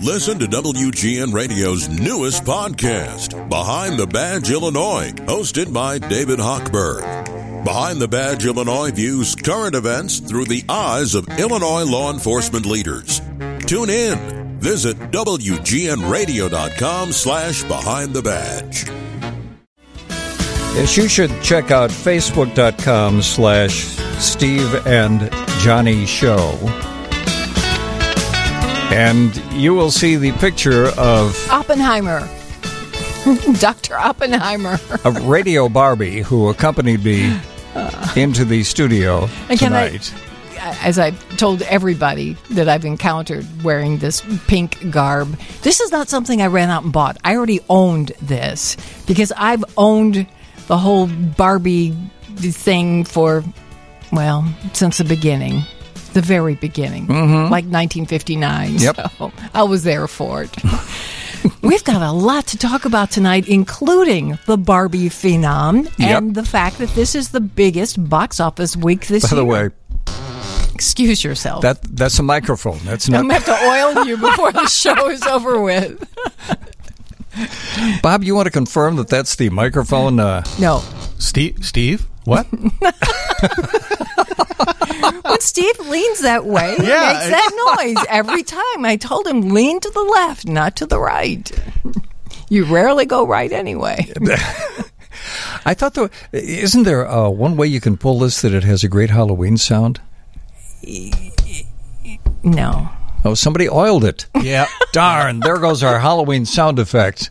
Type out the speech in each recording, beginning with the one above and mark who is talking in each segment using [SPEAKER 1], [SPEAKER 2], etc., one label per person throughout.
[SPEAKER 1] Listen to WGN Radio's newest podcast, Behind the Badge Illinois, hosted by David Hochberg. Behind the Badge Illinois views current events through the eyes of Illinois law enforcement leaders. Tune in. Visit WGNRadio.com slash Behind the Badge.
[SPEAKER 2] Yes, you should check out Facebook.com slash Steve and Johnnie Show. And you will see the picture of
[SPEAKER 3] Oppenheimer. Dr. Oppenheimer.
[SPEAKER 2] of Radio Barbie, who accompanied me uh. into the studio
[SPEAKER 3] And can I-
[SPEAKER 2] tonight.
[SPEAKER 3] As I've told everybody that I've encountered wearing this pink garb, this is not something I ran out and bought. I already owned this because I've owned the whole Barbie thing for, well, since the beginning. The very beginning, like 1959.
[SPEAKER 2] Yep.
[SPEAKER 3] So I was there for it. We've got a lot to talk about tonight, including the Barbie phenom and
[SPEAKER 2] Yep.
[SPEAKER 3] the fact that this is the biggest box office week this year.
[SPEAKER 2] By
[SPEAKER 3] year.
[SPEAKER 2] the way,
[SPEAKER 3] excuse yourself.
[SPEAKER 2] that that's a microphone. That's
[SPEAKER 3] I'm gonna have to oil you before the show is over with.
[SPEAKER 2] Bob, you want to confirm that that's the microphone? Uh,
[SPEAKER 3] No,
[SPEAKER 4] Steve, Steve, what?
[SPEAKER 3] when Steve leans that way, he
[SPEAKER 4] Yeah,
[SPEAKER 3] makes that noise every time. I told him lean to the left, not to the right. You rarely go right anyway.
[SPEAKER 2] I thought there isn't there uh, one way you can pull this that it has a great Halloween sound?
[SPEAKER 3] No.
[SPEAKER 2] Oh, somebody oiled it.
[SPEAKER 4] yeah.
[SPEAKER 2] Darn! There goes our Halloween sound effect.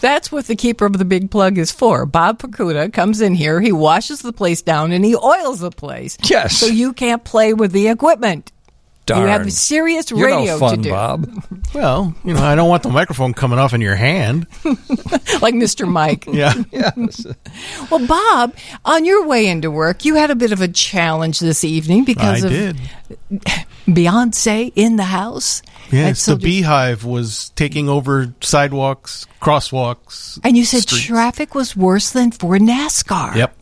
[SPEAKER 3] That's what the keeper of the big plug is for. Bob Pacuda comes in here, he washes the place down, and he oils the place.
[SPEAKER 2] Yes.
[SPEAKER 3] So you can't play with the equipment.
[SPEAKER 2] Darn!
[SPEAKER 3] You have serious
[SPEAKER 2] You're
[SPEAKER 3] radio
[SPEAKER 2] no fun,
[SPEAKER 3] to do.
[SPEAKER 2] Bob.
[SPEAKER 4] Well, you know, I don't want the microphone coming off in your hand.
[SPEAKER 3] like Mr. Mike.
[SPEAKER 4] Yeah.
[SPEAKER 2] yes.
[SPEAKER 3] Well, Bob, on your way into work, you had a bit of a challenge this evening
[SPEAKER 4] I
[SPEAKER 3] because of
[SPEAKER 4] did.
[SPEAKER 3] Beyonce in the house.
[SPEAKER 4] Yes, the beehive was taking over sidewalks, crosswalks.
[SPEAKER 3] And you said
[SPEAKER 4] streets.
[SPEAKER 3] traffic was worse than for NASCAR.
[SPEAKER 4] Yep,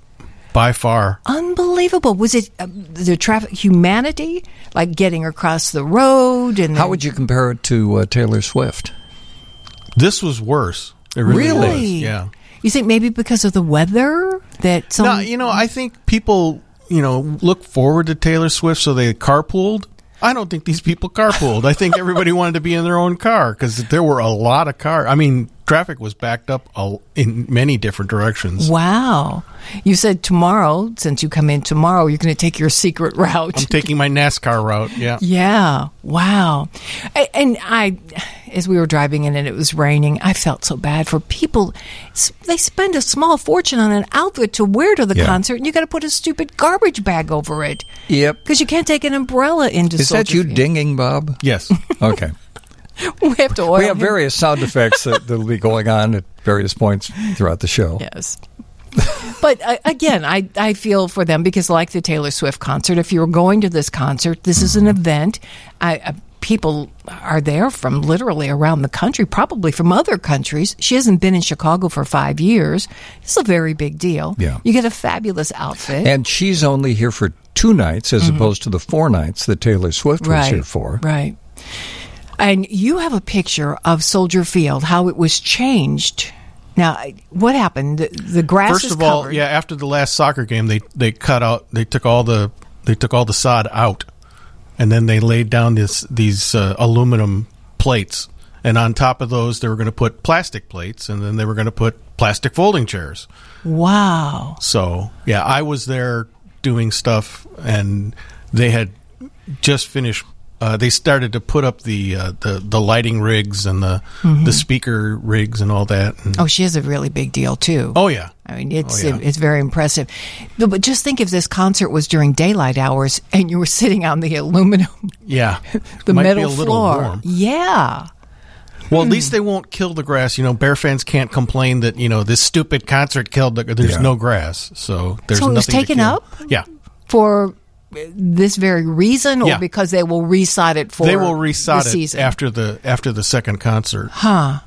[SPEAKER 4] by far.
[SPEAKER 3] Unbelievable. Was it uh, the traffic humanity, like getting across the road? And
[SPEAKER 2] How would you compare it to uh, Taylor Swift?
[SPEAKER 4] This was worse. It really,
[SPEAKER 2] Really?
[SPEAKER 4] was. Yeah.
[SPEAKER 3] You think maybe because of the weather that some
[SPEAKER 4] No, you know, I think people, you know, look forward to Taylor Swift, so they carpooled. I don't think these people carpooled. I think everybody wanted to be in their own car because there were a lot of cars. I mean, traffic was backed up in many different directions.
[SPEAKER 3] Wow. You said tomorrow, since you come in tomorrow, you're going to take your secret route.
[SPEAKER 4] I'm taking my NASCAR route. Yeah.
[SPEAKER 3] Yeah. Wow. And I, as we were driving in and it was raining, I felt so bad for people. They spend a small fortune on an outfit to wear to the
[SPEAKER 2] Yeah.
[SPEAKER 3] concert, and you got to put a stupid garbage bag over it
[SPEAKER 2] Yep.
[SPEAKER 3] because you can't take an umbrella into.
[SPEAKER 2] Is that you
[SPEAKER 3] Field.
[SPEAKER 2] dinging, Bob?
[SPEAKER 4] Yes.
[SPEAKER 2] Okay.
[SPEAKER 3] We have to
[SPEAKER 2] we have
[SPEAKER 3] him.
[SPEAKER 2] various sound effects that will be going on at various points throughout the show.
[SPEAKER 3] Yes. but uh, again, I, I feel for them because, like the Taylor Swift concert, if you're going to this concert, this is an event. I, uh, people are there from literally around the country, probably from other countries. She hasn't been in Chicago for five years. It's a very big deal.
[SPEAKER 2] Yeah.
[SPEAKER 3] You get a fabulous outfit.
[SPEAKER 2] And she's only here for two nights as opposed to the four nights that Taylor Swift was
[SPEAKER 3] Mm-hmm. right.
[SPEAKER 2] here for.
[SPEAKER 3] Right. And you have a picture of Soldier Field, how it was changed. Now, what happened? The, the grass
[SPEAKER 4] First
[SPEAKER 3] is
[SPEAKER 4] of all,
[SPEAKER 3] covered.
[SPEAKER 4] yeah, after the last soccer game, they they cut out, they took all the they took all the sod out, and then they laid down this these uh, aluminum plates, and on top of those, they were going to put plastic plates, and then they were going to put plastic folding chairs.
[SPEAKER 3] Wow.
[SPEAKER 4] So yeah, I was there doing stuff, and they had just finished. Uh, they started to put up the uh, the the lighting rigs and the the speaker rigs and all that. And,
[SPEAKER 3] Oh, she has a really big deal too.
[SPEAKER 4] oh yeah,
[SPEAKER 3] I mean, it's
[SPEAKER 4] Oh, yeah.
[SPEAKER 3] it's very impressive. But, but just think if this concert was during daylight hours and you were sitting on the aluminum,
[SPEAKER 4] yeah.
[SPEAKER 3] the
[SPEAKER 4] Might
[SPEAKER 3] metal
[SPEAKER 4] be a little
[SPEAKER 3] floor.
[SPEAKER 4] warm.
[SPEAKER 3] Yeah.
[SPEAKER 4] Well, at least they won't kill the grass. You know, Bear fans can't complain that you know this stupid concert killed the. There's
[SPEAKER 2] Yeah.
[SPEAKER 4] no grass, so there's
[SPEAKER 3] So it
[SPEAKER 4] nothing
[SPEAKER 3] was
[SPEAKER 4] to
[SPEAKER 3] taken
[SPEAKER 4] kill.
[SPEAKER 3] up?
[SPEAKER 4] Yeah,
[SPEAKER 3] For this very reason, or
[SPEAKER 4] Yeah.
[SPEAKER 3] because they will resod it for
[SPEAKER 4] they will
[SPEAKER 3] the
[SPEAKER 4] it
[SPEAKER 3] season?
[SPEAKER 4] after the after the second concert.
[SPEAKER 3] Huh.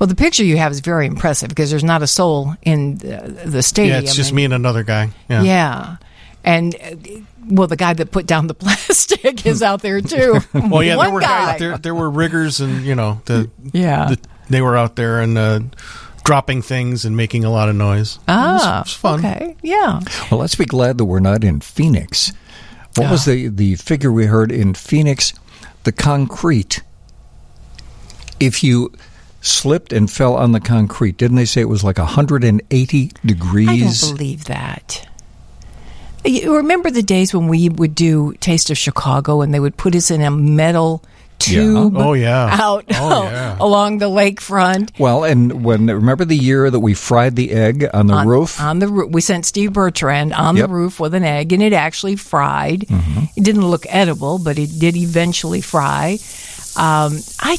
[SPEAKER 3] Well, the picture you have is very impressive because there's not a soul in the, the
[SPEAKER 4] Yeah, it's just
[SPEAKER 3] and-
[SPEAKER 4] me and another guy. Yeah.
[SPEAKER 3] Yeah. and uh, well, the guy that put down the plastic is out there too.
[SPEAKER 4] Well, yeah, there were
[SPEAKER 3] guy.
[SPEAKER 4] guys, there, there were riggers, and you know, the
[SPEAKER 3] Yeah.
[SPEAKER 4] the, they were out there and uh, dropping things and making a lot of noise.
[SPEAKER 3] ah,
[SPEAKER 4] it was, it was fun.
[SPEAKER 3] okay, yeah.
[SPEAKER 2] Well, let's be glad that we're not in Phoenix. What was
[SPEAKER 3] Ah.
[SPEAKER 2] the, the figure we heard in Phoenix? The concrete. If you slipped and fell on the concrete, didn't they say it was like 180 degrees?
[SPEAKER 3] I don't believe that. You remember the days when we would do Taste of Chicago and they would put us in a metal tube
[SPEAKER 4] Oh, yeah.
[SPEAKER 3] out
[SPEAKER 4] Oh, yeah.
[SPEAKER 3] along the lakefront
[SPEAKER 2] Well, and when remember the year that we fried the egg on the
[SPEAKER 3] on,
[SPEAKER 2] roof?
[SPEAKER 3] on the roof. We sent Steve Bertrand on
[SPEAKER 2] Yep. Mm-hmm.
[SPEAKER 3] the roof with an egg, and it actually fried. It didn't look edible, but it did eventually fry. Um, I.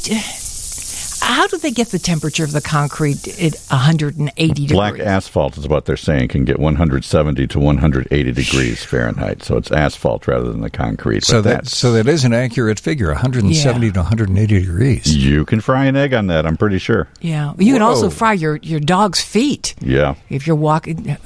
[SPEAKER 3] j- How do they get the temperature of the concrete at 180 degrees?
[SPEAKER 5] Black asphalt is what they're saying can get 170 to 180 degrees Fahrenheit. So it's asphalt rather than the concrete.
[SPEAKER 2] so that
[SPEAKER 5] that's-
[SPEAKER 2] so that is an accurate figure, 170
[SPEAKER 3] Yeah.
[SPEAKER 2] to 180 degrees.
[SPEAKER 5] you can fry an egg on that. I'm pretty sure.
[SPEAKER 3] Yeah, you can also fry your your dog's feet
[SPEAKER 5] Yeah.
[SPEAKER 3] if you're walking.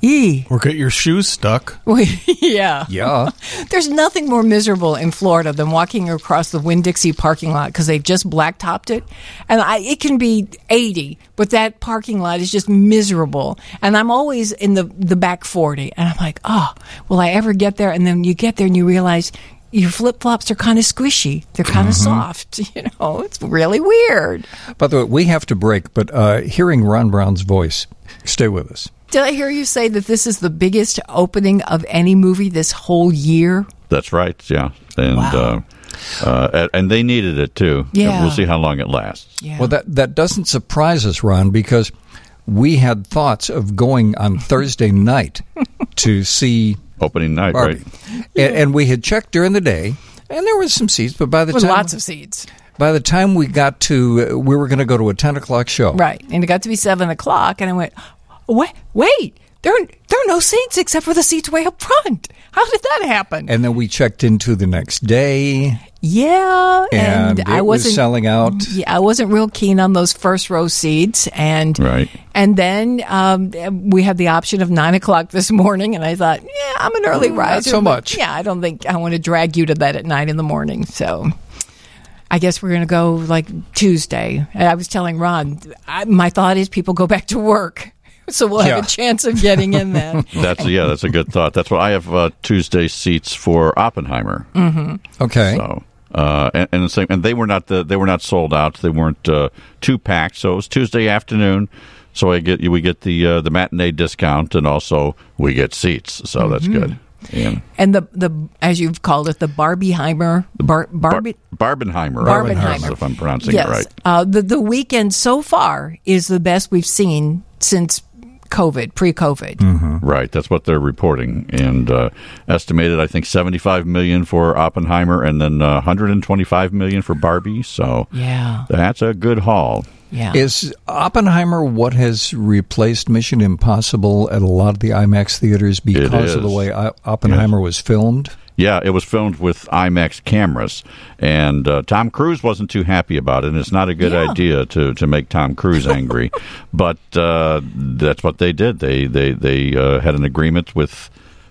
[SPEAKER 3] Yee.
[SPEAKER 4] Or get your shoes stuck.
[SPEAKER 3] yeah.
[SPEAKER 2] Yeah.
[SPEAKER 3] There's nothing more miserable in Florida than walking across the Winn Dixie parking lot because they've just blacktopped it, and I, it can be 80, but that parking lot is just miserable. And I'm always in the the back 40, and I'm like, oh, will I ever get there? And then you get there and you realize. Your flip flops are kind of squishy. They're kind of soft. You know, it's really weird.
[SPEAKER 2] By the way, we have to break, but uh, hearing Ron Brown's voice, stay with us.
[SPEAKER 3] Did I hear you say that this is the biggest opening of any movie this whole year?
[SPEAKER 5] That's right. Yeah. And
[SPEAKER 3] Wow.
[SPEAKER 5] uh, uh, and- and they needed it too.
[SPEAKER 3] Yeah.
[SPEAKER 5] We'll see how long it lasts.
[SPEAKER 3] Yeah.
[SPEAKER 2] Well, that that doesn't surprise us, Ron, because we had thoughts of going on Thursday night to see
[SPEAKER 5] Opening night,
[SPEAKER 2] Barbie,
[SPEAKER 5] right?
[SPEAKER 2] and, and we had checked during the day, and there was some seats. But by the
[SPEAKER 3] with
[SPEAKER 2] time
[SPEAKER 3] lots of seats.
[SPEAKER 2] by the time we got to, uh, we were going to go to a ten o'clock show.
[SPEAKER 3] Right. And it got to be seven o'clock, and I went, wait, wait, there are, there are no seats except for the seats way up front. How did that happen?
[SPEAKER 2] And then we checked into the next day,
[SPEAKER 3] yeah,
[SPEAKER 2] and,
[SPEAKER 3] and, I
[SPEAKER 2] it was
[SPEAKER 3] wasn't
[SPEAKER 2] selling out.
[SPEAKER 3] Yeah, I wasn't real keen on those first row seats, and
[SPEAKER 5] Right.
[SPEAKER 3] and then um, we had the option of nine o'clock this morning, and I thought, yeah, I'm an early riser.
[SPEAKER 2] Not
[SPEAKER 3] so
[SPEAKER 2] much.
[SPEAKER 3] Yeah, I don't think I want to drag you to bed at nine in the morning. So, I guess we're going to go like Tuesday. I was telling Ron, I, my thought is people go back to work, so we'll have
[SPEAKER 2] Yeah.
[SPEAKER 3] a chance of getting in then.
[SPEAKER 5] That's yeah. That's a good thought. That's what I have uh, Tuesday seats for Oppenheimer.
[SPEAKER 2] Okay,
[SPEAKER 5] So. Uh, and, and the same, and they were not the, they were not sold out. They weren't uh, two packed. So it was Tuesday afternoon. So I get we get the uh, the matinee discount, and also we get seats. So that's good. And
[SPEAKER 3] and the the as you've called it, the Barbieheimer, Bar,
[SPEAKER 5] Bar- Barbenheimer,
[SPEAKER 3] Barbenheimer.
[SPEAKER 5] if I'm pronouncing
[SPEAKER 3] yes,
[SPEAKER 5] it right.
[SPEAKER 3] uh, the the weekend so far is the best we've seen since COVID, pre-COVID.
[SPEAKER 2] Mm-hmm.
[SPEAKER 5] Right, that's what they're reporting, and uh, estimated I think 75 million for Oppenheimer, and then uh, 125 million for Barbie. So
[SPEAKER 3] Yeah,
[SPEAKER 5] that's a good haul.
[SPEAKER 3] yeah.
[SPEAKER 2] is Oppenheimer what has replaced Mission Impossible at a lot of the IMAX theaters because of the way O- Oppenheimer was filmed?
[SPEAKER 5] Yeah, it was filmed with IMAX cameras, and uh, Tom Cruise wasn't too happy about it. And it's not a good
[SPEAKER 3] Yeah.
[SPEAKER 5] idea to, to make Tom Cruise angry, but uh, that's what they did. They they they uh, had an agreement with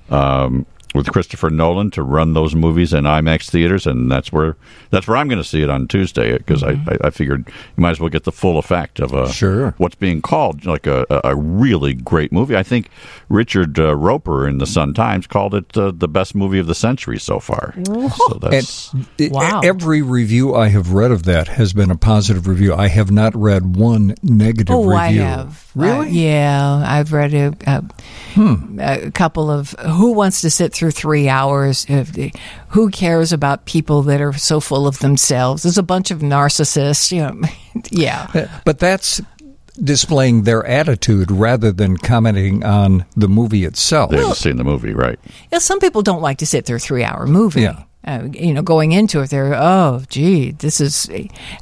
[SPEAKER 5] um, with Christopher Nolan to run those movies in IMAX theaters, and that's where that's where I'm going to see it on Tuesday because I, I, I figured you might as well get the full effect of a
[SPEAKER 2] Sure.
[SPEAKER 5] what's being called like a, a- a really great movie. I think Richard uh, Roeper in the Sun Times called it uh, the best movie of the century so far. So that's
[SPEAKER 2] And
[SPEAKER 3] Wow.
[SPEAKER 2] every review I have read of that has been a positive review. I have not read one negative
[SPEAKER 3] Oh,
[SPEAKER 2] review.
[SPEAKER 3] I have.
[SPEAKER 2] Really?
[SPEAKER 3] Uh, yeah, I've read a, a, a couple of who wants to sit through three hours. Who cares about people that are so full of themselves? There's a bunch of narcissists. You know, yeah.
[SPEAKER 2] Uh, but that's displaying their attitude rather than commenting on the movie itself.
[SPEAKER 5] they haven't seen the movie, right?
[SPEAKER 3] Yeah, some people don't like to sit through a three-hour movie.
[SPEAKER 2] Yeah.
[SPEAKER 3] Uh, you know, going into it, they're oh, gee, this is.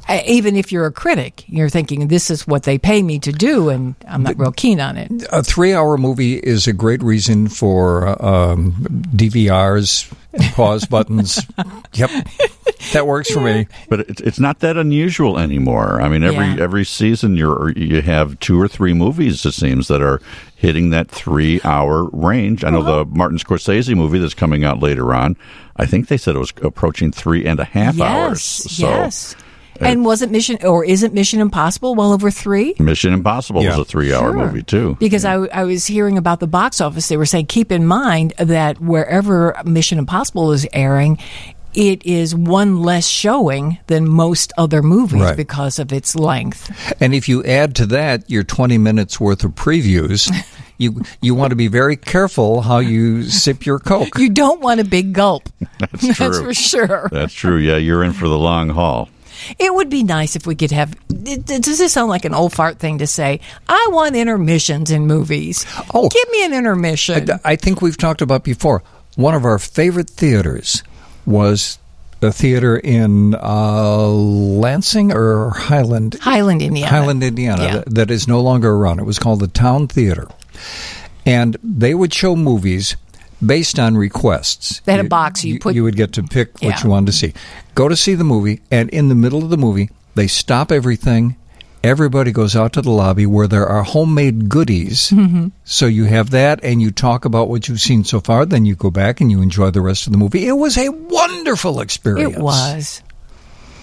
[SPEAKER 3] Uh, even if you're a critic, you're thinking this is what they pay me to do, and I'm not real keen on it.
[SPEAKER 2] a three-hour movie is a great reason for um, DVRs, pause buttons. Yep. that works for me.
[SPEAKER 5] But it's it's not that unusual anymore. I mean, every
[SPEAKER 3] Yeah.
[SPEAKER 5] every season you're you have two or three movies it seems that are hitting that three hour range. I know the uh-huh. Martin Scorsese movie that's coming out later on. I think they said it was approaching three and a half hours.
[SPEAKER 3] yes,
[SPEAKER 5] So
[SPEAKER 3] yes. Uh, and wasn't Mission or isn't Mission Impossible well over three?
[SPEAKER 5] Mission Impossible
[SPEAKER 2] Yeah.
[SPEAKER 5] was a three hour
[SPEAKER 3] Sure.
[SPEAKER 5] movie too.
[SPEAKER 3] Because I, I was hearing about the box office. They were saying, keep in mind that wherever Mission Impossible is airing, it is one less showing than most other movies
[SPEAKER 2] Right.
[SPEAKER 3] because of its length.
[SPEAKER 2] And if you add to that your 20 minutes worth of previews, you you want to be very careful how you sip your Coke.
[SPEAKER 3] You don't want a big gulp.
[SPEAKER 5] That's
[SPEAKER 3] That's
[SPEAKER 5] true.
[SPEAKER 3] for sure.
[SPEAKER 5] That's true. Yeah, you're in for the long haul.
[SPEAKER 3] It would be nice if we could have. d- d- Does this sound like an old fart thing to say? I want intermissions in movies.
[SPEAKER 2] Oh.
[SPEAKER 3] give me an intermission.
[SPEAKER 2] I think we've talked about before. One of our favorite theaters was a theater in uh, Lansing or Highland,
[SPEAKER 3] Highland, Indiana.
[SPEAKER 2] Highland, Indiana,
[SPEAKER 3] Yeah.
[SPEAKER 2] that, that is no longer around. It was called the Town Theater, and they would show movies based on requests.
[SPEAKER 3] They had a box you put-
[SPEAKER 2] You would get to pick what
[SPEAKER 3] Yeah.
[SPEAKER 2] you wanted to see. Go to see the movie, and in the middle of the movie, they stop everything. Everybody goes out to the lobby where there are homemade goodies.
[SPEAKER 3] Mm-hmm.
[SPEAKER 2] So you have that, and you talk about what you've seen so far. Then you go back and you enjoy the rest of the movie. It was a wonderful experience.
[SPEAKER 3] It was.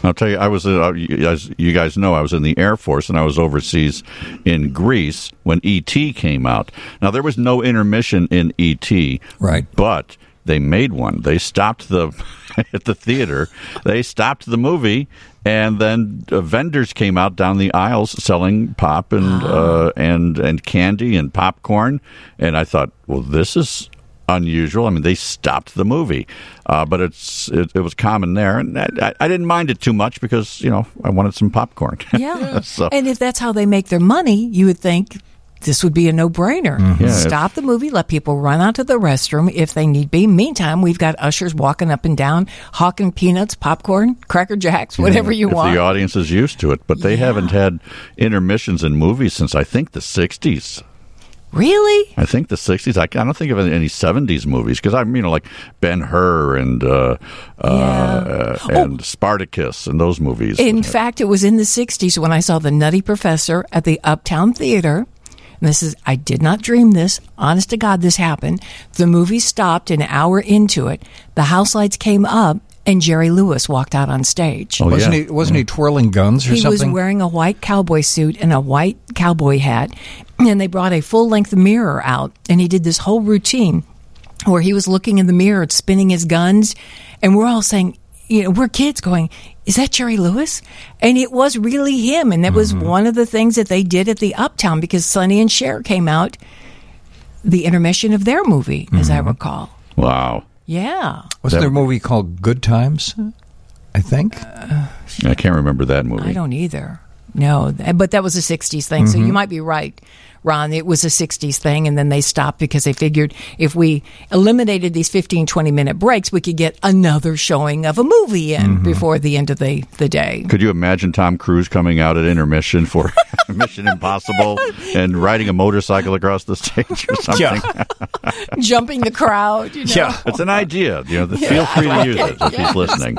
[SPEAKER 5] I'll tell you, I was, uh, as you guys know, I was in the Air Force and I was overseas in Greece when E.T. came out. Now, there was no intermission in E.T.,
[SPEAKER 2] Right.
[SPEAKER 5] But they made one. They stopped the, at the theater, they stopped the movie, and then uh, vendors came out down the aisles selling pop and, uh, and, and candy and popcorn. And I thought, well, this is unusual. I mean, they stopped the movie, uh, but it's it, it was common there, and I, I- I didn't mind it too much because you know I wanted some popcorn.
[SPEAKER 3] Yeah.
[SPEAKER 5] So-
[SPEAKER 3] And if that's how they make their money, you would think this would be a no brainer.
[SPEAKER 5] Mm-hmm. Yeah,
[SPEAKER 3] Stop the movie, let people run out to the restroom if they need be. Meantime, we've got ushers walking up and down, hawking peanuts, popcorn, cracker jacks, whatever you
[SPEAKER 5] if
[SPEAKER 3] want.
[SPEAKER 5] the audience is used to it, but they haven't had intermissions in movies since I think the '60s.
[SPEAKER 3] really?
[SPEAKER 5] I think the '60s. I, I don't think of any '70s movies because I'm you know like Ben Hur and uh, uh, and Spartacus and those movies.
[SPEAKER 3] In fact, it was in the 60s when I saw The Nutty Professor at the Uptown Theater. And this is, I did not dream this. Honest to God, this happened. The movie stopped an hour into it. The house lights came up, and Jerry Lewis walked out on stage.
[SPEAKER 5] Oh,
[SPEAKER 2] Wasn't
[SPEAKER 5] yeah.
[SPEAKER 2] he? Wasn't he twirling guns or
[SPEAKER 3] he was wearing a white cowboy suit and a white cowboy hat, and they brought a full length mirror out, and he did this whole routine where he was looking in the mirror, spinning his guns, and we're all saying, you know, we're kids going, is that Jerry Lewis? And it was really him, and that was
[SPEAKER 2] Mm-hmm.
[SPEAKER 3] one of the things that they did at the Uptown because Sonny and Cher came out, the intermission of their movie, as
[SPEAKER 2] Mm-hmm.
[SPEAKER 3] I recall.
[SPEAKER 5] wow.
[SPEAKER 3] Yeah,
[SPEAKER 2] Wasn't there a movie called Good Times? I think.
[SPEAKER 5] I can't remember that movie.
[SPEAKER 3] I don't either. No, but that was a 60s thing. So you might be right, Ron. It was a 60s thing, and then they stopped because they figured if we eliminated these 15, 20 minute breaks, we could get another showing of a movie in mm-hmm. before the end of the, the day.
[SPEAKER 5] Could you imagine Tom Cruise coming out at intermission for Mission Impossible and riding a motorcycle across the stage or something?
[SPEAKER 3] Jumping the crowd. You know?
[SPEAKER 2] Yeah.
[SPEAKER 5] It's an idea. You know, feel free to use it if he's listening.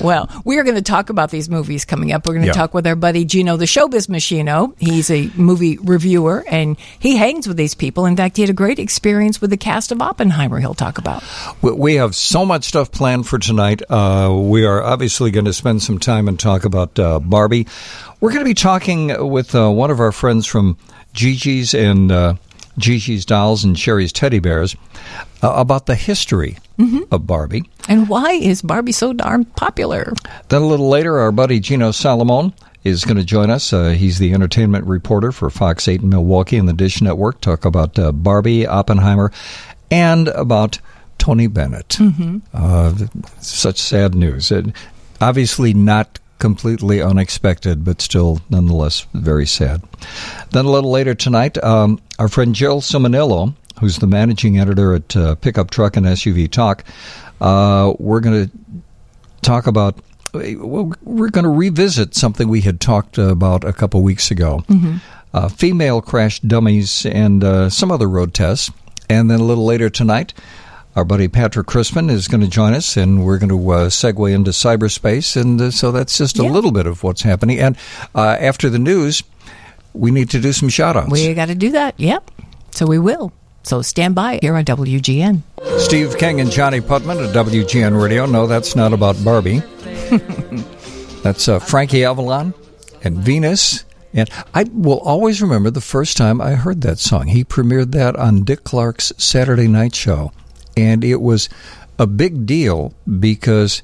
[SPEAKER 3] Well, we are going to talk about these movies coming up. We're going to
[SPEAKER 2] Yeah.
[SPEAKER 3] talk with our buddy Gino, the Showbiz Machino. He's a movie reviewer and he hangs with these people. In fact, he had a great experience with the cast of Oppenheimer. He'll talk about.
[SPEAKER 2] We- have so much stuff planned for tonight. Uh, we are obviously going to spend some time and talk about uh, Barbie. We're going to be talking with uh, one of our friends from Gigi's and uh, Gigi's Dolls and Sherry's Teddy Bears uh, about the history of Barbie.
[SPEAKER 3] And why is Barbie so darn popular?
[SPEAKER 2] Then a little later, our buddy Gino Salomone is going to join us. Uh, he's the entertainment reporter for Fox 8 in Milwaukee and the Dish Network. Talk about uh, Barbie, Oppenheimer, and about Tony Bennett. Uh, such sad news. It, obviously not completely unexpected, but still nonetheless very sad. Then a little later tonight, um, our friend Jill Ciminillo, who's the managing editor at uh, Pickup Truck and SUV Talk, uh, we're going to talk about. Well, we're going to revisit something we had talked about a couple weeks ago uh, female crash dummies and uh, some other road tests. And then a little later tonight, our buddy Patrick Crispen is going to join us, and we're going to uh, segue into cyberspace. And uh, so that's just a little bit of what's happening. And uh, after the news, we need to do some shout outs.
[SPEAKER 3] We got to do that. Yep. So we will. So stand by here on WGN.
[SPEAKER 2] Steve King and Johnnie Putman at WGN Radio. No, that's not about Barbie. that's uh, Frankie Avalon and Venus. And I will always remember the first time I heard that song. He premiered that on Dick Clark's Saturday Night Show. And it was a big deal because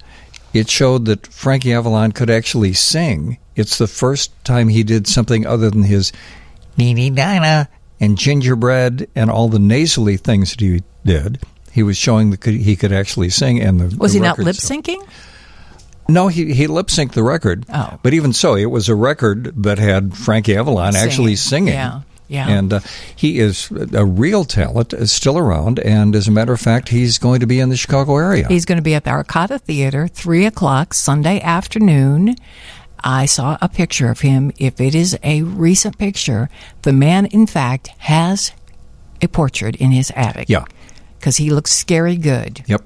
[SPEAKER 2] it showed that Frankie Avalon could actually sing. It's the first time he did something other than his DeDe Dinah and gingerbread and all the nasally things that he did. He was showing that he could actually sing. And the
[SPEAKER 3] Was
[SPEAKER 2] the
[SPEAKER 3] he not lip syncing?
[SPEAKER 2] No, he he lip synced the record.
[SPEAKER 3] Oh.
[SPEAKER 2] but even so, it was a record that had Frankie Avalon actually singing.
[SPEAKER 3] Yeah, yeah.
[SPEAKER 2] And uh, he is a real talent, is still around, and as a matter of fact, he's going to be in the Chicago area.
[SPEAKER 3] He's going to be at the Arcada Theater, 3 o'clock Sunday afternoon. I saw a picture of him. If it is a recent picture, the man, in fact, has a portrait in his attic.
[SPEAKER 2] Yeah.
[SPEAKER 3] Because he looks scary good.
[SPEAKER 2] Yep.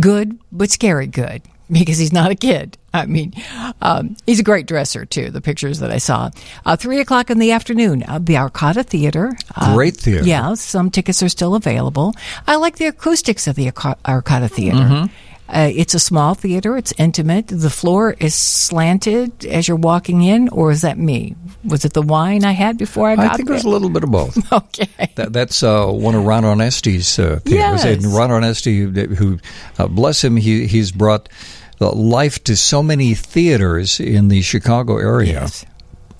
[SPEAKER 3] Good, but scary good because he's not a kid. I mean, um, he's a great dresser, too, the pictures that I saw. Uh, 3 o'clock in the afternoon, uh, the Arcada Theater. Uh,
[SPEAKER 2] Great theater.
[SPEAKER 3] Yeah, some tickets are still available. I like the acoustics of the Arcada Theater.
[SPEAKER 2] Mm-hmm.
[SPEAKER 3] Uh, it's a small theater. It's intimate. The floor is slanted as you're walking in, or is that me? Was it the wine I had before I got
[SPEAKER 2] I think
[SPEAKER 3] there?
[SPEAKER 2] there's a little bit of both.
[SPEAKER 3] okay.
[SPEAKER 2] That, that's uh, one of Ron Onesti's uh, theaters.
[SPEAKER 3] Yes.
[SPEAKER 2] And Ron Onesti, who, uh, bless him, he, he's brought life to so many theaters in the Chicago area.
[SPEAKER 3] Yes.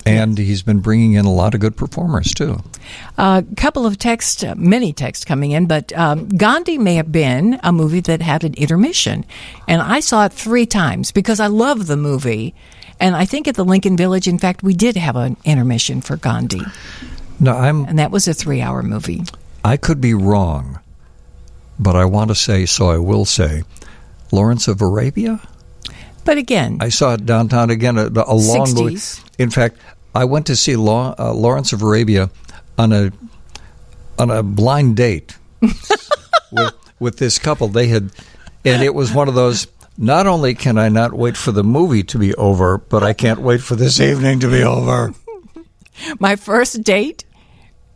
[SPEAKER 2] And he's been bringing in a lot of good performers, too.
[SPEAKER 3] A couple of texts, uh, many texts coming in, but um, Gandhi may have been a movie that had an intermission. And I saw it three times because I love the movie. And I think at the Lincoln Village, in fact, we did have an intermission for Gandhi.
[SPEAKER 2] No, I'm
[SPEAKER 3] And that was a three hour movie.
[SPEAKER 2] I could be wrong, but I want to say, so I will say, Lawrence of Arabia.
[SPEAKER 3] But again,
[SPEAKER 2] I saw it downtown again, a, a long movie. In fact, I went to see uh, Lawrence of Arabia on a on a blind date with with this couple. They had, and it was one of those. Not only can I not wait for the movie to be over, but I can't wait for this evening to be over.
[SPEAKER 3] my first date,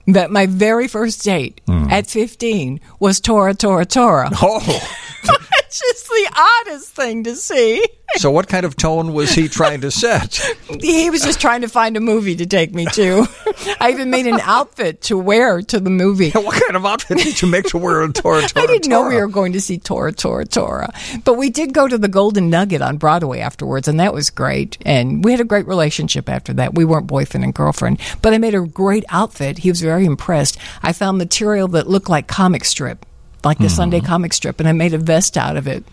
[SPEAKER 3] that my very first date
[SPEAKER 2] Hmm.
[SPEAKER 3] at 15 was Tora, Tora, Tora.
[SPEAKER 2] Oh,
[SPEAKER 3] just the oddest thing to see.
[SPEAKER 2] so what kind of tone was he trying to set?
[SPEAKER 3] He was just trying to find a movie to take me to. I even made an outfit to wear to the movie.
[SPEAKER 2] what kind of outfit did you make to wear a Tora Tora?
[SPEAKER 3] I didn't know we were going to see Tora, Tora, Tora. But we did go to the Golden Nugget on Broadway afterwards, and that was great. And we had a great relationship after that. We weren't boyfriend and girlfriend, but I made a great outfit. He was very impressed. I found material that looked like comic strip, like the Sunday comic strip, and I made a vest out of it.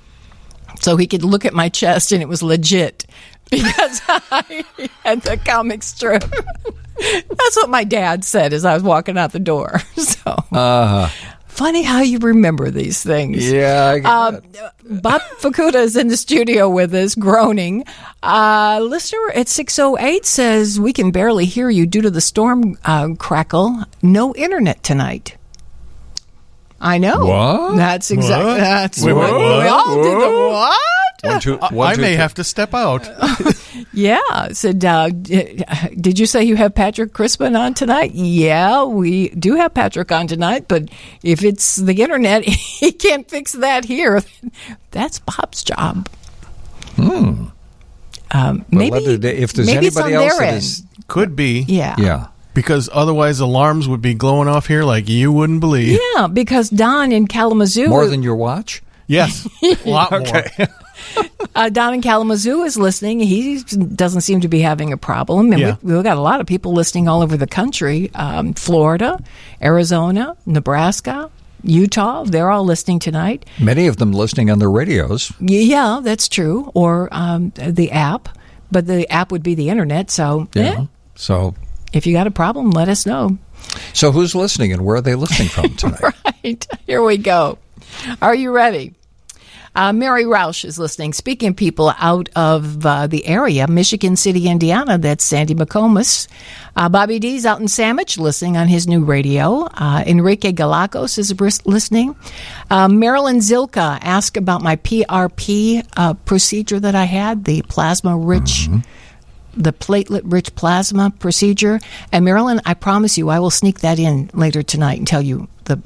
[SPEAKER 3] So he could look at my chest, and it was legit because I had the comic strip. That's what my dad said as I was walking out the door. So funny how you remember these things.
[SPEAKER 2] Yeah, I get
[SPEAKER 3] Um, Bob Fukuda is in the studio with us, groaning. Uh, listener at 608 says, We can barely hear you due to the storm uh, crackle. No internet tonight. I know.
[SPEAKER 2] What?
[SPEAKER 3] That's exactly.
[SPEAKER 4] What?
[SPEAKER 3] That's
[SPEAKER 4] Wait,
[SPEAKER 3] what
[SPEAKER 4] wait, what?
[SPEAKER 3] we all did. The what?
[SPEAKER 2] One, two, one,
[SPEAKER 4] I
[SPEAKER 2] two,
[SPEAKER 4] may
[SPEAKER 2] three.
[SPEAKER 4] have to step out.
[SPEAKER 3] Yeah. Said, uh, d- did you say you have Patrick Crispen on tonight? Yeah, we do have Patrick on tonight, but if it's the internet, he can't fix that here. That's Bob's job. Hmm. Um, maybe
[SPEAKER 2] let it- if there's
[SPEAKER 3] maybe
[SPEAKER 2] anybody else
[SPEAKER 3] their
[SPEAKER 2] that
[SPEAKER 3] end.
[SPEAKER 2] is-
[SPEAKER 4] Could be.
[SPEAKER 3] yeah.
[SPEAKER 2] Yeah.
[SPEAKER 4] Because otherwise alarms would be glowing off here like you wouldn't believe.
[SPEAKER 3] Yeah, because Don in Kalamazoo,
[SPEAKER 2] More than your watch?
[SPEAKER 4] Yes. A lot more.
[SPEAKER 3] uh, Don in Kalamazoo is listening. He doesn't seem to be having a problem, and
[SPEAKER 4] Yeah.
[SPEAKER 3] we, we've got a lot of people listening all over the country: um, Florida, Arizona, Nebraska, Utah. They're all listening tonight.
[SPEAKER 2] Many of them listening on their radios.
[SPEAKER 3] Yeah, that's true. Or um, the app, but the app would be the internet. So,
[SPEAKER 2] Yeah.
[SPEAKER 3] eh,
[SPEAKER 2] So,
[SPEAKER 3] if you got a problem, let us know.
[SPEAKER 2] so who's listening and where are they listening from tonight?
[SPEAKER 3] Right here we go. Are you ready? Uh, Mary Roush is listening. Speaking of people out of uh, the area, Michigan City, Indiana, that's Sandy McComas. Uh, Bobby D's out in Sandwich listening on his new radio. Uh, Enrique Galacos is listening. Uh, Marilyn Zilka asked about my PRP uh, procedure that I had, the plasma rich. The platelet rich plasma procedure. And Marilyn, I promise you, I will sneak that in later tonight and tell you the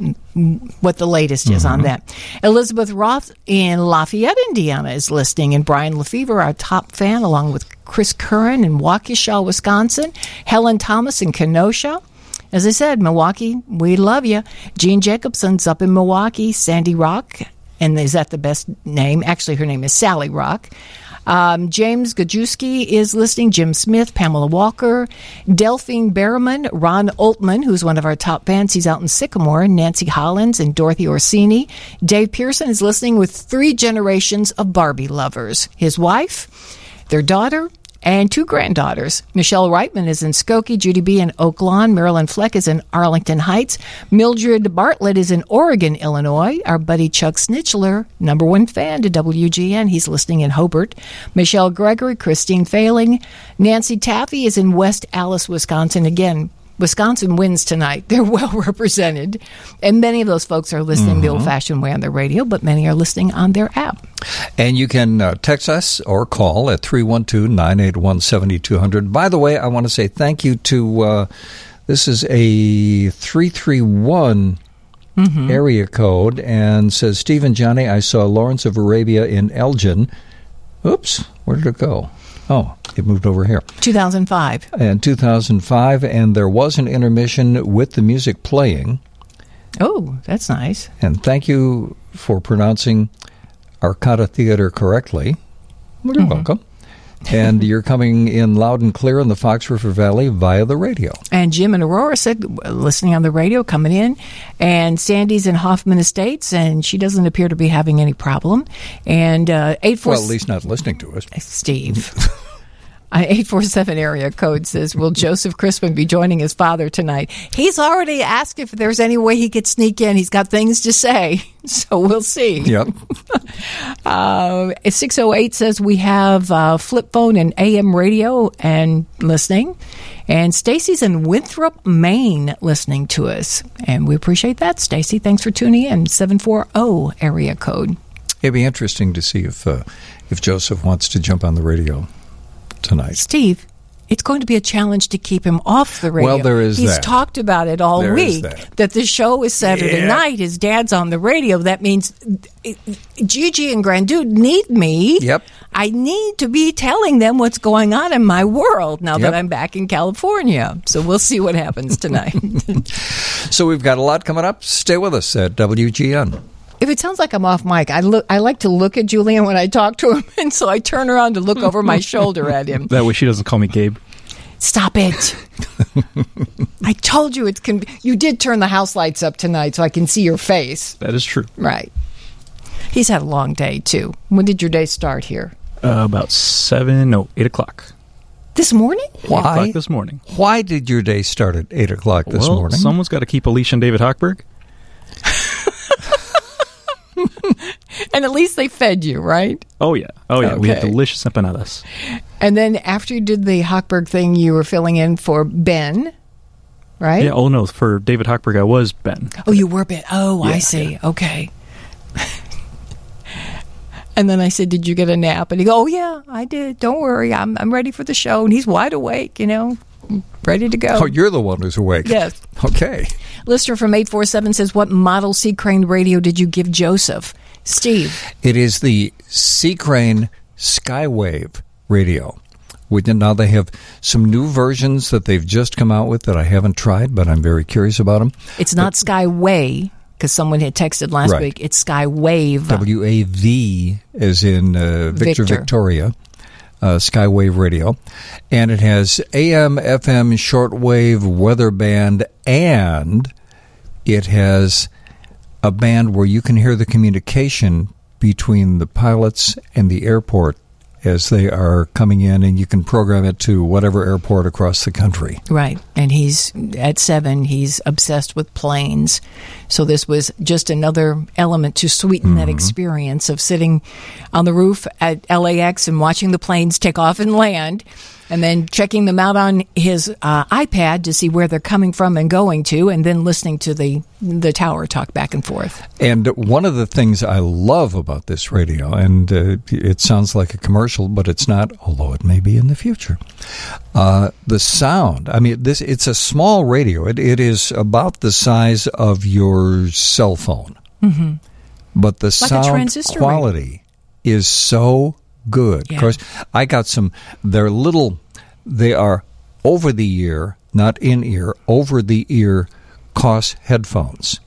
[SPEAKER 3] what the latest is on mm-hmm. that. Elizabeth Roth in Lafayette, Indiana, is listening, and Brian Lefevre, our top fan, along with Chris Curran in Waukesha, Wisconsin, Helen Thomas in Kenosha. As I said, Milwaukee, we love you. Jean Jacobson's up in Milwaukee, Sandy Rock, and is that the best name? Actually, her name is Sally Rock. Um, James Gajewski is listening. Jim Smith, Pamela Walker, Delphine Berriman, Ron Altman, who's one of our top fans. He's out in Sycamore. Nancy Hollins and Dorothy Orsini. Dave Pearson is listening with three generations of Barbie lovers. His wife, their daughter, and two granddaughters. Michelle Reitman is in Skokie, Judy B. in Oak Lawn, Marilyn Fleck is in Arlington Heights, Mildred Bartlett is in Oregon, Illinois. Our buddy Chuck Snitchler, number one fan to WGN, he's listening in Hobart. Michelle Gregory, Christine Failing, Nancy Taffy is in West Allis, Wisconsin. Again, Wisconsin wins tonight. They're well represented. And many of those folks are listening the old fashioned way on their radio, but many are listening on their app.
[SPEAKER 2] And you can uh, text us or call at 312 981 7200. By the way, I want to say thank you to uh, this is a 331 area code and says Stephen Johnnie, I saw Lawrence of Arabia in Elgin. Oops, where did it go? Oh, it moved over here.
[SPEAKER 3] 2005.
[SPEAKER 2] In 2005, and there was an intermission with the music playing.
[SPEAKER 3] Oh, that's nice.
[SPEAKER 2] And thank you for pronouncing Arcada Theater correctly. You're mm-hmm. welcome. And you're coming in loud and clear in the Fox River Valley via the radio.
[SPEAKER 3] And Jim and Aurora said, listening on the radio, coming in. And Sandy's in Hoffman Estates, and she doesn't appear to be having any problem. And uh, 84
[SPEAKER 2] Well, at least not listening to us.
[SPEAKER 3] Steve. Uh, 847 area code says, Will Joseph Crispen be joining his father tonight? He's already asked if there's any way he could sneak in. He's got things to say. So we'll see.
[SPEAKER 2] Yep.
[SPEAKER 3] Uh, 608 says we have uh, flip phone and AM radio and listening. And Stacy's in Winthrop, Maine, listening to us. And we appreciate that, Stacy. Thanks for tuning in. 740 area code.
[SPEAKER 2] It'd be interesting to see if uh, if Joseph wants to jump on the radio tonight.
[SPEAKER 3] Steve, it's going to be a challenge to keep him off the radio.
[SPEAKER 2] Well, there is
[SPEAKER 3] He's
[SPEAKER 2] that.
[SPEAKER 3] talked about it all
[SPEAKER 2] There
[SPEAKER 3] week
[SPEAKER 2] that.
[SPEAKER 3] the show is Saturday
[SPEAKER 2] Yeah.
[SPEAKER 3] night. His dad's on the radio. That means Gigi and Grandude need me.
[SPEAKER 2] Yep.
[SPEAKER 3] I need to be telling them what's going on in my world now
[SPEAKER 2] Yep.
[SPEAKER 3] that I'm back in California. So we'll see what happens tonight.
[SPEAKER 2] So we've got a lot coming up. Stay with us at WGN.
[SPEAKER 3] If it sounds like I'm off mic, I look. I like to look at Julian when I talk to him, and so I turn around to look over my shoulder at him.
[SPEAKER 6] That way she doesn't call me Gabe.
[SPEAKER 3] Stop it. I told you it's con- you did turn the house lights up tonight so I can see your face.
[SPEAKER 6] That is true.
[SPEAKER 3] Right. He's had a long day too. When did your day start here?
[SPEAKER 6] Uh, about seven, no, eight o'clock.
[SPEAKER 3] This morning?
[SPEAKER 6] Eight
[SPEAKER 2] Why?
[SPEAKER 6] o'clock this morning.
[SPEAKER 2] Why did your day start at eight o'clock this
[SPEAKER 6] well,
[SPEAKER 2] morning?
[SPEAKER 6] someone's got to keep Alicia and David Hochberg.
[SPEAKER 3] And at least they fed you, right?
[SPEAKER 6] Oh yeah, oh yeah. We had delicious empanadas.
[SPEAKER 3] And then after you did the Hochberg thing, you were filling in for Ben, right?
[SPEAKER 6] Yeah. Oh no, for David Hochberg, I was Ben.
[SPEAKER 3] Oh, you were Ben. Oh, I
[SPEAKER 6] Yeah,
[SPEAKER 3] see. Okay. and then I said, "Did you get a nap?" And he go, "Oh yeah, I did. Don't worry, I'm I'm ready for the show." And he's wide awake, you know, ready to go.
[SPEAKER 2] oh, you're the one who's awake.
[SPEAKER 3] Yes.
[SPEAKER 2] Okay.
[SPEAKER 3] Listener from 847 says, What model C Crane radio did you give Joseph? Steve.
[SPEAKER 2] It is the C Crane Skywave radio. We did, now they have some new versions that they've just come out with that I haven't tried, but I'm very curious about them.
[SPEAKER 3] It's not Skyway, because someone had texted last
[SPEAKER 2] Right.
[SPEAKER 3] week. It's Skywave.
[SPEAKER 2] W A V as in uh, Victor,
[SPEAKER 3] Victor.
[SPEAKER 2] Victoria. Uh, Skywave radio, and it has AM, FM, shortwave, weather band, and it has a band where you can hear the communication between the pilots and the airport as they are coming in, and you can program it to whatever airport across the country.
[SPEAKER 3] Right. and he's at seven. He's obsessed with planes, so this was just another element to sweeten that mm-hmm. experience of sitting on the roof at LAX and watching the planes take off and land, and then checking them out on his uh, iPad to see where they're coming from and going to, and then listening to the the tower talk back and forth.
[SPEAKER 2] And one of the things I love about this radio, and uh, it sounds like a commercial, but it's not, although it may be in the future. Uh, the sound. I mean, this it's a small radio. It, it is about the size of your cell phone, mm-hmm. but the
[SPEAKER 3] Like
[SPEAKER 2] sound
[SPEAKER 3] transistor radio.
[SPEAKER 2] quality is so good.
[SPEAKER 3] Yeah.
[SPEAKER 2] Of course, I got some. They're little. They are over the ear, not in ear. Over the ear, cost headphones,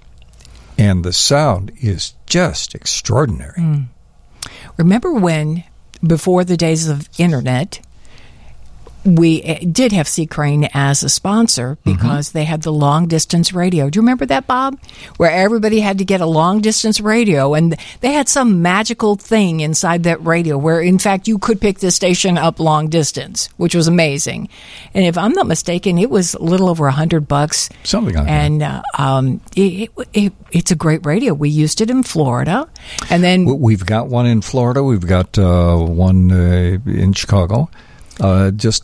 [SPEAKER 2] and the sound is just extraordinary.
[SPEAKER 3] Mm. Remember when, before the days of internet, we eh, did have C Crane as a sponsor because they had the long distance radio. Do you remember that, Bob? Where everybody had to get a long distance radio, and they had some magical thing inside that radio where, in fact, you could pick the station up long distance, which was amazing. And if I'm not mistaken, it was a little over a hundred bucks.
[SPEAKER 2] Something like that.
[SPEAKER 3] and uh, um, it, it, it, it's a great radio. We used it in Florida, and then
[SPEAKER 2] We've got one in Florida. We've got uh, one uh, in Chicago. Uh, just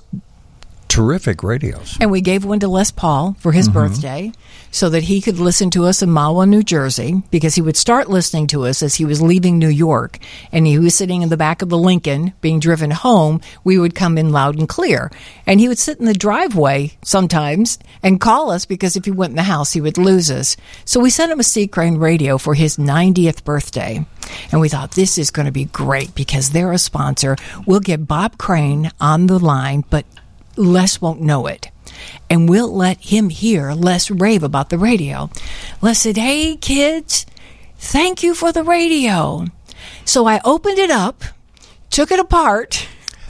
[SPEAKER 2] terrific radios.
[SPEAKER 3] And we gave one to Les Paul for his mm-hmm. birthday so that he could listen to us in Mahwah, New Jersey, because he would start listening to us as he was leaving New York. And he was sitting in the back of the Lincoln being driven home. We would come in loud and clear. And he would sit in the driveway sometimes and call us because if he went in the house, he would lose us. So we sent him a C Crane radio for his 90th birthday. And we thought this is going to be great because they're a sponsor. We'll get Bob Crane on the line, but Les won't know it. And we'll let him hear Les rave about the radio. Les said, Hey, kids, thank you for the radio. So I opened it up, took it apart.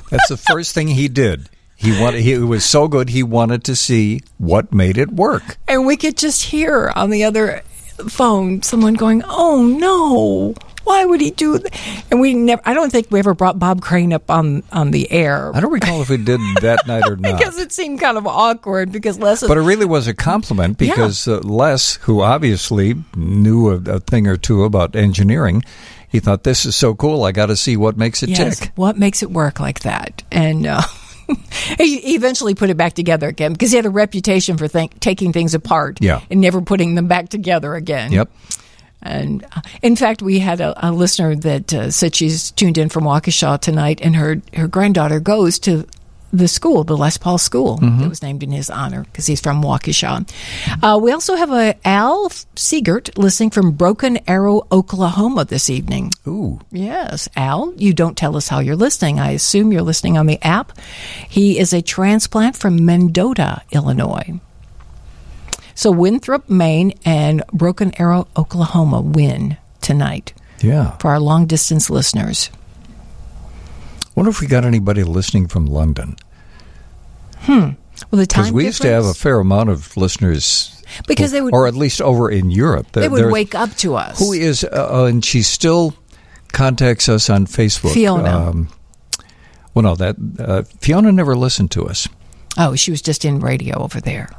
[SPEAKER 2] That's the first thing he did. He wanted. He, it was so good. He wanted to see what made it work.
[SPEAKER 3] and we could just hear on the other phone someone going, "Oh no, why would he do that?" And we never. I don't think we ever brought Bob Crane up on on the air
[SPEAKER 2] I don't recall if we did that night or not.
[SPEAKER 3] because it seemed kind of awkward because Les.
[SPEAKER 2] But it really was a compliment
[SPEAKER 3] Yeah.
[SPEAKER 2] because uh, Les, who obviously knew a, a thing or two about engineering, he thought this is so cool. I got to see what makes it
[SPEAKER 3] yes,
[SPEAKER 2] tick.
[SPEAKER 3] what makes it work like that? And. Uh, He eventually put it back together again because he had a reputation for think, taking things apart
[SPEAKER 2] Yeah.
[SPEAKER 3] and never putting them back together again.
[SPEAKER 2] Yep.
[SPEAKER 3] And uh, in fact, we had a, a listener that uh, said she's tuned in from Waukesha tonight, and her her granddaughter goes to the school, the Les Paul School, that was named in his honor because he's from Waukesha. Uh, we also have a Al Siegert listening from Broken Arrow, Oklahoma this evening.
[SPEAKER 2] Ooh.
[SPEAKER 3] Yes, Al, you don't tell us how you're listening. I assume you're listening on the app. He is a transplant from Mendota, Illinois. So Winthrop, Maine, and Broken Arrow, Oklahoma win tonight
[SPEAKER 2] Yeah.
[SPEAKER 3] for our long distance listeners.
[SPEAKER 2] Wonder if we got anybody listening from London Hmm.
[SPEAKER 3] Well, the time because
[SPEAKER 2] we used to have a fair amount of listeners,
[SPEAKER 3] because they would
[SPEAKER 2] or at least over in Europe.
[SPEAKER 3] they would wake up to us.
[SPEAKER 2] Who is? Uh, uh, and she still contacts us on Facebook.
[SPEAKER 3] Fiona.
[SPEAKER 2] Um, well, no, that uh, Fiona never listened to us.
[SPEAKER 3] oh, she was just in radio over there.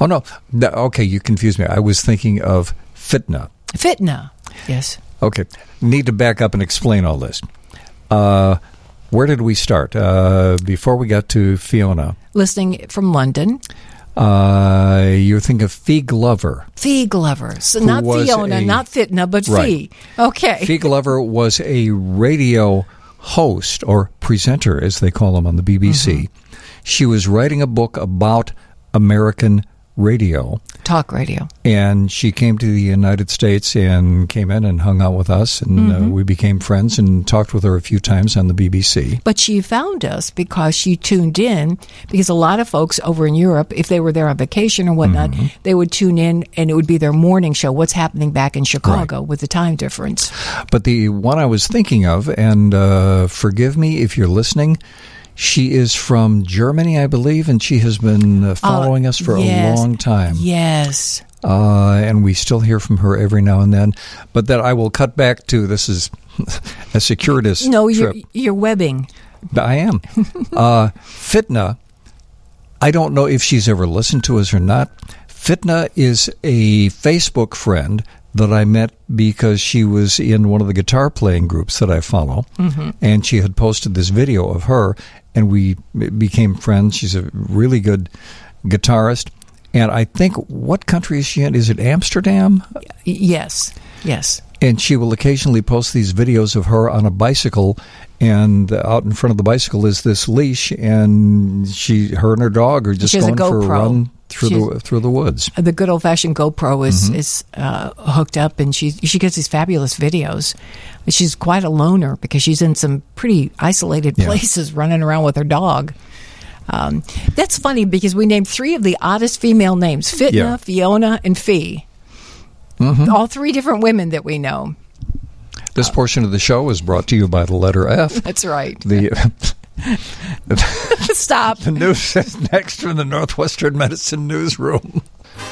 [SPEAKER 2] Oh no, no, okay, you confused me. I was thinking of Fitna.
[SPEAKER 3] Fitna, yes.
[SPEAKER 2] Okay, need to back up and explain all this. Uh, where did we start? Uh, before we got to Fiona,
[SPEAKER 3] Listening from London.
[SPEAKER 2] uh, you think of Fi Glover.
[SPEAKER 3] Fi Glover. So not Fiona,
[SPEAKER 2] a-
[SPEAKER 3] not Fitna, but
[SPEAKER 2] Right.
[SPEAKER 3] Fi. Okay.
[SPEAKER 2] Fi Glover was a radio host or presenter, as they call them on the BBC. She was writing a book about American radio.
[SPEAKER 3] Talk radio.
[SPEAKER 2] and she came to the United States and came in and hung out with us, and uh, we became friends and talked with her a few times on the BBC.
[SPEAKER 3] But she found us because she tuned in. Because a lot of folks over in Europe, if they were there on vacation or whatnot,
[SPEAKER 2] Mm-hmm.
[SPEAKER 3] they would tune in and it would be their morning show. What's happening back in Chicago with the time difference?
[SPEAKER 2] But the one I was thinking of, and uh, forgive me if you're listening, she is from Germany, I believe, and she has been uh, following us for
[SPEAKER 3] yes.
[SPEAKER 2] a long time.
[SPEAKER 3] Yes.
[SPEAKER 2] Uh, and we still hear from her every now and then. But that I will cut back to this is a circuitous
[SPEAKER 3] No, you're, you're webbing.
[SPEAKER 2] I am. uh, Fitna I don't know if she's ever listened to us or not. Fitna is a Facebook friend that I met because she was in one of the guitar playing groups that I follow, mm-hmm. and she had posted this video of her, and we became friends. She's a really good guitarist, and I think what country is she in? Is it Amsterdam?
[SPEAKER 3] Yes, yes.
[SPEAKER 2] And she will occasionally post these videos of her on a bicycle, and out in front of the bicycle is this leash, and she, her and her dog are just going a for a run through She's, the through the woods.
[SPEAKER 3] The good old fashioned GoPro is mm-hmm. is uh, hooked up, and she she gets these fabulous videos. She's quite a loner because she's in some pretty isolated places, yeah. running around with her dog. Um, that's funny because we named three of the oddest female names: Fitna, yeah. Fiona, and Fi. Mm-hmm. All three different women that we know.
[SPEAKER 2] This portion of the show is brought to you by the letter F.
[SPEAKER 3] That's right.
[SPEAKER 2] The
[SPEAKER 3] Stop.
[SPEAKER 2] The news is next from the Northwestern Medicine Newsroom.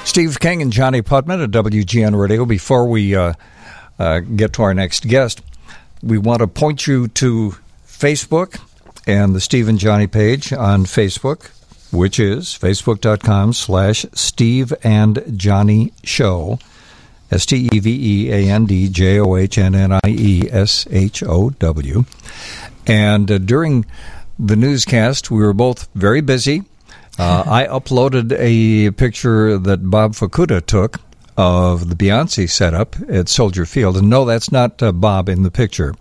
[SPEAKER 2] Steve King and Johnnie Putman at WGN Radio. Before we uh, uh, get to our next guest, we want to point you to Facebook and the Steve and Johnnie page on Facebook, which is facebook.com slash Steve and Johnnie Show. S T E V E A N D J O H N N I E S H O W. And uh, during the newscast. We were both very busy. Uh, I uploaded a picture that Bob Fukuda took of the Beyonce setup at Soldier Field. And no, that's not uh, Bob in the picture.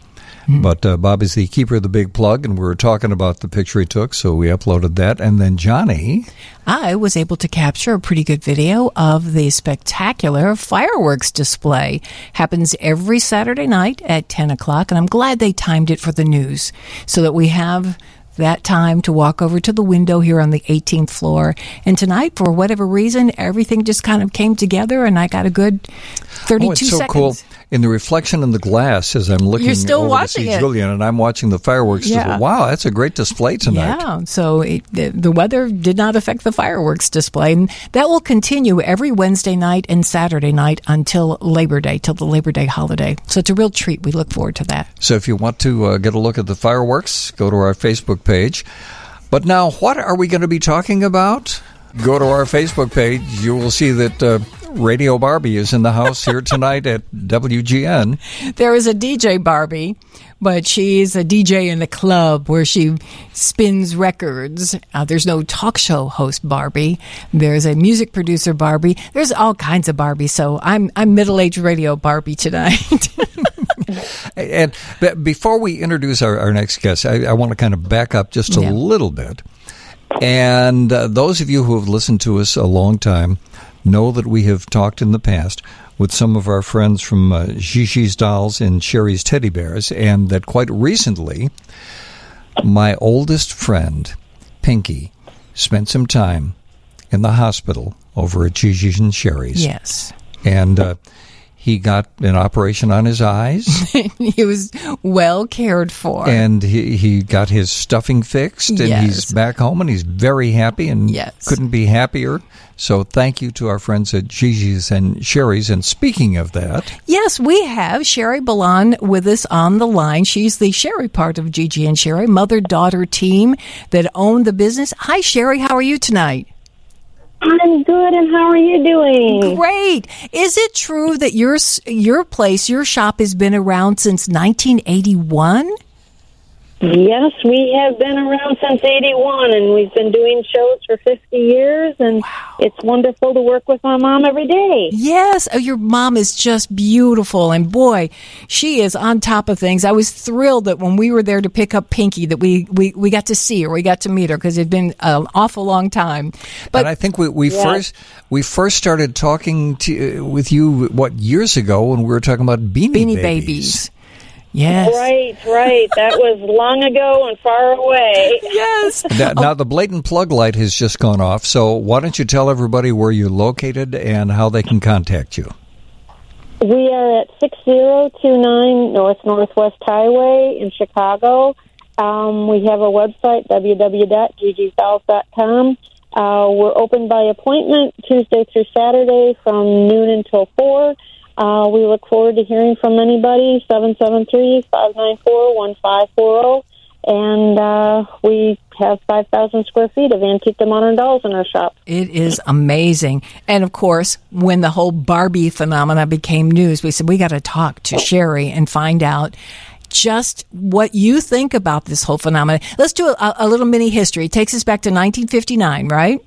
[SPEAKER 2] Mm-hmm. But uh, Bob is the keeper of the big plug, and we were talking about the picture he took, so we uploaded that. And then Johnnie.
[SPEAKER 3] I was able to capture a pretty good video of the spectacular fireworks display. Happens every Saturday night at 10 o'clock, and I'm glad they timed it for the news so that we have that time to walk over to the window here on the 18th floor. And tonight, for whatever reason, everything just kind of came together, and I got a good 32
[SPEAKER 2] oh, it's so
[SPEAKER 3] seconds.
[SPEAKER 2] cool in the reflection in the glass as I'm looking
[SPEAKER 3] You're still
[SPEAKER 2] over
[SPEAKER 3] watching
[SPEAKER 2] to see
[SPEAKER 3] it.
[SPEAKER 2] Julian, and I'm watching the fireworks.
[SPEAKER 3] Yeah.
[SPEAKER 2] Wow, that's a great display tonight.
[SPEAKER 3] Yeah, so it, the, the weather did not affect the fireworks display, and that will continue every Wednesday night and Saturday night until Labor Day, till the Labor Day holiday. So it's a real treat. We look forward to that.
[SPEAKER 2] So if you want to uh, get a look at the fireworks, go to our Facebook page. But now, what are we going to be talking about? Go to our Facebook page. You will see that uh, Radio Barbie is in the house here tonight at WGN.
[SPEAKER 3] There is a DJ Barbie, but she's a DJ in the club where she spins records. Uh, there's no talk show host Barbie. There's a music producer Barbie. There's all kinds of Barbie. So I'm I'm middle aged radio Barbie tonight.
[SPEAKER 2] and before we introduce our, our next guest, I, I, want to kind of back up just a yeah. little bit. And uh, those of you who have listened to us a long time know that we have talked in the past with some of our friends from uh, Gigi's Dolls and Sherry's Teddy Bears, and that quite recently, my oldest friend, Pinky, spent some time in the hospital over at Gigi's and Sherry's.
[SPEAKER 3] Yes.
[SPEAKER 2] And uh, he got an operation on his eyes.
[SPEAKER 3] he was well cared for.
[SPEAKER 2] And he, he got his stuffing fixed, and
[SPEAKER 3] yes.
[SPEAKER 2] he's back home, and he's very happy and
[SPEAKER 3] yes.
[SPEAKER 2] couldn't be happier. So thank you to our friends at Gigi's and Sherry's. And speaking of that.
[SPEAKER 3] Yes, we have Sherry Baloun with us on the line. She's the Sherry part of Gigi and Sherry, mother daughter team that own the business. Hi, Sherry. How are you tonight?
[SPEAKER 7] I'm good, and how are you doing?
[SPEAKER 3] Great. Is it true that your your place, your shop, has been around since 1981?
[SPEAKER 7] Yes, we have been around since 81 and we've been doing shows for 50 years and wow. it's wonderful to work with my mom every day.
[SPEAKER 3] Yes, oh, your mom is just beautiful and boy, she is on top of things. I was thrilled that when we were there to pick up Pinky that we, we, we got to see her, we got to meet her because it'd been an awful long time.
[SPEAKER 2] But and I think we, we yes. first we first started talking to, with you what years ago when we were talking about Beanie,
[SPEAKER 3] Beanie
[SPEAKER 2] Babies.
[SPEAKER 3] Babies. Yes.
[SPEAKER 7] Right, right. That was long ago and far away.
[SPEAKER 3] Yes.
[SPEAKER 2] Now, now, the blatant plug light has just gone off, so why don't you tell everybody where you're located and how they can contact you?
[SPEAKER 7] We are at 6029 North Northwest Highway in Chicago. Um, we have a website, www.gigisdolls.com. Uh, we're open by appointment Tuesday through Saturday from noon until 4. Uh, we look forward to hearing from anybody, 773-594-1540. and uh, we have 5,000 square feet of antique to modern dolls in our shop.
[SPEAKER 3] It is amazing. And of course, when the whole Barbie phenomena became news, we said we got to talk to Sherry and find out just what you think about this whole phenomenon. Let's do a, a little mini history. It takes us back to 1959, right?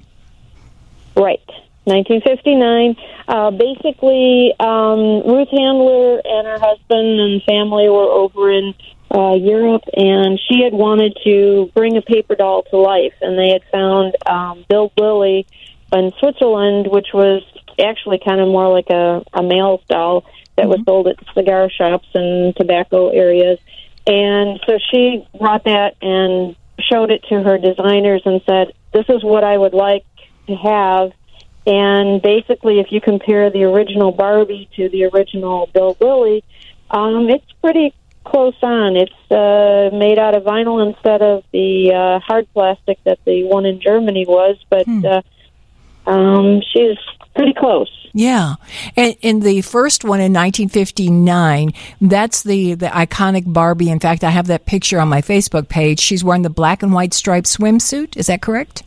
[SPEAKER 7] Right. 1959. Uh, basically, um, Ruth Handler and her husband and family were over in uh, Europe, and she had wanted to bring a paper doll to life, and they had found um, Bild Lilli in Switzerland, which was actually kind of more like a, a male doll that was sold at cigar shops and tobacco areas. And so she brought that and showed it to her designers and said, This is what I would like to have. And basically, if you compare the original Barbie to the original Bild Lilli, um, it's pretty close on. It's uh, made out of vinyl instead of the uh, hard plastic that the one in Germany was, but uh, um, she's pretty close.
[SPEAKER 3] Yeah. And in the first one in 1959, that's the, the iconic Barbie. In fact, I have that picture on my Facebook page. She's wearing the black and white striped swimsuit. Is that correct?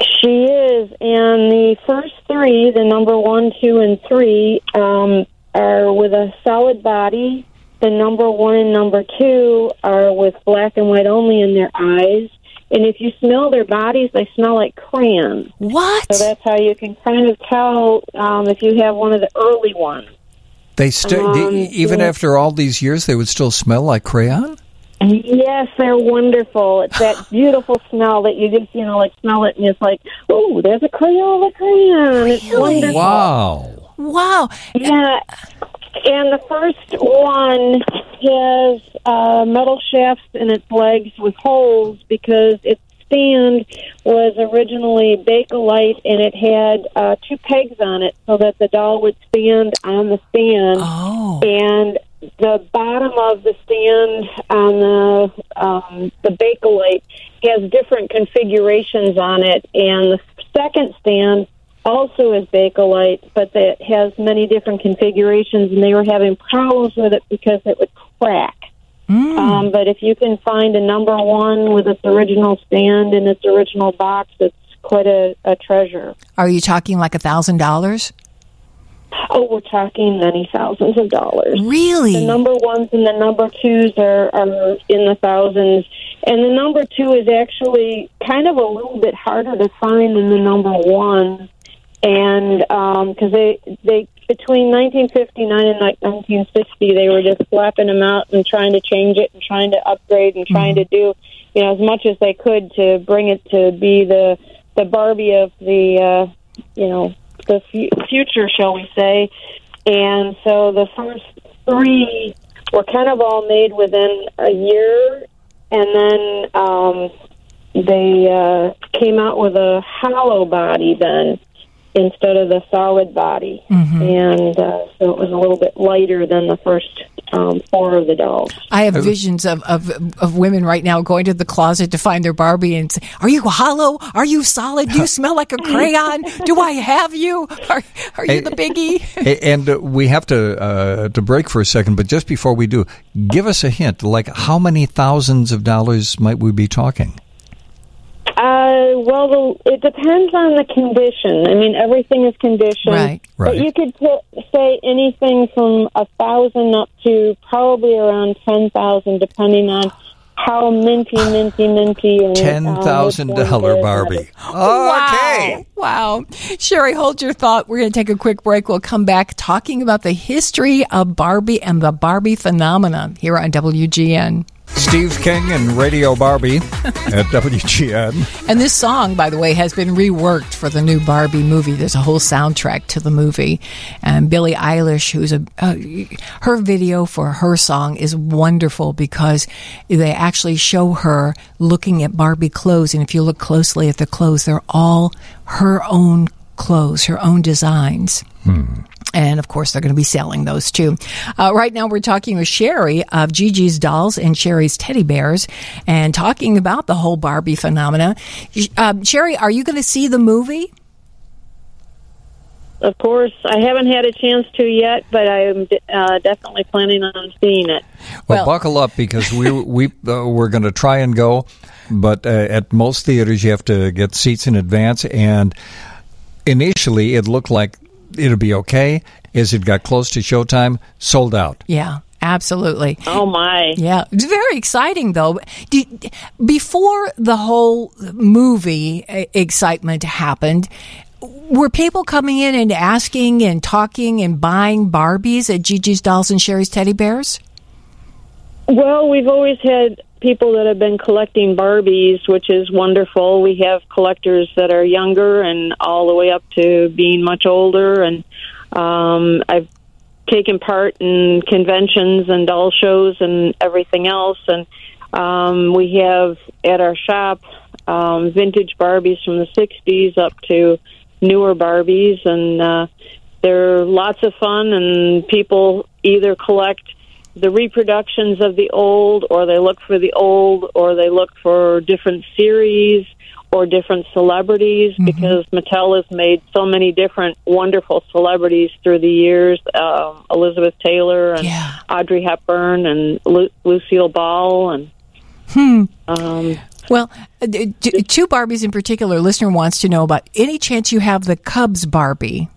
[SPEAKER 7] She is, and the first three, the number one, two, and three, um, are with a solid body. The number one and number two are with black and white only in their eyes. And if you smell their bodies, they smell like crayon.
[SPEAKER 3] What?
[SPEAKER 7] So that's how you can kind of tell um, if you have one of the early ones.
[SPEAKER 2] They st-
[SPEAKER 7] Um,
[SPEAKER 2] even
[SPEAKER 7] yeah.
[SPEAKER 2] after all these years, they would still smell like crayon.
[SPEAKER 7] Yes, they're wonderful. It's that beautiful smell that you just, you know, like smell it and it's like, oh, there's a Crayola crayon. It's wonderful.
[SPEAKER 2] Wow.
[SPEAKER 3] Wow.
[SPEAKER 7] Yeah, and the first one has uh, metal shafts in its legs with holes because its stand was originally Bakelite and it had uh, two pegs on it so that the doll would stand on the stand.
[SPEAKER 3] Oh.
[SPEAKER 7] And the bottom of the stand on the um, the Bakelite has different configurations on it, and the second stand also is Bakelite, but it has many different configurations, and they were having problems with it because it would crack. Um, but if you can find a number one with its original stand in its original box, it's quite a, a treasure.
[SPEAKER 3] Are you talking like a thousand dollars?
[SPEAKER 7] Oh, we're talking many thousands of dollars.
[SPEAKER 3] Really?
[SPEAKER 7] The number ones and the number twos are, are in the thousands, and the number two is actually kind of a little bit harder to find than the number one, and because they they between 1959 and like 1960 they were just slapping them out and trying to change it and trying to upgrade and trying to do you know as much as they could to bring it to be the the Barbie of the uh, you know the fu- future, shall we say? And so the first three were kind of all made within a year, and then um, they uh, came out with a hollow body then instead of the solid body, and uh, so it was a little bit lighter than the first um, four of the dolls.
[SPEAKER 3] I have visions of, of of women right now going to the closet to find their Barbie and say, "Are you hollow? Are you solid? Do you smell like a crayon? Do I have you? Are are you the biggie?"
[SPEAKER 2] And uh, we have to uh, to break for a second, but just before we do, give us a hint. Like, how many thousands of dollars might we be talking?
[SPEAKER 7] Uh, well, the, it depends on the condition. I mean, everything is condition.
[SPEAKER 3] Right.
[SPEAKER 2] Right.
[SPEAKER 7] But you could put, say anything from a thousand up to probably around ten thousand, depending on how minty, minty, minty. And,
[SPEAKER 2] Ten thousand
[SPEAKER 7] uh,
[SPEAKER 2] thousand
[SPEAKER 7] which one
[SPEAKER 2] dollar
[SPEAKER 7] it is.
[SPEAKER 2] Barbie.
[SPEAKER 3] Wow. Wow. Sherry, hold your thought. We're going to take a quick break. We'll come back talking about the history of Barbie and the Barbie phenomenon here on WGN.
[SPEAKER 2] Steve King and Radio Barbie at WGN.
[SPEAKER 3] And this song, by the way, has been reworked for the new Barbie movie. There's a whole soundtrack to the movie. And Billie Eilish, who's a, uh, her video for her song is wonderful because they actually show her looking at Barbie clothes. And if you look closely at the clothes, they're all her own clothes, her own designs. And of course, they're going to be selling those too. Uh, right now, we're talking with Sherry of Gigi's Dolls and Sherry's Teddy Bears and talking about the whole Barbie phenomena. Uh, Sherry, are you going to see the movie?
[SPEAKER 7] of course. I haven't had a chance to yet, but I'm uh, definitely planning on seeing it.
[SPEAKER 2] Well,
[SPEAKER 3] Well-
[SPEAKER 2] buckle up because we we uh, we're going to try and go, but uh, at most theaters you have to get seats in advance. And initially, it looked like it'd be okay. As it got close to showtime, sold out.
[SPEAKER 3] Yeah, absolutely.
[SPEAKER 7] Oh my!
[SPEAKER 3] Yeah, it's very exciting though. Did, before the whole movie uh, excitement happened, were people coming in and asking and talking and buying Barbies at Gigi's Dolls and Sherry's Teddy Bears?
[SPEAKER 7] Well, we've always had people that have been collecting Barbies, which is wonderful. We have collectors that are younger and all the way up to being much older. And um, I've taken part in conventions and doll shows and everything else. And um, we have at our shop um, vintage Barbies from the 60s up to newer Barbies. And uh, they're lots of fun, and people either collect the reproductions of the old, or they look for the old, or they look for different series or different celebrities because Mattel has made so many different wonderful celebrities through the years. Um, Elizabeth Taylor and
[SPEAKER 3] Yeah.
[SPEAKER 7] Audrey Hepburn and Lu- Lucille Ball and um,
[SPEAKER 3] Well, uh, two Barbies in particular. Listener wants to know about any chance you have the Cubs Barbie.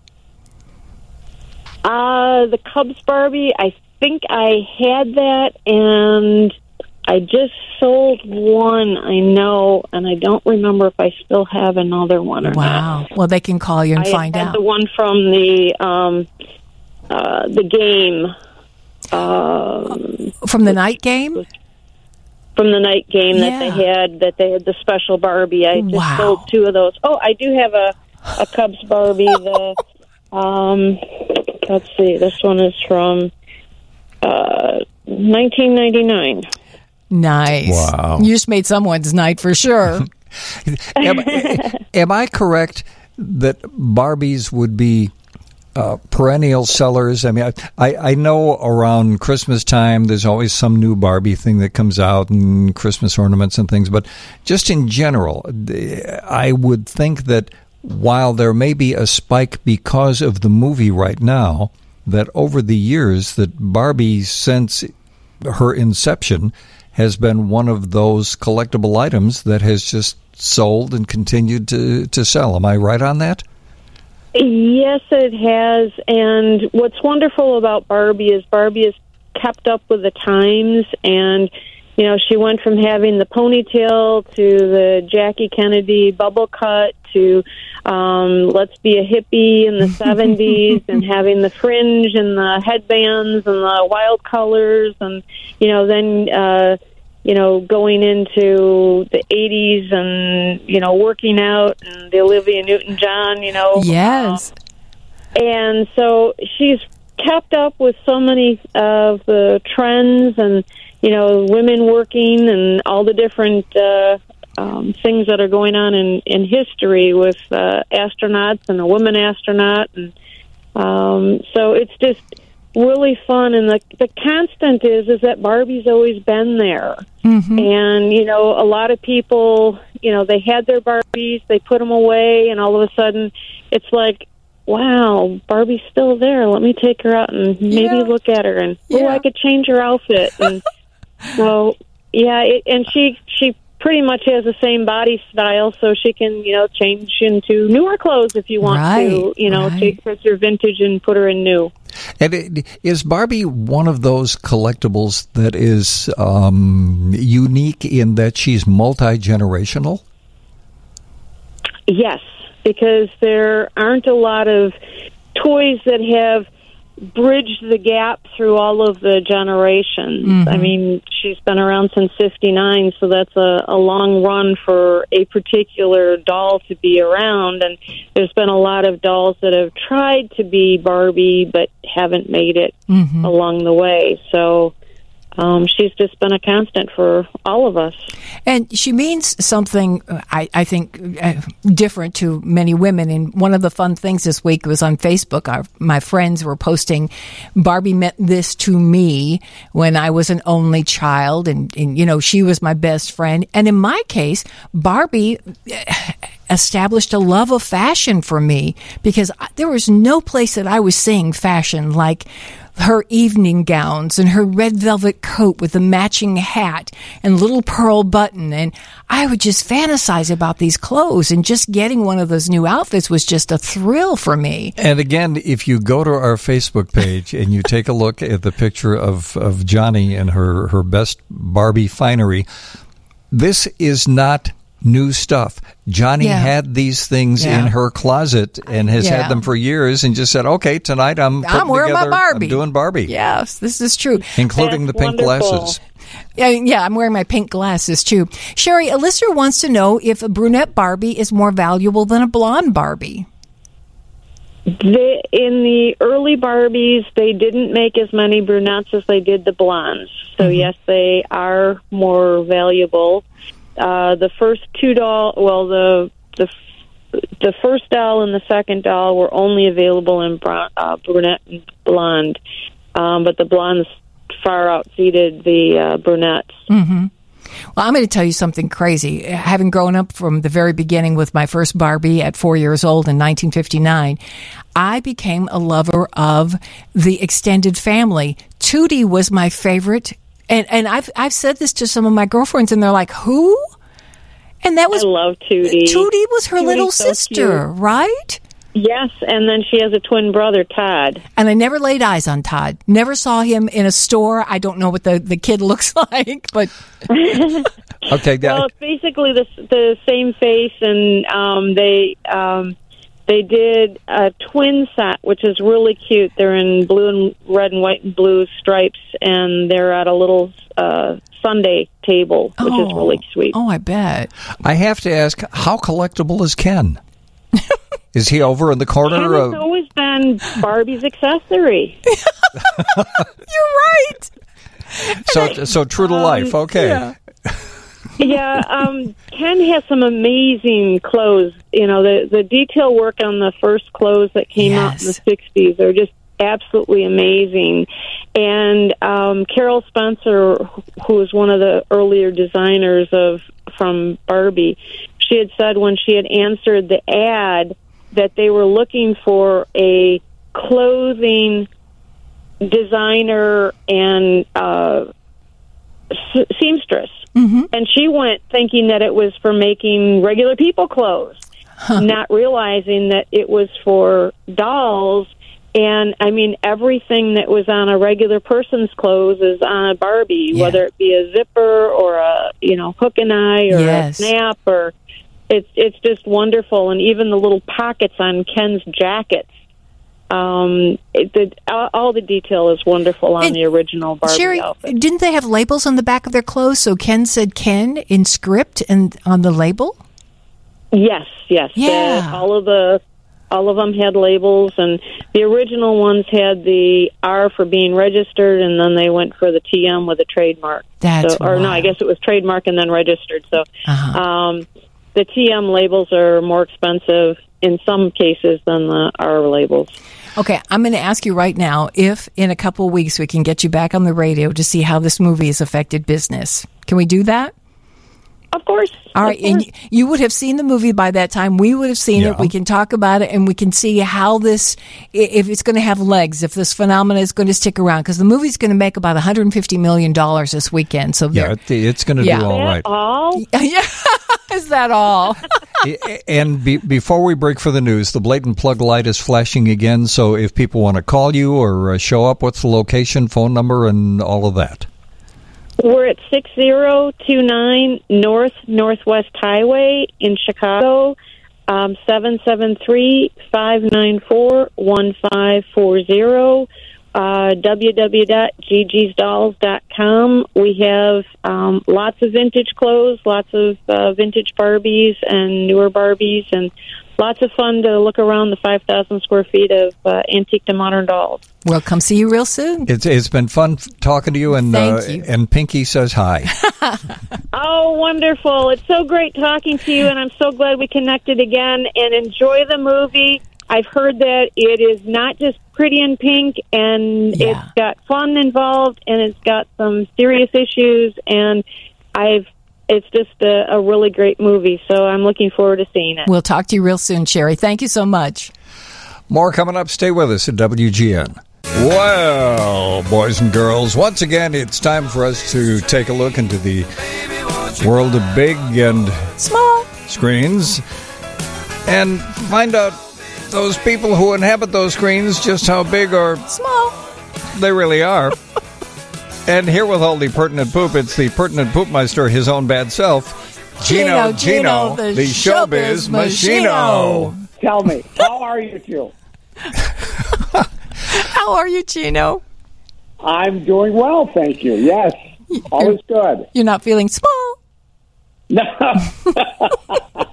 [SPEAKER 7] Uh, the Cubs Barbie, I think I had that, and I just sold one, I know, and I don't remember if I still have another one or not.
[SPEAKER 3] Wow. Well, they can call you and
[SPEAKER 7] I
[SPEAKER 3] find
[SPEAKER 7] had
[SPEAKER 3] out.
[SPEAKER 7] the one from the um, uh, the game um,
[SPEAKER 3] From the night game?
[SPEAKER 7] from the night game that they had. That they had the special Barbie. I just
[SPEAKER 3] Wow.
[SPEAKER 7] sold two of those. Oh, I do have a a Cubs Barbie. The um, let's see, this one is from uh, 1999.
[SPEAKER 3] Nice.
[SPEAKER 2] Wow.
[SPEAKER 3] You just made someone's night for sure.
[SPEAKER 2] am, am I correct that Barbies would be uh, perennial sellers? I mean, I, I I know around Christmas time there's always some new Barbie thing that comes out and Christmas ornaments and things, but just in general, I would think that while there may be a spike because of the movie right now, that over the years that Barbie since her inception has been one of those collectible items that has just sold and continued to, to sell. Am I right on that?
[SPEAKER 7] Yes, it has. And what's wonderful about Barbie is Barbie has kept up with the times. And, you know, she went from having the ponytail to the Jackie Kennedy bubble cut to um, let's be a hippie in the 70s and having the fringe and the headbands and the wild colors. And, you know, then. Uh, you know, going into the 80s and, you know, working out and the Olivia Newton John, you know.
[SPEAKER 3] yes.
[SPEAKER 7] And so she's kept up with so many of the trends and, you know, women working and all the different uh, um, things that are going on in, in history with uh, astronauts and a woman astronaut. And um, so it's just really fun. And the, the constant is, is that Barbie's always been there. And, you know, a lot of people, you know, they had their Barbies, they put them away, and all of a sudden it's like, wow, Barbie's still there. Let me take her out and maybe
[SPEAKER 3] Yeah.
[SPEAKER 7] look at her and, oh,
[SPEAKER 3] Yeah.
[SPEAKER 7] I could change her outfit. And so, yeah, it, and she, she pretty much has the same body style, so she can, you know, change into newer clothes if you want
[SPEAKER 3] Right,
[SPEAKER 7] to, you know,
[SPEAKER 3] right.
[SPEAKER 7] take her vintage and put her in new.
[SPEAKER 2] And it, is Barbie one of those collectibles that is um, unique in that she's multi generational?
[SPEAKER 7] Yes, because there aren't a lot of toys that have bridged the gap through all of the generations. I mm-hmm. mean, she's been around since 59, so that's a, a long run for a particular doll to be around. And there's been a lot of dolls that have tried to be Barbie but haven't made it mm-hmm. along the way. So um, she's just been a constant for all of us.
[SPEAKER 3] And she means something, uh, I, I think, uh, different to many women. And one of the fun things this week was on Facebook. Our, my friends were posting, Barbie meant this to me when I was an only child. And, and, you know, she was my best friend. And in my case, Barbie, established a love of fashion for me because there was no place that I was seeing fashion like her evening gowns and her red velvet coat with the matching hat and little pearl button. And I would just fantasize about these clothes and just getting one of those new outfits was just a thrill for me.
[SPEAKER 2] And again, if you go to our Facebook page and you take a look at the picture of, of Johnnie and her, her best Barbie finery, this is not new stuff. Johnnie
[SPEAKER 3] Yeah.
[SPEAKER 2] had these things
[SPEAKER 3] Yeah.
[SPEAKER 2] in her closet and has
[SPEAKER 3] Yeah.
[SPEAKER 2] had them for years and just said, okay, tonight I'm,
[SPEAKER 3] I'm
[SPEAKER 2] putting
[SPEAKER 3] wearing my Barbie.
[SPEAKER 2] I'm doing Barbie.
[SPEAKER 3] Yes, this is true.
[SPEAKER 2] Including
[SPEAKER 7] That's
[SPEAKER 2] the pink
[SPEAKER 7] wonderful.
[SPEAKER 2] glasses.
[SPEAKER 3] Yeah, yeah, I'm wearing my pink glasses too. Sherry, a listener wants to know if a brunette Barbie is more valuable than a blonde Barbie.
[SPEAKER 7] They, in the early Barbies, they didn't make as many brunettes as they did the blondes. So mm-hmm. yes, they are more valuable. Uh, the first two doll, well, the the the first doll and the second doll were only available in br- uh, brunette and blonde, um, but the blondes far outseated the uh, brunettes.
[SPEAKER 3] Well, I'm going to tell you something crazy. Having grown up from the very beginning with my first Barbie at four years old in 1959, I became a lover of the extended family. Tutti was my favorite. And, and I've, I've said this to some of my girlfriends, and they're like, who? And that was
[SPEAKER 7] I love Tutti.
[SPEAKER 3] Tutti was her
[SPEAKER 7] Tutti's
[SPEAKER 3] little
[SPEAKER 7] so
[SPEAKER 3] sister,
[SPEAKER 7] cute.
[SPEAKER 3] right?
[SPEAKER 7] Yes, and then she has a twin brother, Todd.
[SPEAKER 3] And I never laid eyes on Todd. Never saw him in a store. I don't know what the, the kid looks like, but
[SPEAKER 2] Okay, that-
[SPEAKER 7] Well, it's basically the the same face, and um, they um, they did a twin set, which is really cute. They're in blue and red and white and blue stripes, and they're at a little uh, sundae table, which is really sweet.
[SPEAKER 3] Oh, I bet.
[SPEAKER 2] I have to ask, how collectible is Ken? is he over in the
[SPEAKER 7] Ken
[SPEAKER 2] corner?
[SPEAKER 7] has always been Barbie's accessory.
[SPEAKER 3] You're right.
[SPEAKER 2] so, so true to life. Okay.
[SPEAKER 7] yeah, um, Ken has some amazing clothes. You know, the the detail work on the first clothes that came out in the '60s are just absolutely amazing. And um, Carol Spencer, who was one of the earlier designers of from Barbie, she had said when she had answered the ad that they were looking for a clothing designer and uh, s- seamstress and she went thinking that it was for making regular people clothes, not realizing that it was for dolls. And I mean, everything that was on a regular person's clothes is on a Barbie,
[SPEAKER 3] Yeah.
[SPEAKER 7] whether it be a zipper or a you know hook and eye or
[SPEAKER 3] Yes.
[SPEAKER 7] a snap or it's it's just wonderful. And even the little pockets on Ken's jackets. Um, it, the, all, all the detail is wonderful on
[SPEAKER 3] And
[SPEAKER 7] the original Barbie
[SPEAKER 3] Sherry,
[SPEAKER 7] outfit.
[SPEAKER 3] didn't they have labels on the back of their clothes? So Ken said Ken in script and on the label?
[SPEAKER 7] Yes, yes. The-
[SPEAKER 3] Yeah.
[SPEAKER 7] all of the all of them had labels, and the original ones had the R for being registered, and then they went for the TM with a trademark.
[SPEAKER 3] That's
[SPEAKER 7] so, or no, I guess it was trademark and then registered. So,
[SPEAKER 3] Uh-huh.
[SPEAKER 7] um, the TM labels are more expensive in some cases than the R labels.
[SPEAKER 3] Okay, I'm going to ask you right now if in a couple weeks we can get you back on the radio to see how this movie has affected business. Can we do that?
[SPEAKER 7] Of course.
[SPEAKER 3] All
[SPEAKER 7] of
[SPEAKER 3] right, and you would have seen the movie by that time. We would have seen
[SPEAKER 2] Yeah.
[SPEAKER 3] it. We can talk about it, and we can see how this, if it's going to have legs, if this phenomenon is going to stick around. Because the movie's going to make about 150 million dollars this weekend. So
[SPEAKER 2] Yeah, it's going to
[SPEAKER 3] Yeah.
[SPEAKER 2] do all
[SPEAKER 7] That all?
[SPEAKER 3] yeah, is that all?
[SPEAKER 2] and be, before we break for the news, the blatant plug light is flashing again. So if people want to call you or uh, show up, what's the location, phone number, and all of that?
[SPEAKER 7] We're at 6029 North Northwest Highway in Chicago, um, 773 594 1540. Uh, www.gigisdolls.com. We have um, lots of vintage clothes, lots of uh, vintage Barbies and newer Barbies, and lots of fun to look around the 5,000 square feet of uh, antique to modern dolls.
[SPEAKER 3] We'll come see you real soon.
[SPEAKER 2] It's it's been fun talking to you, and
[SPEAKER 3] Thank
[SPEAKER 2] uh,
[SPEAKER 3] you.
[SPEAKER 2] and Pinky says hi.
[SPEAKER 7] Oh, wonderful. It's so great talking to you, and I'm so glad we connected again. And enjoy the movie. I've heard that it is not just pretty and pink, and
[SPEAKER 3] Yeah.
[SPEAKER 7] it's got fun involved, and it's got some serious issues. And I've it's just a, a really great movie. So I'm looking forward to seeing it.
[SPEAKER 3] We'll talk to you real soon, Sherry. Thank you so much.
[SPEAKER 2] More coming up. Stay with us at WGN. Well, boys and girls, once again, it's time for us to take a look into the world of big and
[SPEAKER 3] Small.
[SPEAKER 2] screens and find out those people who inhabit those screens just how big or
[SPEAKER 3] Small.
[SPEAKER 2] they really are. and here with all the pertinent poop, it's the pertinent poop meister, his own bad self, Gino, Gino, the, showbiz machino.
[SPEAKER 8] Tell me, how are you two?
[SPEAKER 3] How are you, Gino?
[SPEAKER 8] I'm doing well, thank you. Yes, all is good.
[SPEAKER 3] You're not feeling small.
[SPEAKER 8] No.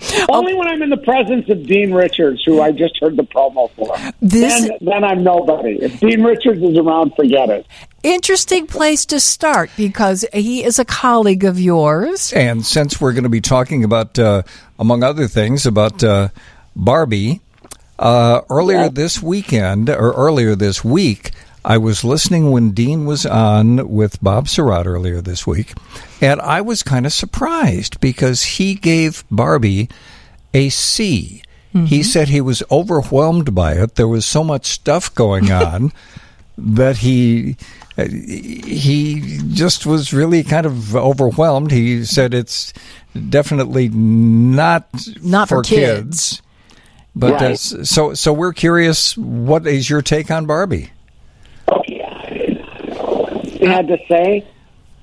[SPEAKER 8] Only when I'm in the presence of Dean Richards, who I just heard the promo for.
[SPEAKER 3] This
[SPEAKER 8] Then, then I'm nobody. If Dean Richards is around, forget it.
[SPEAKER 3] interesting place to start because he is a colleague of yours.
[SPEAKER 2] And since we're going to be talking about, uh, among other things, about uh, Barbie, uh, earlier this weekend or earlier this week, I was listening when Dean was on with Bob Sirott earlier this week, and I was kind of surprised because he gave Barbie a C. He said he was overwhelmed by it. There was so much stuff going on that he uh, he just was really kind of overwhelmed. He said it's definitely not
[SPEAKER 3] Not for kids.
[SPEAKER 2] But uh,
[SPEAKER 8] Right.
[SPEAKER 2] s- so so we're curious. What is your take on Barbie?
[SPEAKER 8] He had to say,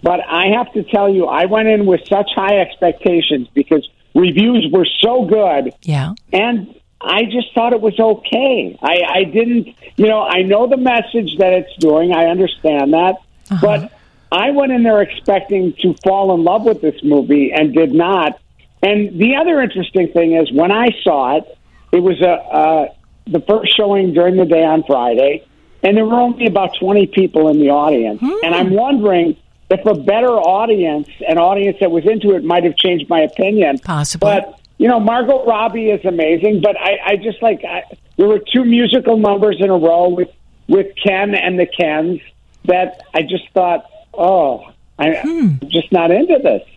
[SPEAKER 8] but I have to tell you, I went in with such high expectations because reviews were so good.
[SPEAKER 3] Yeah.
[SPEAKER 8] and I just thought it was okay. I, I didn't, you know, I know the message that it's doing. I understand that, but I went in there expecting to fall in love with this movie and did not. And the other interesting thing is when I saw it, it was a uh, the first showing during the day on Friday, and there were only about twenty people in the audience. Hmm. And I'm wondering if a better audience, an audience that was into it, might have changed my opinion.
[SPEAKER 3] Possibly.
[SPEAKER 8] But you know, Margot Robbie is amazing, but I, I just like I, there were two musical numbers in a row with with Ken and the Kens that I just thought, oh, I, hmm. I'm just not into this.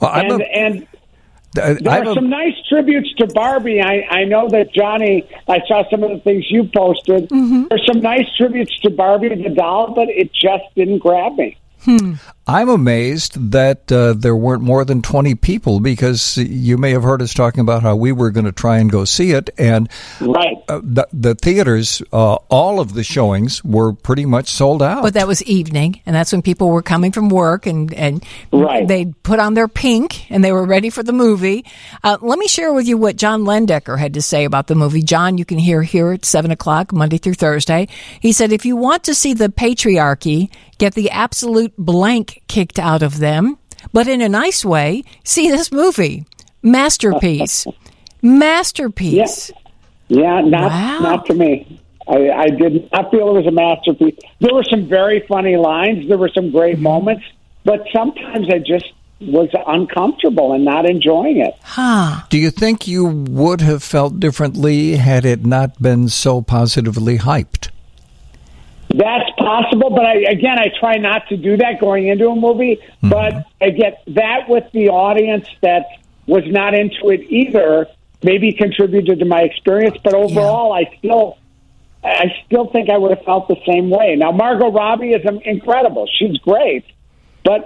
[SPEAKER 2] Well, I'm
[SPEAKER 8] And
[SPEAKER 2] a,
[SPEAKER 8] and there
[SPEAKER 2] I'm
[SPEAKER 8] are
[SPEAKER 2] a-
[SPEAKER 8] some nice tributes to Barbie. I, I know that Johnnie. I saw some of the things you posted. Mm-hmm. There's some nice tributes to Barbie the doll, but it just didn't grab me. Hmm.
[SPEAKER 2] I'm amazed that uh, there weren't more than 20 people because you may have heard us talking about how we were going to try and go see it, and
[SPEAKER 8] Right.
[SPEAKER 2] uh, the, the theaters, uh, all of the showings were pretty much sold out.
[SPEAKER 3] But that was evening, and that's when people were coming from work, and and
[SPEAKER 8] Right.
[SPEAKER 3] they put on their pink, and they were ready for the movie. Uh, let me share with you what John Landecker had to say about the movie. John, you can hear here at seven o'clock Monday through Thursday. He said, if you want to see the patriarchy get the absolute blank kicked out of them, but in a nice way, see this movie, masterpiece, masterpiece.
[SPEAKER 8] Yeah, not
[SPEAKER 3] Wow.
[SPEAKER 8] not to me. I, I did not I feel it was a masterpiece. There were some very funny lines. There were some great mm-hmm. moments, but sometimes I just was uncomfortable and not enjoying it.
[SPEAKER 3] Huh.
[SPEAKER 2] Do you think you would have felt differently had it not been so positively hyped?
[SPEAKER 8] That's possible, but I, again, I try not to do that going into a movie. Mm-hmm. But again, that with the audience that was not into it either maybe contributed to my experience. But overall, I still, I still think I would have felt the same way. Now, Margot Robbie is incredible; she's great, but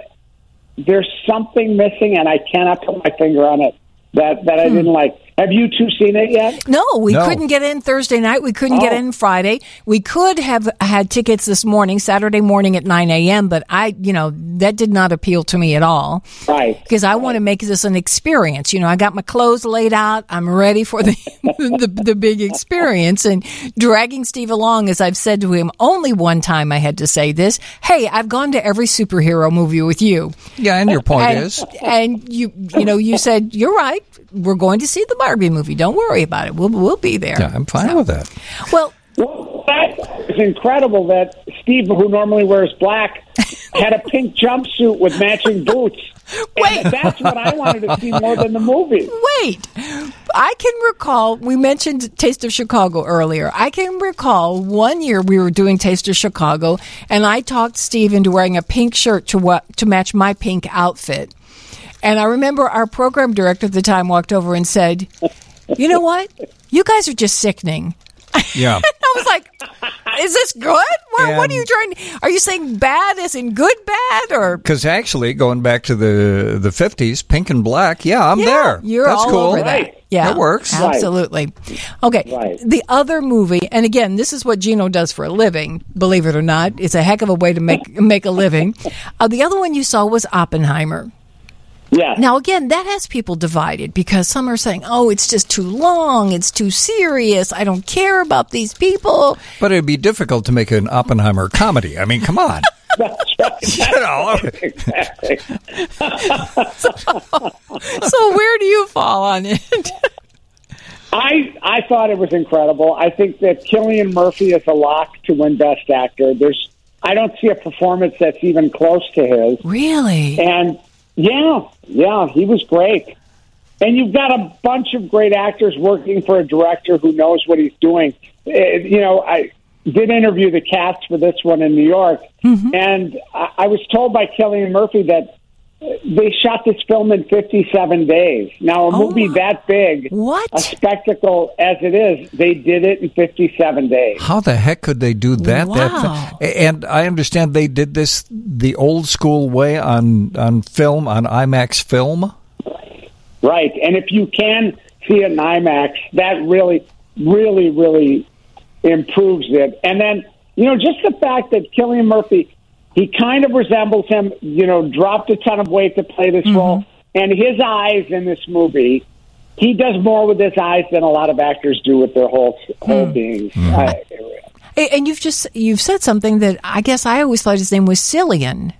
[SPEAKER 8] there's something missing, and I cannot put my finger on it that that I hmm. didn't like. Have you two seen it yet?
[SPEAKER 3] No, we
[SPEAKER 2] No.
[SPEAKER 3] couldn't get in Thursday night. We couldn't get
[SPEAKER 8] Oh.
[SPEAKER 3] in Friday. We could have had tickets this morning, Saturday morning at 9 a.m., but I, you know, that did not appeal to me at all
[SPEAKER 8] Right.
[SPEAKER 3] because I want to make this an experience. You know, I got my clothes laid out. I'm ready for the, the, the big experience and dragging Steve along, as I've said to him only one time I had to say this. Hey, I've gone to every superhero movie with you.
[SPEAKER 2] Yeah, and your point
[SPEAKER 3] and,
[SPEAKER 2] is,
[SPEAKER 3] and you, you know, you said, you're right. We're going to see the Barbie movie. Don't worry about it. We'll, we'll be there.
[SPEAKER 2] yeah, I'm fine with that.
[SPEAKER 3] Well,
[SPEAKER 8] Well, that was incredible that Steve, who normally wears black, had a pink jumpsuit with matching boots.
[SPEAKER 3] Wait.
[SPEAKER 8] And that's what I wanted to see more than the movie.
[SPEAKER 3] wait. I can recall, we mentioned Taste of Chicago earlier. I can recall one year we were doing Taste of Chicago, and I talked Steve into wearing a pink shirt to, what to match my pink outfit. And I remember our program director at the time walked over and said, "You know what? You guys are just sickening."
[SPEAKER 2] Yeah.
[SPEAKER 3] I was like, "Is this good? What, what are you trying? Are you saying bad as in good bad or?"
[SPEAKER 2] Because actually, going back to the the fifties, pink and black. Yeah, I'm
[SPEAKER 3] Yeah,
[SPEAKER 2] there.
[SPEAKER 3] You're
[SPEAKER 2] That's
[SPEAKER 3] all
[SPEAKER 2] cool.
[SPEAKER 3] over that.
[SPEAKER 8] Right.
[SPEAKER 3] Yeah,
[SPEAKER 2] That works.
[SPEAKER 8] Right.
[SPEAKER 3] Absolutely. Okay.
[SPEAKER 8] Right.
[SPEAKER 3] The other movie, and again, this is what Gino does for a living. Believe it or not, it's a heck of a way to make make a living. Uh, the other one you saw was Oppenheimer.
[SPEAKER 8] Yeah.
[SPEAKER 3] Now, again, that has people divided because some are saying, "Oh, it's just too long. It's too serious. I don't care about these people."
[SPEAKER 2] But it'd be difficult to make an Oppenheimer comedy. I mean, come on. You know,
[SPEAKER 8] exactly.
[SPEAKER 3] so, where do you fall on it?
[SPEAKER 8] I I thought it was incredible. I think that Cillian Murphy is a lock to win Best Actor. There's I don't see a performance that's even close to his.
[SPEAKER 3] really?
[SPEAKER 8] And yeah, yeah, he was great. And you've got a bunch of great actors working for a director who knows what he's doing. Uh, you know, I did interview the cast for this one in New York, and I, I was told by Cillian Murphy that they shot this film in 57 days. Now, a
[SPEAKER 3] Oh,
[SPEAKER 8] movie that big,
[SPEAKER 3] What?
[SPEAKER 8] a spectacle as it is, they did it in 57 days.
[SPEAKER 2] how the heck could they do that? that
[SPEAKER 3] Wow.
[SPEAKER 2] fa- and I understand they did this the old school way on on film on IMAX film.
[SPEAKER 8] Right. And if you can see it in IMAX, that really, really, really improves it. And then, you know, just the fact that Killian Murphy, he kind of resembles him, you know, dropped a ton of weight to play this mm-hmm. role. And his eyes in this movie, he does more with his eyes than a lot of actors do with their whole whole mm. beings. I- mm.
[SPEAKER 3] uh, A- And you've just you've said something that I guess I always thought his name was Cillian,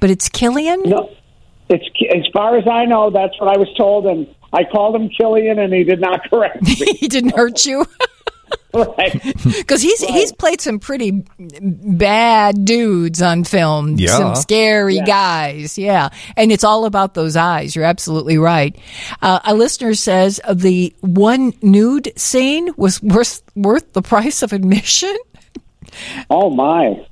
[SPEAKER 3] but it's Killian.
[SPEAKER 8] no, it's as far as I know, that's what I was told, and I called him Killian, and he did not correct me.
[SPEAKER 3] he didn't hurt you. because he's he's played some pretty bad dudes on film.
[SPEAKER 2] Yeah.
[SPEAKER 3] some scary
[SPEAKER 8] Yeah.
[SPEAKER 3] guys. Yeah, and it's all about those eyes. You're absolutely right. Uh, a listener says uh, the one nude scene was worth worth the price of admission.
[SPEAKER 8] Oh my!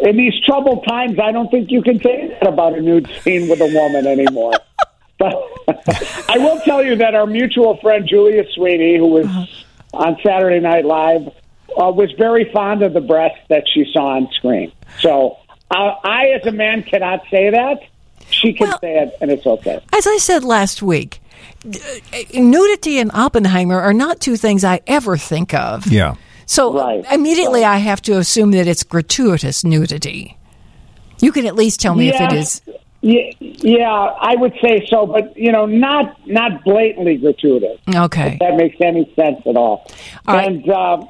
[SPEAKER 8] In these troubled times, I don't think you can say that about a nude scene with a woman anymore. but I will tell you that our mutual friend Julia Sweeney, who was on Saturday Night Live, uh, was very fond of the breasts that she saw on screen. So uh, I, as a man, cannot say that. She can
[SPEAKER 3] Well-
[SPEAKER 8] say it, and it's okay.
[SPEAKER 3] As I said last week, uh, nudity and Oppenheimer are not two things I ever think of.
[SPEAKER 2] Yeah.
[SPEAKER 3] So
[SPEAKER 8] Right,
[SPEAKER 3] immediately
[SPEAKER 8] right.
[SPEAKER 3] I have to assume that it's gratuitous nudity. You can at least tell me if it is.
[SPEAKER 8] Yeah, yeah, I would say so, but you know, not not blatantly gratuitous.
[SPEAKER 3] Okay.
[SPEAKER 8] If that makes any sense at all.
[SPEAKER 3] All right.
[SPEAKER 8] and uh,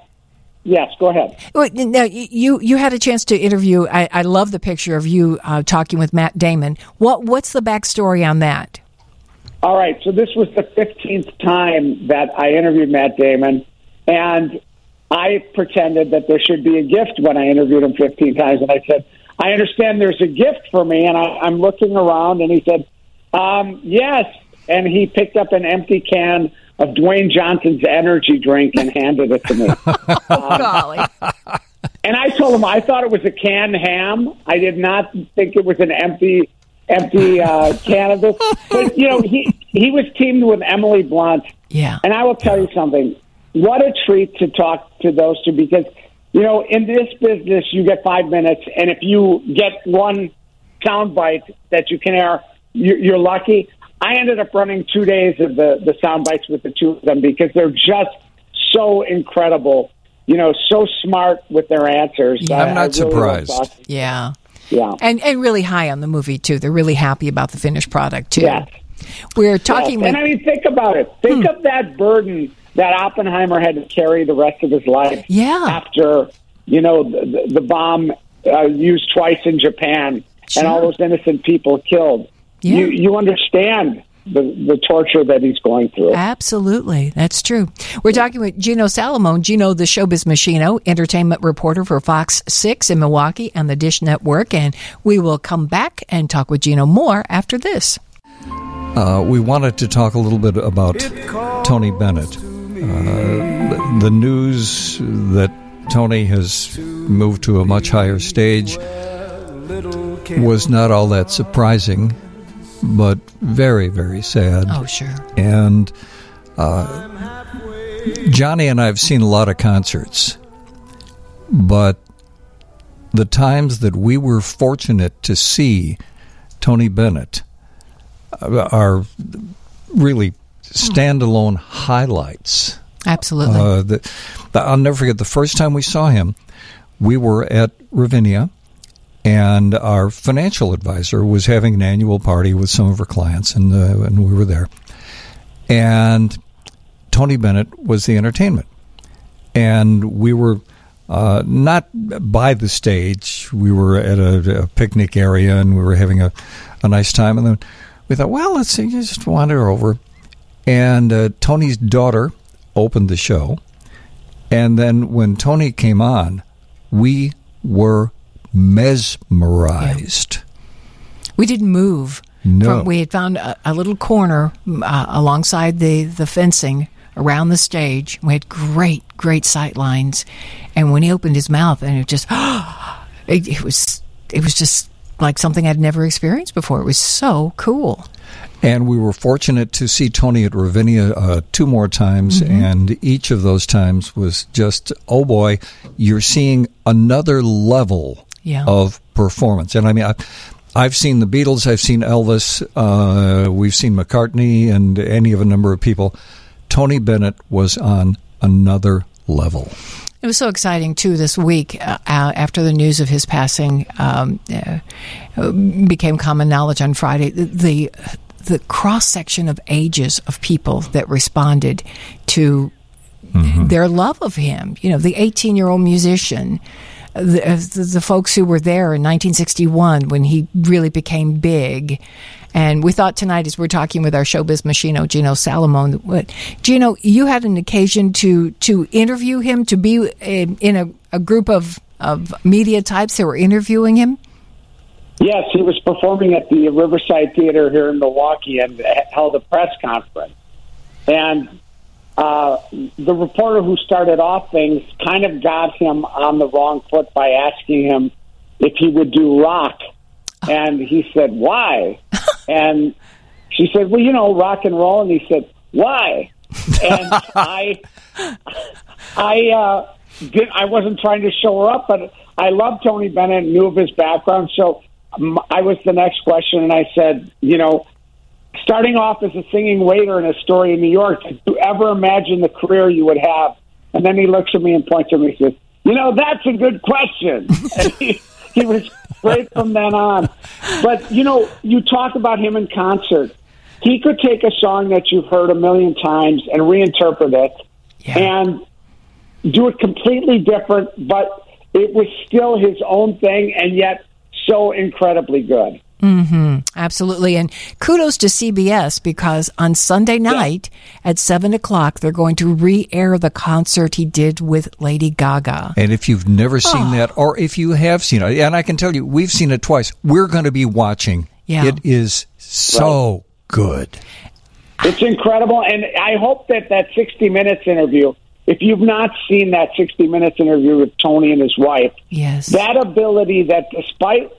[SPEAKER 8] yes, go ahead.
[SPEAKER 3] Now, you you had a chance to interview. I, I love the picture of you uh, talking with Matt Damon. What what's the backstory on that?
[SPEAKER 8] All right, so this was the fifteenth time that I interviewed Matt Damon, and I pretended that there should be a gift when I interviewed him fifteen times, and I said, "I understand there's a gift for me," and I, I'm looking around, and he said, um, "Yes," and he picked up an empty can of Dwayne Johnson's energy drink and handed it to me.
[SPEAKER 3] Oh, Golly.
[SPEAKER 8] And I told him I thought it was a canned ham. I did not think it was an empty empty uh, can of this. But you know, he he was teamed with Emily Blunt,
[SPEAKER 3] Yeah.
[SPEAKER 8] and I will tell you something. What a treat to talk to those two because you know in this business you get five minutes, and if you get one soundbite that you can air, you're, you're lucky. I ended up running two days of the the sound bites with the two of them because they're just so incredible. You know, so smart with their answers.
[SPEAKER 3] Yeah.
[SPEAKER 8] I-
[SPEAKER 2] I'm not
[SPEAKER 8] really
[SPEAKER 2] surprised.
[SPEAKER 8] love
[SPEAKER 3] Yeah.
[SPEAKER 8] Yeah.
[SPEAKER 3] And and really high on the movie too. They're really happy about the finished product too.
[SPEAKER 8] Yeah.
[SPEAKER 3] We're talking
[SPEAKER 8] Yes.
[SPEAKER 3] with
[SPEAKER 8] And I mean, think about it. Think hmm. of that burden that Oppenheimer had to carry the rest of his life.
[SPEAKER 3] Yeah.
[SPEAKER 8] After you know the, the, the bomb uh, used twice in Japan
[SPEAKER 3] Sure.
[SPEAKER 8] and all those innocent people killed.
[SPEAKER 3] Yeah.
[SPEAKER 8] You you understand the the torture that he's going through.
[SPEAKER 3] Absolutely. That's true. We're talking with Gino Salomone, Gino the Showbiz Machino, entertainment reporter for Fox 6 in Milwaukee and the Dish Network. And we will come back and talk with Gino more after this.
[SPEAKER 2] Uh, we wanted to talk a little bit about Tony Bennett. Uh, the news that Tony has moved to a much higher stage was not all that surprising. but very, very sad.
[SPEAKER 3] Oh, sure.
[SPEAKER 2] And uh, Johnnie and I have seen a lot of concerts, but the times that we were fortunate to see Tony Bennett uh, are really standalone highlights.
[SPEAKER 3] Absolutely.
[SPEAKER 2] Uh, the, the, I'll never forget the first time we saw him. We were at Ravinia, and our financial advisor was having an annual party with some of her clients, and uh, and we were there. And Tony Bennett was the entertainment, and we were. Uh, not by the stage. We were at a, a, picnic area and we were having a, a nice time. And then we thought, well, let's see, just wander over. And uh, Tony's daughter opened the show. And then when Tony came on, we were mesmerized.
[SPEAKER 3] Yeah. We didn't move.
[SPEAKER 2] No.
[SPEAKER 3] From, we had found a, a little corner uh, alongside the, the fencing around the stage. We had great, great sight lines. And when he opened his mouth, and it just, it, it was, it was just like something I'd never experienced before. It was so cool.
[SPEAKER 2] And we were fortunate to see Tony at Ravinia uh, two more times, mm-hmm. and each of those times was just, oh boy, you're seeing another level
[SPEAKER 3] yeah.
[SPEAKER 2] of performance. And I mean, I, I've seen the Beatles, I've seen Elvis, uh, we've seen McCartney, and any of a number of people. Tony Bennett was on another level.
[SPEAKER 3] It was so exciting too this week uh, after the news of his passing um, uh, became common knowledge on Friday. The, the, the cross section of ages of people that responded to mm-hmm. their love of him. You know, the 18 year old musician. The, uh, the, the, folks who were there in 1961 when he really became big. And we thought tonight, as we're talking with our showbiz machino, Gino Salomone, what, Gino, you had an occasion to, to interview him, to be in, in a, a group of, of media types that were interviewing him?
[SPEAKER 8] Yes, he was performing at the Riverside Theater here in Milwaukee and held a press conference. And uh, the reporter who started off things kind of got him on the wrong foot by asking him if he would do rock. And he said, Why? and she said, Well, you know, rock and roll. And he said, Why? And I, I, uh, did, I wasn't trying to show her up, but I loved Tony Bennett, knew of his background. So I was the next question, and I said, you know, starting off as a singing waiter in a story in New York, did you ever imagine the career you would have? And then he looks at me and points at me and says, you know, that's a good question. and he, he was great from then on. But, you know, you talk about him in concert. He could take a song that you've heard a million times and reinterpret it yeah. and do it completely different, but it was still his own thing, and yet so incredibly good.
[SPEAKER 3] Mm-hmm. Absolutely. And kudos to CBS because on Sunday night yeah. at 7 o'clock, they're going to re air the concert he did with Lady Gaga.
[SPEAKER 2] And if you've never seen oh. that, or if you have seen it, and I can tell you, we've seen it twice, we're going to be watching.
[SPEAKER 3] Yeah.
[SPEAKER 2] It is so right. good.
[SPEAKER 8] It's incredible. And I hope that that 60 Minutes interview if you've not seen that 60 minutes interview with Tony and his wife,
[SPEAKER 3] yes,
[SPEAKER 8] that ability that despite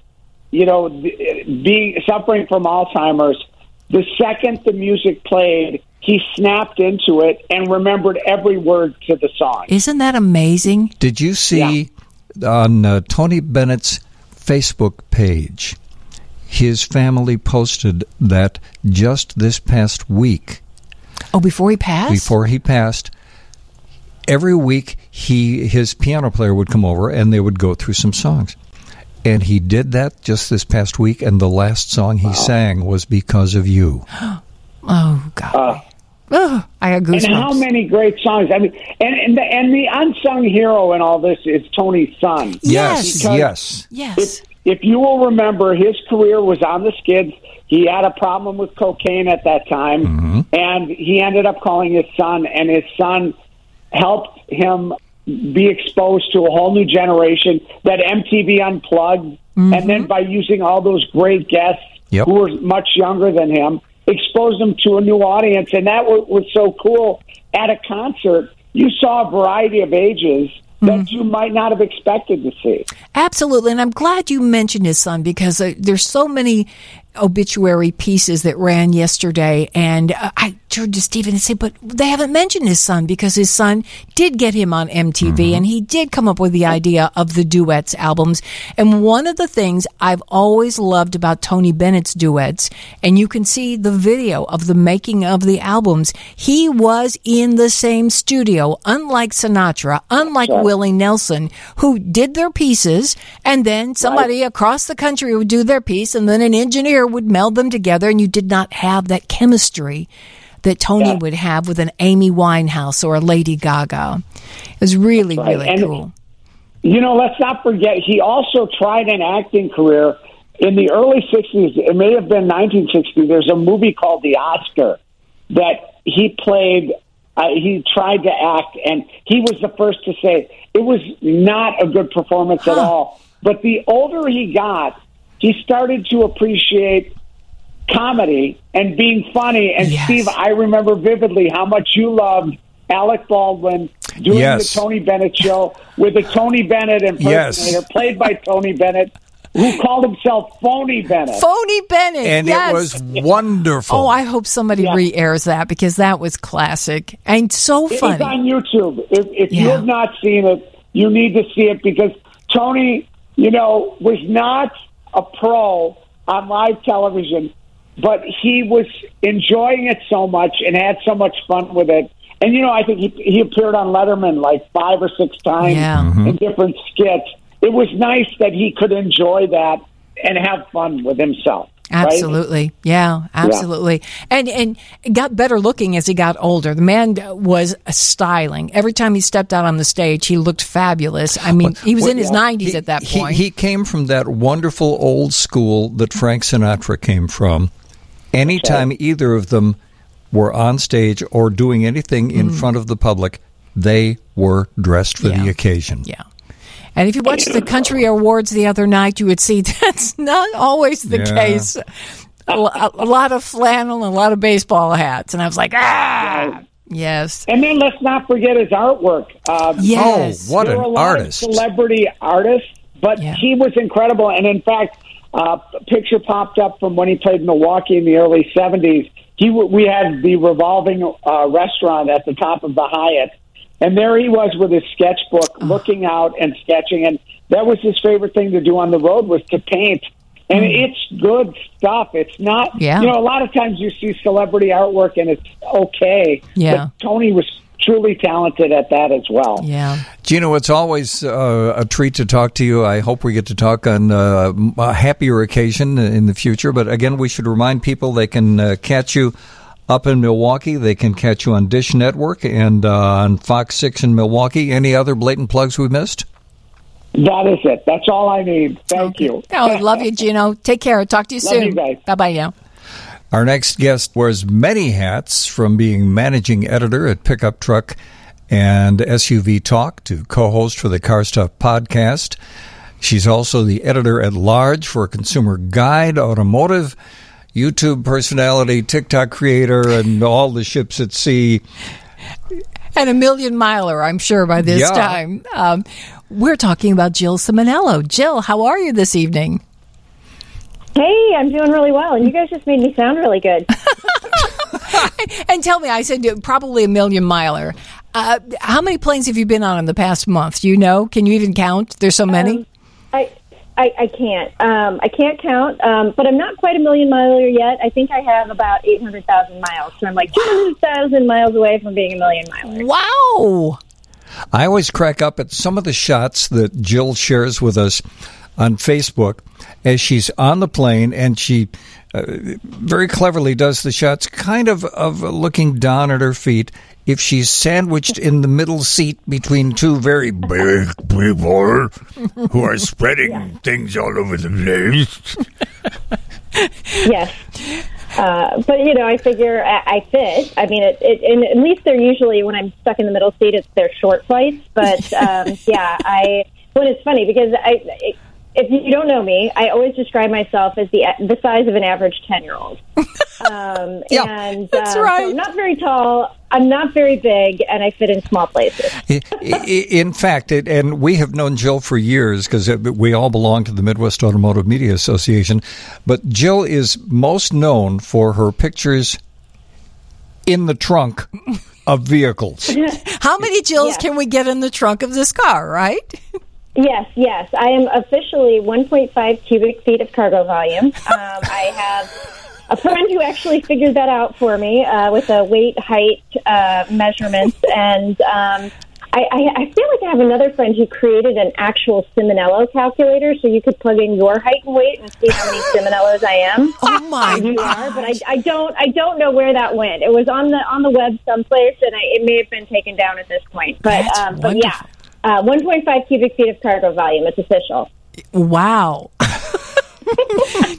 [SPEAKER 8] you know being suffering from Alzheimer's, the second the music played, he snapped into it and remembered every word to the song.
[SPEAKER 3] Isn't that amazing?
[SPEAKER 2] Did you see yeah. on uh, Tony Bennett's Facebook page? His family posted that just this past week.
[SPEAKER 3] Oh, before he passed?
[SPEAKER 2] Before he passed, every week he his piano player would come over and they would go through some songs. And he did that just this past week, and the last song he wow. sang was "Because of You."
[SPEAKER 3] oh God! Uh, oh, I got goosebumps.
[SPEAKER 8] And how many great songs! I mean, and and the, and the unsung hero in all this is Tony's son.
[SPEAKER 2] Yes, yes,
[SPEAKER 3] yes.
[SPEAKER 8] If, if you will remember, his career was on the skids. He had a problem with cocaine at that time, mm-hmm. and he ended up calling his son, and his son helped him be exposed to a whole new generation that MTV unplugged, mm-hmm. and then by using all those great guests
[SPEAKER 2] yep.
[SPEAKER 8] who were much younger than him, exposed him to a new audience, and that was, was so cool. At a concert, you saw a variety of ages that mm-hmm. you might not have expected to see.
[SPEAKER 3] Absolutely, and I'm glad you mentioned his son because uh, there's so many obituary pieces that ran yesterday, and uh, I turned to Stephen and said, "But they haven't mentioned his son because his son did get him on MTV, and he did come up with the idea of the duets albums. And one of the things I've always loved about Tony Bennett's duets, and you can see the video of the making of the albums, he was in the same studio, unlike Sinatra, unlike Willie Nelson, who did their pieces, and then somebody across the country would do their piece, and then an engineer would meld them together, and you did not have that chemistry that Tony
[SPEAKER 8] Yeah.
[SPEAKER 3] would have with an Amy Winehouse or a Lady Gaga. It was really,
[SPEAKER 8] right.
[SPEAKER 3] really
[SPEAKER 8] And-
[SPEAKER 3] cool.
[SPEAKER 8] You know, let's not forget, he also tried an acting career in the early 60s. It may have been 1960. There's a movie called The Oscar that he played. Uh, he tried to act, and he was the first to say it was not a good performance at all. But the older he got, he started to appreciate comedy and being funny. And
[SPEAKER 3] Yes.
[SPEAKER 8] Steve, I remember vividly how much you loved Alec Baldwin doing
[SPEAKER 2] Yes.
[SPEAKER 8] the Tony Bennett show with a Tony Bennett impersonator
[SPEAKER 2] Yes.
[SPEAKER 8] played by Tony Bennett, who called himself Phony Bennett.
[SPEAKER 3] Phony Bennett.
[SPEAKER 2] and
[SPEAKER 3] yes.
[SPEAKER 2] it was wonderful.
[SPEAKER 3] Oh, I hope somebody
[SPEAKER 8] Yeah.
[SPEAKER 3] re-airs that because that was classic and so funny.
[SPEAKER 8] It's
[SPEAKER 3] funny.
[SPEAKER 8] on YouTube. If, if you have not seen it, you need to see it because Tony, you know, was not a pro on live television, but he was enjoying it so much and had so much fun with it. And you know, I think he, he appeared on Letterman like five or six times
[SPEAKER 3] Yeah.
[SPEAKER 2] Mm-hmm.
[SPEAKER 8] in different skits. It was nice that he could enjoy that and have fun with himself. Right?
[SPEAKER 3] Absolutely. Yeah, absolutely. And and got better looking as he got older. The man was styling. Every time he stepped out on the stage, he looked fabulous. I mean, he was in his 90s
[SPEAKER 2] He-
[SPEAKER 3] at that point.
[SPEAKER 2] He, came from that wonderful old school that Frank Sinatra came from. Anytime either of them were on stage or doing anything in front of the public, they were dressed for the
[SPEAKER 3] Mm.
[SPEAKER 2] Occasion.
[SPEAKER 3] yeah. And if you watched the country awards the other night, you would see that's not always the
[SPEAKER 2] Yeah.
[SPEAKER 3] case. A, a a lot of flannel and a lot of baseball hats. And I was like, ah, yes.
[SPEAKER 8] And then let's not forget his artwork. Um,
[SPEAKER 3] Yes.
[SPEAKER 2] Oh, what
[SPEAKER 8] there
[SPEAKER 2] an
[SPEAKER 8] were a lot
[SPEAKER 2] artist.
[SPEAKER 8] Of celebrity artists, but
[SPEAKER 3] Yeah.
[SPEAKER 8] he was incredible. And in fact, uh, a picture popped up from when he played in Milwaukee in the early '70s. He we had the revolving uh, restaurant at the top of the Hyatt, and there he was with his sketchbook, looking out and sketching. And that was his favorite thing to do on the road was to paint. And it's good stuff. It's not,
[SPEAKER 3] Yeah.
[SPEAKER 8] you know, a lot of times you see celebrity artwork and it's okay.
[SPEAKER 3] Yeah.
[SPEAKER 8] But Tony was truly talented at that as well.
[SPEAKER 3] Yeah.
[SPEAKER 2] Gino, it's always uh, a treat to talk to you. I hope we get to talk on uh, a happier occasion in the future. But again, we should remind people they can uh, catch you up in Milwaukee. They can catch you on Dish Network and uh, on Fox 6 in Milwaukee. Any other blatant plugs we missed?
[SPEAKER 8] That is it. That's all I need. Thank you.
[SPEAKER 3] Oh, I love you, Gino. Take care. Talk to you
[SPEAKER 8] Love
[SPEAKER 3] soon. Bye bye now.
[SPEAKER 2] Our next guest wears many hats from being managing editor at Pickup Truck and SUV Talk to co host for the Car Stuff podcast. She's also the editor at large for Consumer Guide Automotive, YouTube personality, TikTok creator, and all the ships at sea.
[SPEAKER 3] And a million miler, I'm sure, by this
[SPEAKER 2] Yeah.
[SPEAKER 3] time. Um, we're talking about Jill Ciminillo. Jill, how are you this evening?
[SPEAKER 9] Hey, I'm doing really well, and you guys just made me sound really good.
[SPEAKER 3] And tell me, I said uh, probably a million miler. Uh, how many planes have you been on in the past month? Do you know? Can you even count? There's so many.
[SPEAKER 9] Um, I, I I can't um, I can't count, um, but I'm not quite a million miler yet. I think I have about eight hundred thousand miles, so I'm like two hundred thousand miles away from being a million miler.
[SPEAKER 3] wow.
[SPEAKER 2] I always crack up at some of the shots that Jill shares with us on Facebook as she's on the plane and she uh, very cleverly does the shots kind of of looking down at her feet if she's sandwiched in the middle seat between two very big people who are spreading things all over the place.
[SPEAKER 9] yes. Uh, but you know, I figure I, I fit. I mean, it, it, and at least they're usually when I'm stuck in the middle seat, it's their short flights. But um, yeah, I. Well, it's funny because I, it, if you don't know me, I always describe myself as the the size of an average ten year old. Um,
[SPEAKER 3] Yeah,
[SPEAKER 9] and
[SPEAKER 3] that's
[SPEAKER 9] uh, so
[SPEAKER 3] right.
[SPEAKER 9] I'm not very tall. I'm not very big, and I fit in small places.
[SPEAKER 2] I- I- In fact, it, and we have known Jill for years because we all belong to the Midwest Automotive Media Association. But Jill is most known for her pictures in the trunk of vehicles.
[SPEAKER 3] How many Jills
[SPEAKER 9] Yes.
[SPEAKER 3] can we get in the trunk of this car, right?
[SPEAKER 9] Yes, yes. I am officially 1.5 cubic feet of cargo volume. Um, I have a friend who actually figured that out for me uh, with a weight, height uh, measurements, and um, I, I, I feel like I have another friend who created an actual Ciminillo calculator, so you could plug in your height and weight and see how many Ciminillos I am.
[SPEAKER 3] Oh my
[SPEAKER 9] You are, but I, I don't I don't know where that went. It was on the on the web someplace, and I, it may have been taken down at this point. But
[SPEAKER 3] That's
[SPEAKER 9] um, but yeah. Uh, 1.5 cubic feet of cargo volume. It's official.
[SPEAKER 3] Wow.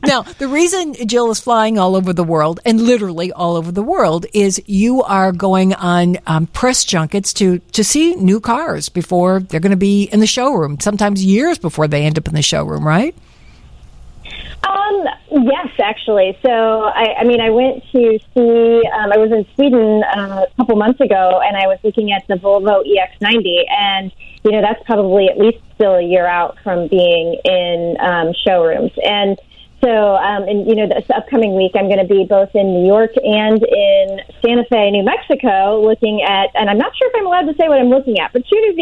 [SPEAKER 3] now, the reason Jill is flying all over the world, and literally all over the world, is you are going on um, press junkets to, to see new cars before they're going to be in the showroom, sometimes years before they end up in the showroom, right?
[SPEAKER 9] Um, yes, actually. So, I, I mean, I went to see, um, I was in Sweden uh, a couple months ago and I was looking at the Volvo EX90 and, you know, that's probably at least still a year out from being in um, showrooms. And so, um, and, you know, this upcoming week I'm going to be both in New York and in Santa Fe, New Mexico looking at, and I'm not sure if I'm allowed to say what I'm looking at, but two new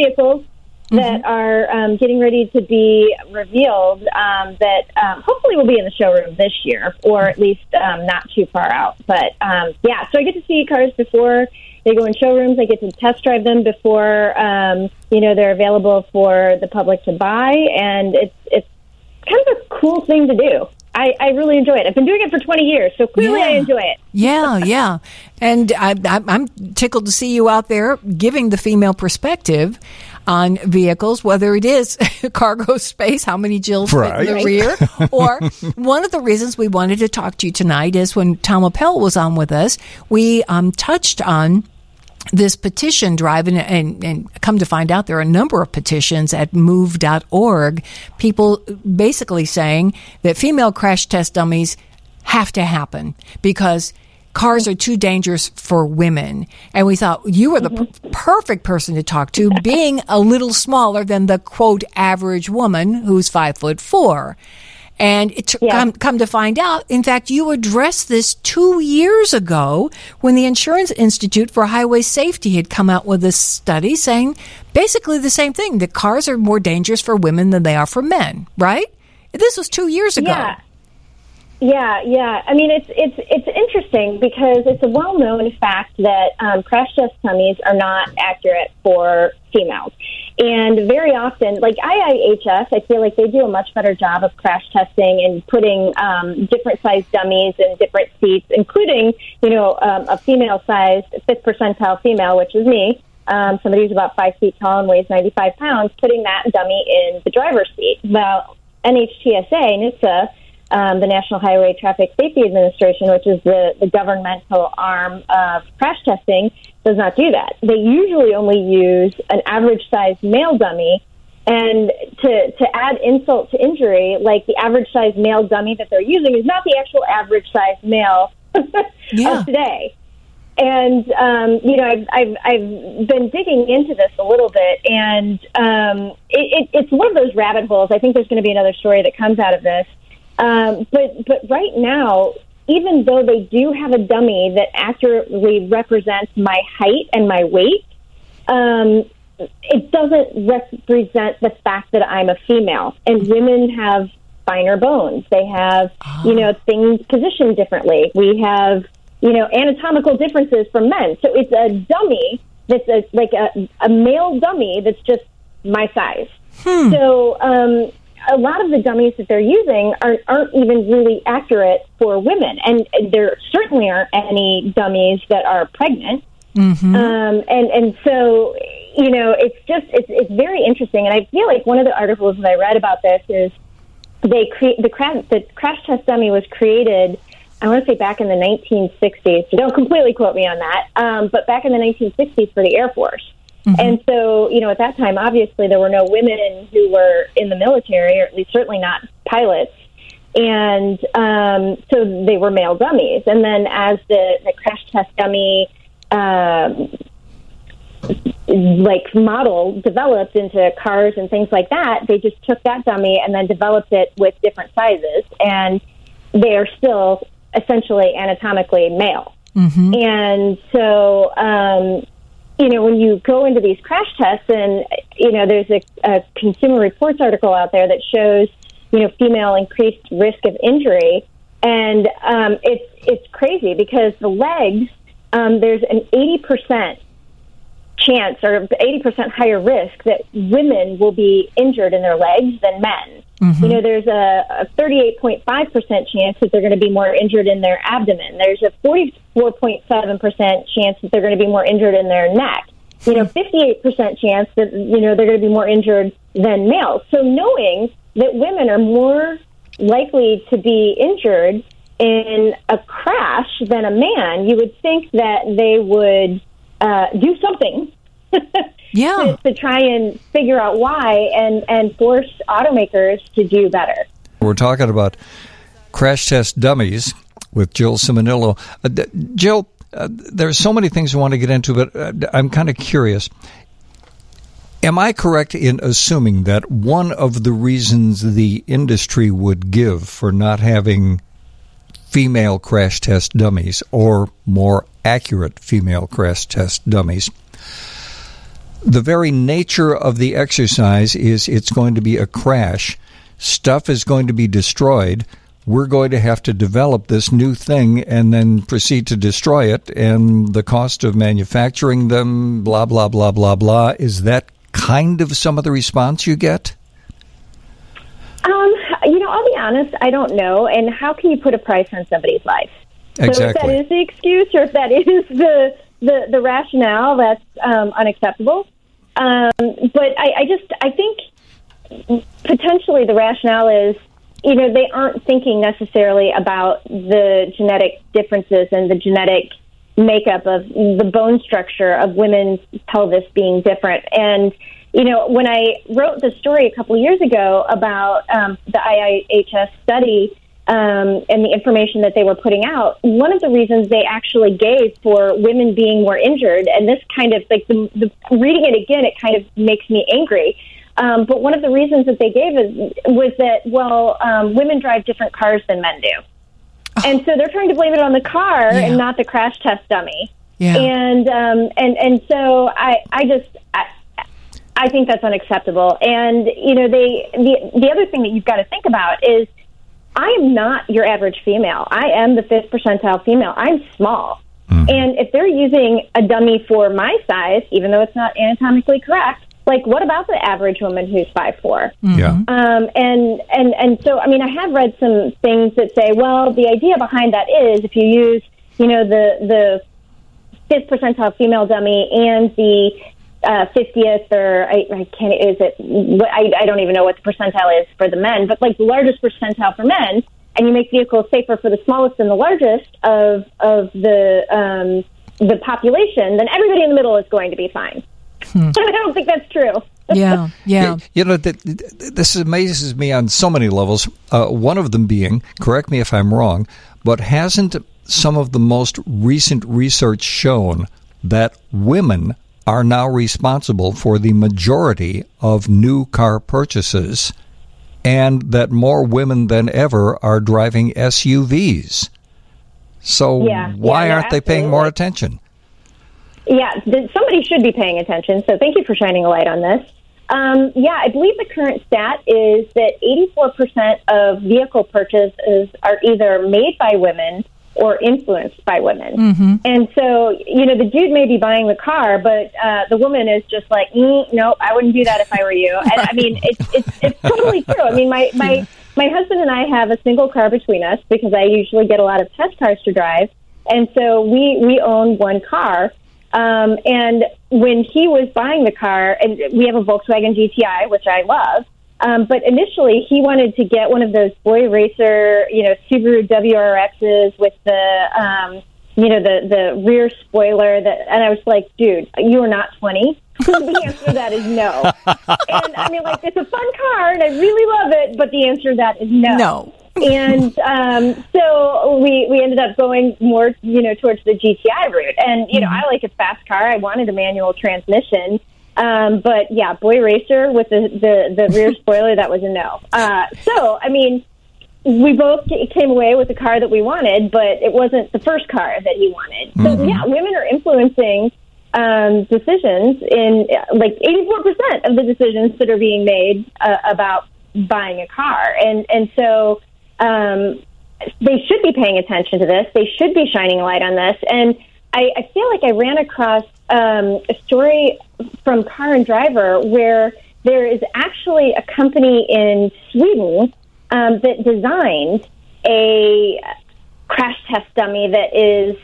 [SPEAKER 9] that are um, getting ready to be revealed um, that um, hopefully will be in the showroom this year or at least um, not too far out. But um, yeah, so I get to see cars before they go in showrooms. I get to test drive them before um, you know they're available for the public to buy, and it's it's kind of a cool thing to do. I, I really enjoy it. I've been doing it for 20 years, so clearly I enjoy it.
[SPEAKER 3] Yeah, yeah. And I, I, I'm tickled to see you out there giving the female perspective on vehicles, whether it is cargo space, how many Jills fit in the rear, or one of the reasons we wanted to talk to you tonight is when Tom Appel was on with us, we um, touched on this petition drive and, and, and come to find out there are a number of petitions at move.org people basically saying that female crash test dummies have to happen because cars are too dangerous for women and we thought you were the mm-hmm. p- perfect person to talk to being a little smaller than the quote average woman who's five foot four and it t-
[SPEAKER 9] Yeah.
[SPEAKER 3] come, come to find out, in fact, you addressed this two years ago when the Insurance Institute for Highway Safety had come out with this study saying basically the same thing that cars are more dangerous for women than they are for men, right? This was two years ago.
[SPEAKER 9] Yeah. Yeah, yeah. I mean, it's it's it's interesting because it's a well-known fact that um, crash test dummies are not accurate for females, and very often, like IIHS, I feel like they do a much better job of crash testing and putting um, different size dummies in different seats, including you know um, a female-sized fifth percentile female, which is me. Um, somebody who's about five feet tall and weighs 95 pounds, putting that dummy in the driver's seat. Well, NHTSA, NHTSA, um, the National Highway Traffic Safety Administration, which is the, the governmental arm of crash testing, does not do that. They usually only use an average sized male dummy. And to, to add insult to injury, like the average sized male dummy that they're using is not the actual average sized male
[SPEAKER 3] Yeah.
[SPEAKER 9] of today. And um, you know, I've, I've I've been digging into this a little bit, and um, it, it, it's one of those rabbit holes. I think there's going to be another story that comes out of this. Um, but but right now, even though they do have a dummy that accurately represents my height and my weight, um, it doesn't represent the fact that I'm a female. And women have finer bones. They have you know things positioned differently. We have you know anatomical differences from men. So it's a dummy that's a, like a, a male dummy that's just my size. So um, a lot of the dummies that they're using aren't, aren't even really accurate for women, and there certainly aren't any dummies that are pregnant. Um, and and so you know, it's just it's it's very interesting, and I feel like one of the articles that I read about this is they create the crash the crash test dummy was created. I want to say back in the 1960s. So don't completely quote me on that. Um, but back in the 1960s for the Air Force. And so, you know, at that time, obviously, there were no women who were in the military, or at least certainly not pilots. And um, so they were male dummies. And then as the, the crash test dummy um, like model developed into cars and things like that, they just took that dummy and then developed it with different sizes, and they are still essentially anatomically male. And so, um, you know, when you go into these crash tests, and you know, there's a, a Consumer Reports article out there that shows, you know, female increased risk of injury, and um, it's it's crazy because the legs, um, there's an eighty percent chance or 80% higher risk that women will be injured in their legs than men. You know, there's a, a 38.5% chance that they're going to be more injured in their abdomen. There's a 44.7% chance that they're going to be more injured in their neck. You know, 58% chance that, you know, they're going to be more injured than males. So knowing that women are more likely to be injured in a crash than a man, you would think that they would uh, do something
[SPEAKER 3] Yeah.
[SPEAKER 9] to, to try and figure out why and, and force automakers to do better.
[SPEAKER 2] We're talking about crash test dummies with Jill Ciminillo. Uh, d- Jill, uh, there's so many things I want to get into, but uh, I'm kind of curious. Am I correct in assuming that one of the reasons the industry would give for not having female crash test dummies, or more accurate female crash test dummies, the very nature of the exercise is it's going to be a crash. Stuff is going to be destroyed. We're going to have to develop this new thing and then proceed to destroy it. And the cost of manufacturing them, blah, blah, blah, blah, blah. Is that kind of some of the response you get?
[SPEAKER 9] Um, you know, I'll be honest, I don't know. And how can you put a price on somebody's life? So if
[SPEAKER 2] Exactly.
[SPEAKER 9] that is the excuse or if that is the, the, the rationale, that's um, unacceptable. Um, but I, I just, I think potentially the rationale is, you know, they aren't thinking necessarily about the genetic differences and the genetic makeup of the bone structure of women's pelvis being different. And, you know, when I wrote the story a couple years ago about um, the IIHS study um, and the information that they were putting out, one of the reasons they actually gave for women being more injured, and this kind of like the, the reading it again, it kind of makes me angry. Um, but one of the reasons that they gave is, was that well, um, women drive different cars than men do, and so they're trying to blame it on the car
[SPEAKER 3] Yeah.
[SPEAKER 9] and not the crash test dummy.
[SPEAKER 3] Yeah.
[SPEAKER 9] And um, and and so I I just I, I think that's unacceptable. And you know they the the other thing that you've got to think about is I am not your average female. I am the fifth percentile female. I'm small. And if they're using a dummy for my size, even though it's not anatomically correct, like what about the average woman who's five four?
[SPEAKER 2] Yeah.
[SPEAKER 9] Um, and and and so I mean I have read some things that say, well, the idea behind that is if you use you know the the fifth percentile female dummy and the uh, 50th or I, I can't is it I, I don't even know what the percentile is for the men but like the largest percentile for men and you make vehicles safer for the smallest and the largest of of the um, the population then everybody in the middle is going to be fine I don't think that's true
[SPEAKER 3] Yeah. Yeah.
[SPEAKER 2] You know, th- th- this amazes me on so many levels. Uh, one of them being, correct me if I'm wrong, but hasn't some of the most recent research shown that women are now responsible for the majority of new car purchases and that more women than ever are driving SUVs? So
[SPEAKER 9] Yeah,
[SPEAKER 2] why
[SPEAKER 9] yeah,
[SPEAKER 2] aren't they paying more attention?
[SPEAKER 9] Yeah, somebody should be paying attention. So thank you for shining a light on this. Um, yeah, I believe the current stat is that 84% of vehicle purchases are either made by women or influenced by women. mhm And so, you know, the dude may be buying the car, but uh, the woman is just like, mm, no, I wouldn't do that if I were you. And I mean, it's, it's, it's totally true. I mean, my, my, my husband and I have a single car between us because I usually get a lot of test cars to drive. And so we, we own one car. Um, and when he was buying the car, and we have a Volkswagen GTI, which I love, um, but initially he wanted to get one of those boy racer, you know, Subaru WRXs with the, um, you know, the the rear spoiler. That, and I was like, dude, you are not twenty. the answer to that is no. And I mean, like, it's a fun car, and I really love it, but the answer to that is no.
[SPEAKER 3] No.
[SPEAKER 9] and um, so we we ended up going more, you know, towards the GTI route. And you know, I like a fast car. I wanted a manual transmission. Um, but yeah, boy racer with the, the, the rear spoiler, that was a no. Uh, so, I mean, we both came away with the car that we wanted, but it wasn't the first car that he wanted. So yeah, women are influencing um, decisions in uh, like 84% of the decisions that are being made uh, about buying a car. And, and so, um, they should be paying attention to this. They should be shining a light on this. And I, I feel like I ran across um, a story from Car and Driver where there is actually a company in Sweden um, that designed a crash test dummy that is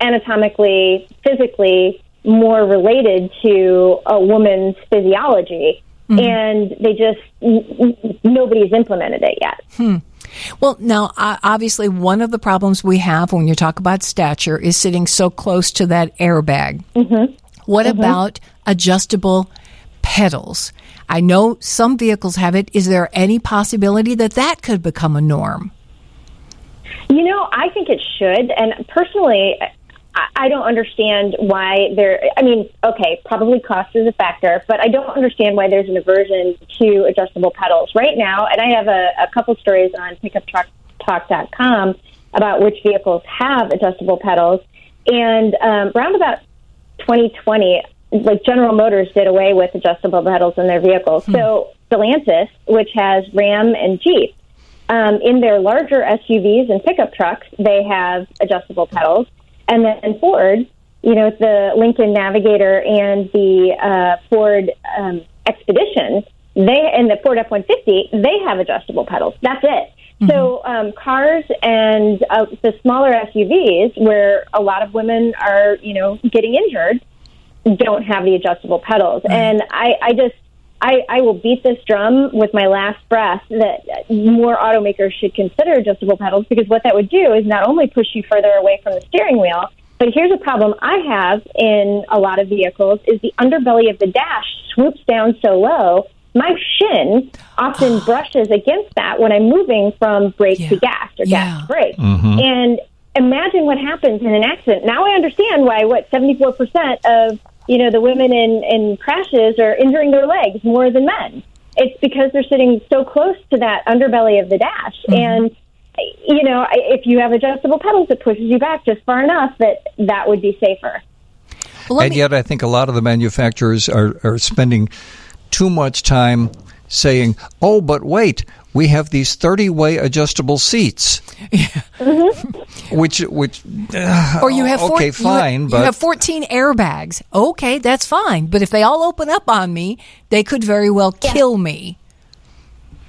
[SPEAKER 9] anatomically, physically more related to a woman's physiology. And they just, n- nobody's implemented it yet.
[SPEAKER 3] Well, now, obviously, one of the problems we have when you talk about stature is sitting so close to that airbag. Mm-hmm. What about adjustable pedals? I know some vehicles have it. Is there any possibility that that could become a norm?
[SPEAKER 9] You know, I think it should. And personally, I- don't understand why there. I mean, okay, probably cost is a factor, but I don't understand why there's an aversion to adjustable pedals right now. And I have a, a couple stories on pickuptalk.com about which vehicles have adjustable pedals. And um, around about 2020, like General Motors did away with adjustable pedals in their vehicles. So Stellantis, which has Ram and Jeep, um, in their larger SUVs and pickup trucks, they have adjustable pedals. And then Ford, you know, the Lincoln Navigator and the uh, Ford um, Expedition, they and the Ford F one fifty, they have adjustable pedals. That's it. So um, cars and uh, the smaller SUVs, where a lot of women are, you know, getting injured, don't have the adjustable pedals. And I, I just, I, I will beat this drum with my last breath that more automakers should consider adjustable pedals because what that would do is not only push you further away from the steering wheel, but here's a problem I have in a lot of vehicles is the underbelly of the dash swoops down so low. My shin often brushes against that when I'm moving from brake
[SPEAKER 3] Yeah.
[SPEAKER 9] to gas or
[SPEAKER 3] Yeah.
[SPEAKER 9] gas to brake. Mm-hmm. And imagine what happens in an accident. Now I understand why what 74% of, you know, the women in, in crashes are injuring their legs more than men. It's because they're sitting so close to that underbelly of the dash. Mm-hmm. And, you know, if you have adjustable pedals, it pushes you back just far enough that that would be safer.
[SPEAKER 3] Well,
[SPEAKER 2] and
[SPEAKER 3] me-
[SPEAKER 2] yet, I think a lot of the manufacturers are, are spending too much time saying, "Oh, but wait, we have these thirty-way adjustable seats." Mm-hmm. Which, which, uh,
[SPEAKER 3] or you have four,
[SPEAKER 2] okay,
[SPEAKER 3] you have-
[SPEAKER 2] fine,
[SPEAKER 3] you
[SPEAKER 2] but
[SPEAKER 3] have 14 airbags. Okay, that's fine. But if they all open up on me, they could very well kill me.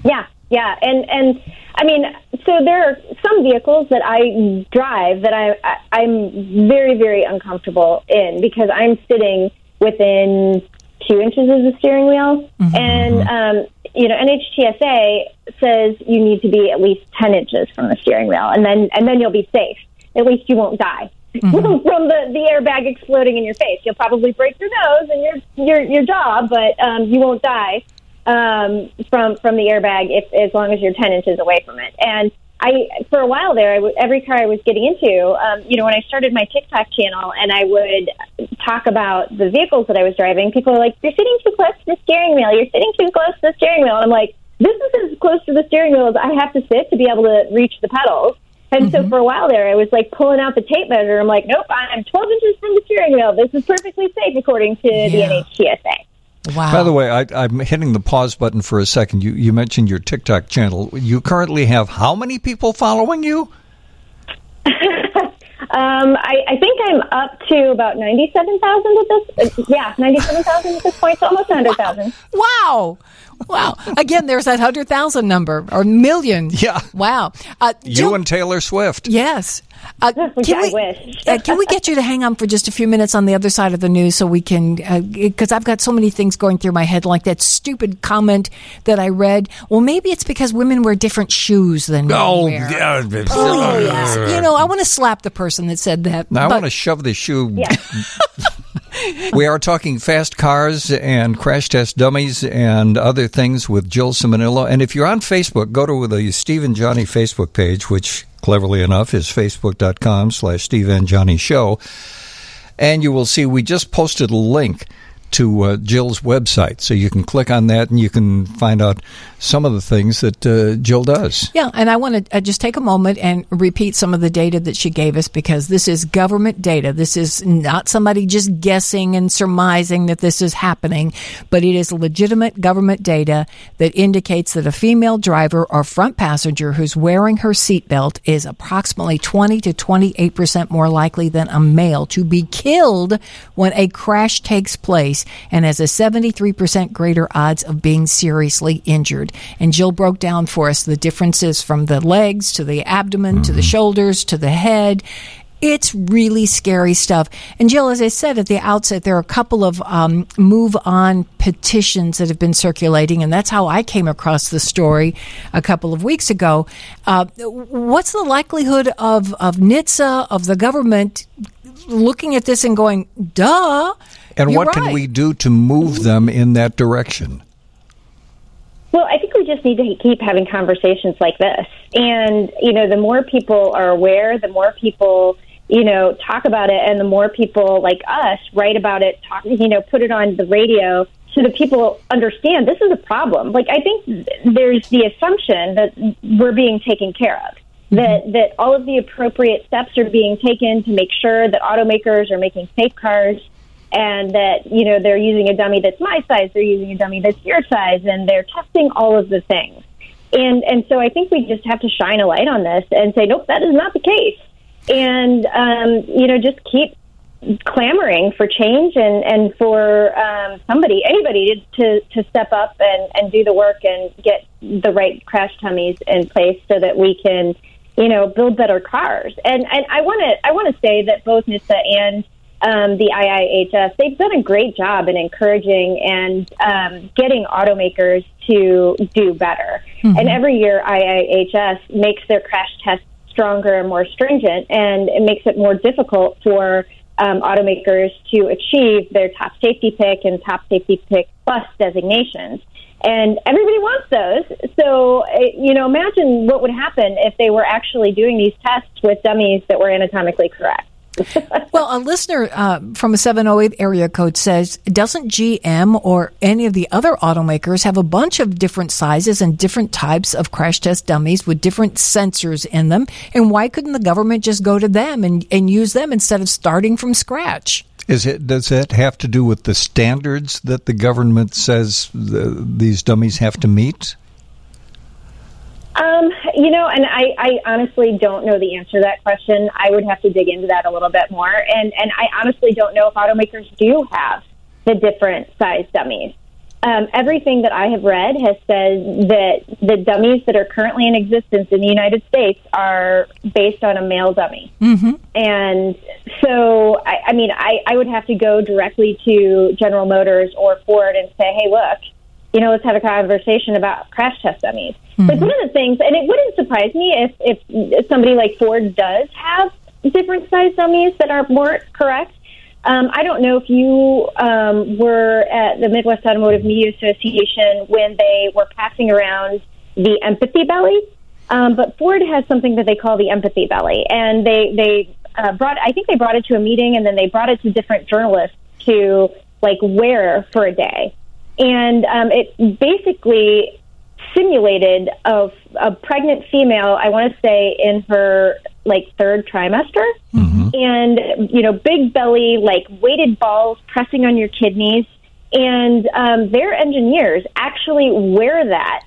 [SPEAKER 9] Yeah, yeah, and and I mean, so there are some vehicles that I drive that I, I I'm very very uncomfortable in because I'm sitting within two inches of the steering wheel, mm-hmm. and um, you know, NHTSA says you need to be at least ten inches from the steering wheel, and then and then you'll be safe. At least you won't die. from the, the airbag exploding in your face, you'll probably break your nose and your your your jaw, but um, you won't die um, from from the airbag if as long as you're ten inches away from it. And I, for a while there, I w- every car I was getting into, um, you know, when I started my TikTok channel and I would talk about the vehicles that I was driving, people are like, "You're sitting too close to the steering wheel. You're sitting too close to the steering wheel." And I'm like, "This is as close to the steering wheel as I have to sit to be able to reach the pedals." And so for a while there, I was like pulling out the tape measure. I'm like, "Nope, I'm 12 inches from the steering wheel. This is perfectly safe according to the
[SPEAKER 3] Yeah.
[SPEAKER 9] NHTSA."
[SPEAKER 3] Wow.
[SPEAKER 2] By the way, I, I'm hitting the pause button for a second. You, you mentioned your TikTok channel. You currently have how many people following you?
[SPEAKER 9] Um, I, I think I'm up to about ninety-seven thousand at this. Uh, yeah, ninety-seven thousand at this point. It's almost hundred thousand.
[SPEAKER 3] Wow. Wow. Again, there's that 100,000 number or million.
[SPEAKER 2] Yeah.
[SPEAKER 3] Wow. Uh,
[SPEAKER 2] You
[SPEAKER 3] Jill-
[SPEAKER 2] and Taylor Swift.
[SPEAKER 3] Yes. Uh,
[SPEAKER 9] Yeah,
[SPEAKER 3] we, uh, can we get you to hang on for just a few minutes on the other side of the news so we can? Because I've got so many things going through my head, like that stupid comment that I read. Well, maybe it's because women wear different shoes than men
[SPEAKER 2] Oh,
[SPEAKER 3] wear.
[SPEAKER 2] yeah.
[SPEAKER 3] Please. You know, I want to slap the person that said that.
[SPEAKER 2] Now, I want to shove the shoe we are talking fast cars and crash test dummies and other things with Jill Ciminillo. And if you're on Facebook, go to the Steve and Johnnie Facebook page, which cleverly enough is facebook.com slash Steve and Johnnie Show. And you will see we just posted a link to uh, Jill's website. So you can click on that and you can find out some of the things that uh, Jill does.
[SPEAKER 3] Yeah, and I want to uh, just take a moment and repeat some of the data that she gave us because this is government data. This is not somebody just guessing and surmising that this is happening, but it is legitimate government data that indicates that a female driver or front passenger who's wearing her seatbelt is approximately 20 to 28 percent more likely than a male to be killed when a crash takes place and has a 73% greater odds of being seriously injured. And Jill broke down for us the differences from the legs to the abdomen mm-hmm. to the shoulders to the head. It's really scary stuff. And Jill, as I said at the outset, there are a couple of um, move on petitions that have been circulating, and that's how I came across the story a couple of weeks ago. Uh, what's the likelihood of, of NHTSA, of the government, looking at this and going, duh?
[SPEAKER 2] And
[SPEAKER 3] You're
[SPEAKER 2] what
[SPEAKER 3] right.
[SPEAKER 2] can we do to move mm-hmm. them in that direction?
[SPEAKER 9] Well, I think we just need to keep having conversations like this. And, you know, the more people are aware, the more people, you know, talk about it, and the more people like us write about it, talk, you know, put it on the radio so that people understand this is a problem. Like, I think there's the assumption that we're being taken care of. Mm-hmm. That, that all of the appropriate steps are being taken to make sure that automakers are making safe cars and that you know they're using a dummy that's my size, they're using a dummy that's your size, and they're testing all of the things. And and so I think we just have to shine a light on this and say, nope, that is not the case. And um, you know, just keep clamoring for change and and for um, somebody, anybody, to to step up and and do the work and get the right crash tummies in place so that we can, you know, build better cars. And and I want to I want to say that both NHTSA and um, the IIHS, they've done a great job in encouraging and um, getting automakers to do better. Mm-hmm. And every year, IIHS makes their crash tests stronger and more stringent, and it makes it more difficult for um, automakers to achieve their top safety pick and top safety pick plus designations. And everybody wants those. So, eh, you know, imagine what would happen if they were actually doing these tests with dummies that were anatomically correct.
[SPEAKER 3] well, a listener uh, from a 708 area code says, doesn't GM or any of the other automakers have a bunch of different sizes and different types of crash test dummies with different sensors in them? And why couldn't the government just go to them and, and use them instead of starting from scratch?
[SPEAKER 2] Is it does that have to do with the standards that the government says the, these dummies have to meet?
[SPEAKER 9] Um, you know, and I, I honestly don't know the answer to that question. I would have to dig into that a little bit more. And, and I honestly don't know if automakers do have the different size dummies. Um, everything that I have read has said that the dummies that are currently in existence in the United States are based on a male dummy.
[SPEAKER 3] Mm-hmm.
[SPEAKER 9] And so, I, I mean, I, I would have to go directly to General Motors or Ford and say, hey, look, you know, let's have a conversation about crash test dummies. Mm-hmm. Like one of the things, and it wouldn't surprise me if, if somebody like Ford does have different size dummies that are more correct. Um, I don't know if you um, were at the Midwest Automotive Media Association when they were passing around the empathy belly, um, but Ford has something that they call the empathy belly, and they they uh, brought. I think they brought it to a meeting, and then they brought it to different journalists to like wear for a day, and um, it basically simulated of a pregnant female. I want to say in her like third trimester,
[SPEAKER 2] mm-hmm.
[SPEAKER 9] and you know, big belly, like weighted balls pressing on your kidneys, and um, their engineers actually wear that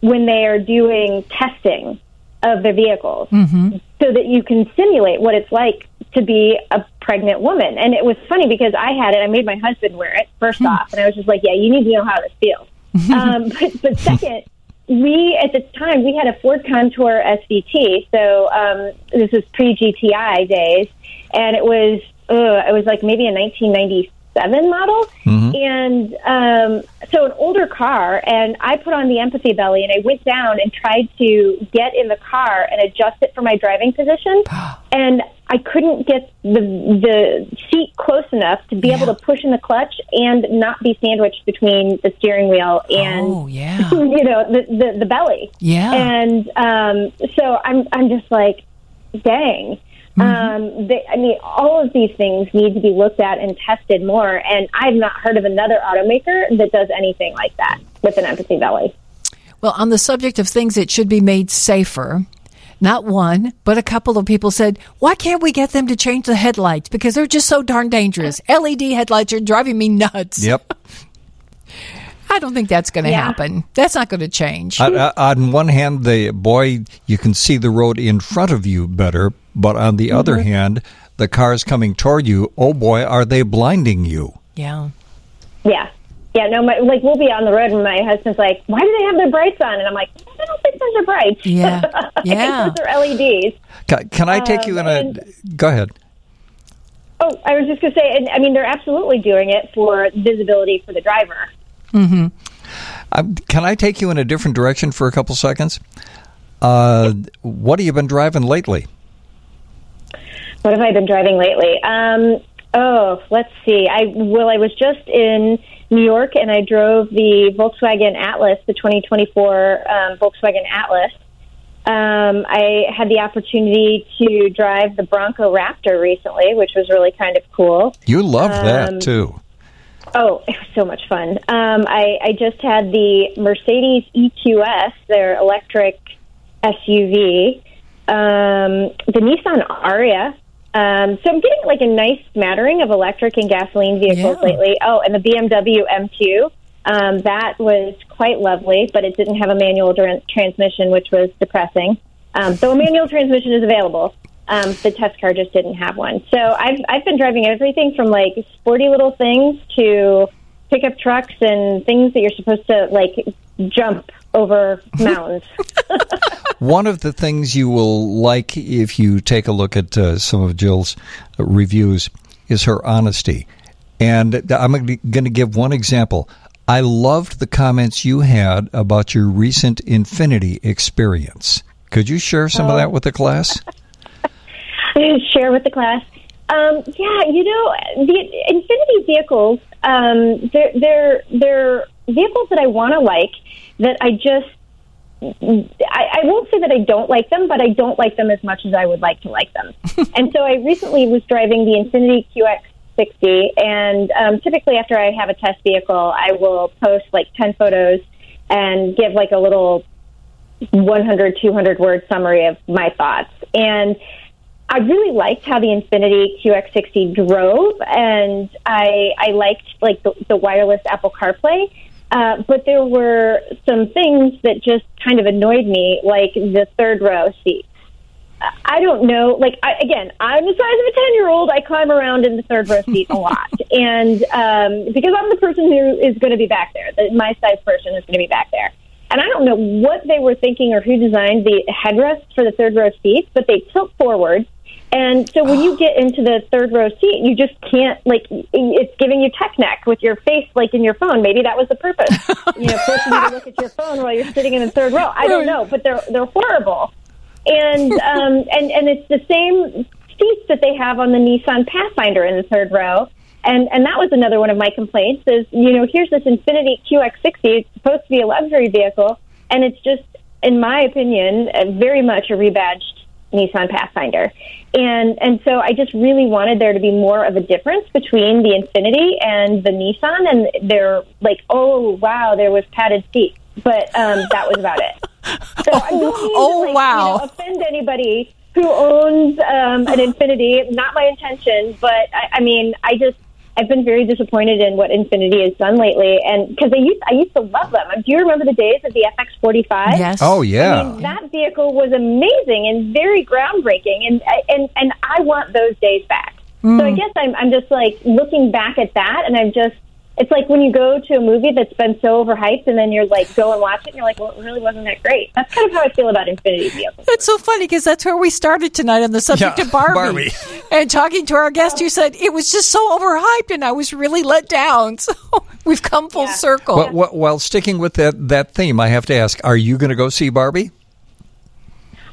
[SPEAKER 9] when they are doing testing of their vehicles,
[SPEAKER 3] mm-hmm.
[SPEAKER 9] so that you can simulate what it's like to be a pregnant woman. And it was funny because I had it. I made my husband wear it, first
[SPEAKER 3] hmm.
[SPEAKER 9] off. And I was just like, yeah, you need to know how this feels. um, but, but second, we at the time we had a Ford Contour SVT, so um, this was pre GTI days, and it was uh, it was like maybe in nineteen ninety seven model,
[SPEAKER 2] mm-hmm.
[SPEAKER 9] and um, so an older car. And I put on the empathy belly, and I went down and tried to get in the car and adjust it for my driving position, ah. and I couldn't get the the seat close enough to be yeah. able to push in the clutch and not be sandwiched between the steering wheel and
[SPEAKER 3] oh, yeah.
[SPEAKER 9] you know the, the the belly.
[SPEAKER 3] Yeah,
[SPEAKER 9] and um, so I'm I'm just like, dang.
[SPEAKER 3] Mm-hmm.
[SPEAKER 9] Um, they, I mean, all of these things need to be looked at and tested more. And I've not heard of another automaker that does anything like that with an empathy belly.
[SPEAKER 3] Well, on the subject of things that should be made safer, not one, but a couple of people said, why can't we get them to change the headlights? Because they're just so darn dangerous. LED headlights are driving me nuts.
[SPEAKER 2] Yep.
[SPEAKER 3] I don't think that's going to
[SPEAKER 9] Yeah.
[SPEAKER 3] happen. That's not going to change.
[SPEAKER 2] on, uh, on one hand, the boy, you can see the road in front of you better, but on the other
[SPEAKER 3] Mm-hmm.
[SPEAKER 2] hand, the cars coming toward you, oh boy, are they blinding you?
[SPEAKER 3] yeah.
[SPEAKER 9] Yeah. Yeah, no, my, like we'll be on the road and my husband's like, why do they have their brights on? And I'm like, I don't think those are brights.
[SPEAKER 3] Yeah.
[SPEAKER 9] I
[SPEAKER 3] Yeah.
[SPEAKER 9] think those are LEDs.
[SPEAKER 2] Can, can I take you in a?
[SPEAKER 9] Um,
[SPEAKER 2] Go ahead.
[SPEAKER 9] Oh, I was just going to say, and I mean, they're absolutely doing it for visibility for the driver.
[SPEAKER 2] Um, can I take you in a different direction for a couple seconds? Uh, what have you been driving lately?
[SPEAKER 9] What have I been driving lately? Um, oh, let's see. I well, I was just in New York and I drove the Volkswagen Atlas, the 2024 um, Volkswagen Atlas. Um, I had the opportunity to drive the Bronco Raptor recently, which was really kind of cool.
[SPEAKER 2] You love that
[SPEAKER 9] Um,
[SPEAKER 2] too.
[SPEAKER 9] Oh, it was so much fun. Um, I, I just had the Mercedes EQS, their electric SUV, um, the Nissan Ariya. Um, so I'm getting like a nice smattering of electric and gasoline vehicles
[SPEAKER 3] Yeah.
[SPEAKER 9] lately. Oh, and the BMW M2. Um, that was quite lovely, but it didn't have a manual transmission, which was depressing. Um, so a manual transmission is available. Um, the test car just didn't have one. So I've I've been driving everything from like sporty little things to pickup trucks and things that you're supposed to like jump over mountains.
[SPEAKER 2] One of the things you will like if you take a look at uh, some of Jill's reviews is her honesty. And I'm going to give one example. I loved the comments you had about your recent Infiniti experience. Could you share some of that with the class?
[SPEAKER 9] share with the class. Um, yeah, you know, the Infiniti vehicles, um, they're they're they're vehicles that I want to like. That I just, I, I won't say that I don't like them, but I don't like them as much as I would like to like them. and so I recently was driving the Infiniti QX60, and um, typically after I have a test vehicle, I will post like ten photos and give like a little 100, 200 word summary of my thoughts. And I really liked how the Infiniti QX60 drove, and I I liked like the, the wireless Apple CarPlay. Uh, but there were some things that just kind of annoyed me, like the third row seat. I don't know. Like I, again, I'm the size of a ten year old. I climb around in the third row seat a lot, and um, because I'm the person who is going to be back there, the, my size person is going to be back there. And I don't know what they were thinking or who designed the headrest for the third row seats, but they tilt forward. And so when you get into the third row seat, you just can't like it's giving you tech neck with your face like in your phone. Maybe that was the purpose, you know, forcing you to look at your phone while you're sitting in the third row. I don't know, but they're they're horrible and um, and and it's the same seats that they have on the Nissan Pathfinder in the third row. And and that was another one of my complaints. Is you know here's this Infiniti QX60. It's supposed to be a luxury vehicle, and it's just, in my opinion, very much a rebadged Nissan Pathfinder. And and so I just really wanted there to be more of a difference between the Infiniti and the Nissan. And they're like, oh wow, there was padded seats, but um, that was about it. So I don't mean
[SPEAKER 3] Oh,
[SPEAKER 9] to, like,
[SPEAKER 3] wow.
[SPEAKER 9] You know, offend anybody who owns um, an Infiniti. Not my intention, but I, I mean, I just I've been very disappointed in what Infiniti has done lately, and because I used I used to love them. Do you remember the days of the FX45?
[SPEAKER 3] Yes.
[SPEAKER 2] Oh yeah.
[SPEAKER 9] I mean, that vehicle was amazing and very groundbreaking, and and and I want those days back. So hmm. I guess I'm I'm just like looking back at that, and I'm just it's like when you go to a movie that's been so overhyped, and then you're like go and watch it, and you're like, well, it really wasn't that great. That's kind of how I feel about Infiniti vehicles.
[SPEAKER 3] It's so funny because that's where we started tonight on the subject
[SPEAKER 2] Yeah,
[SPEAKER 3] of Barbie.
[SPEAKER 2] Barbie.
[SPEAKER 3] And talking to our guest, you said it was just so overhyped, and I was really let down. So we've come full
[SPEAKER 9] Yeah.
[SPEAKER 3] circle.
[SPEAKER 2] Well, well, well, sticking with that that theme, I have to ask: Are you going to go see Barbie?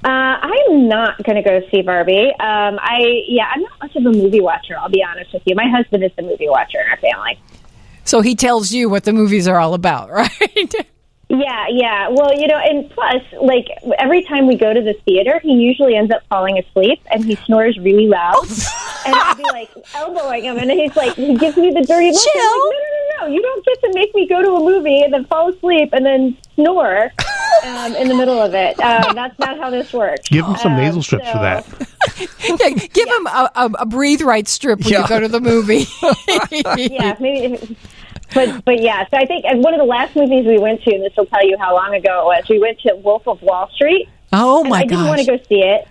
[SPEAKER 9] Uh, I'm not going to go see Barbie. Um, I yeah, I'm not much of a movie watcher. I'll be honest with you. My husband is the movie watcher in our family.
[SPEAKER 3] So he tells you what the movies are all about, right?
[SPEAKER 9] Yeah, yeah. Well, you know, and plus, like every time we go to the theater, he usually ends up falling asleep and he snores really loud. and I'll be like elbowing him, and he's like, he gives me the dirty look. I'm like, no, no, no, no! You don't get to make me go to a movie and then fall asleep and then snore um, in the middle of it. Um, that's not how this works.
[SPEAKER 10] Give him some
[SPEAKER 9] Um,
[SPEAKER 10] nasal strips
[SPEAKER 9] so-
[SPEAKER 10] for that.
[SPEAKER 3] Yeah, give him a, a, a breathe right strip when
[SPEAKER 2] Yeah.
[SPEAKER 3] you go to the movie.
[SPEAKER 9] yeah, maybe. But but yeah, so I think and one of the last movies we went to, and this will tell you how long ago it was. We went to Wolf of Wall Street.
[SPEAKER 3] Oh
[SPEAKER 9] and
[SPEAKER 3] my
[SPEAKER 9] I didn't
[SPEAKER 3] gosh.
[SPEAKER 9] want to go see it,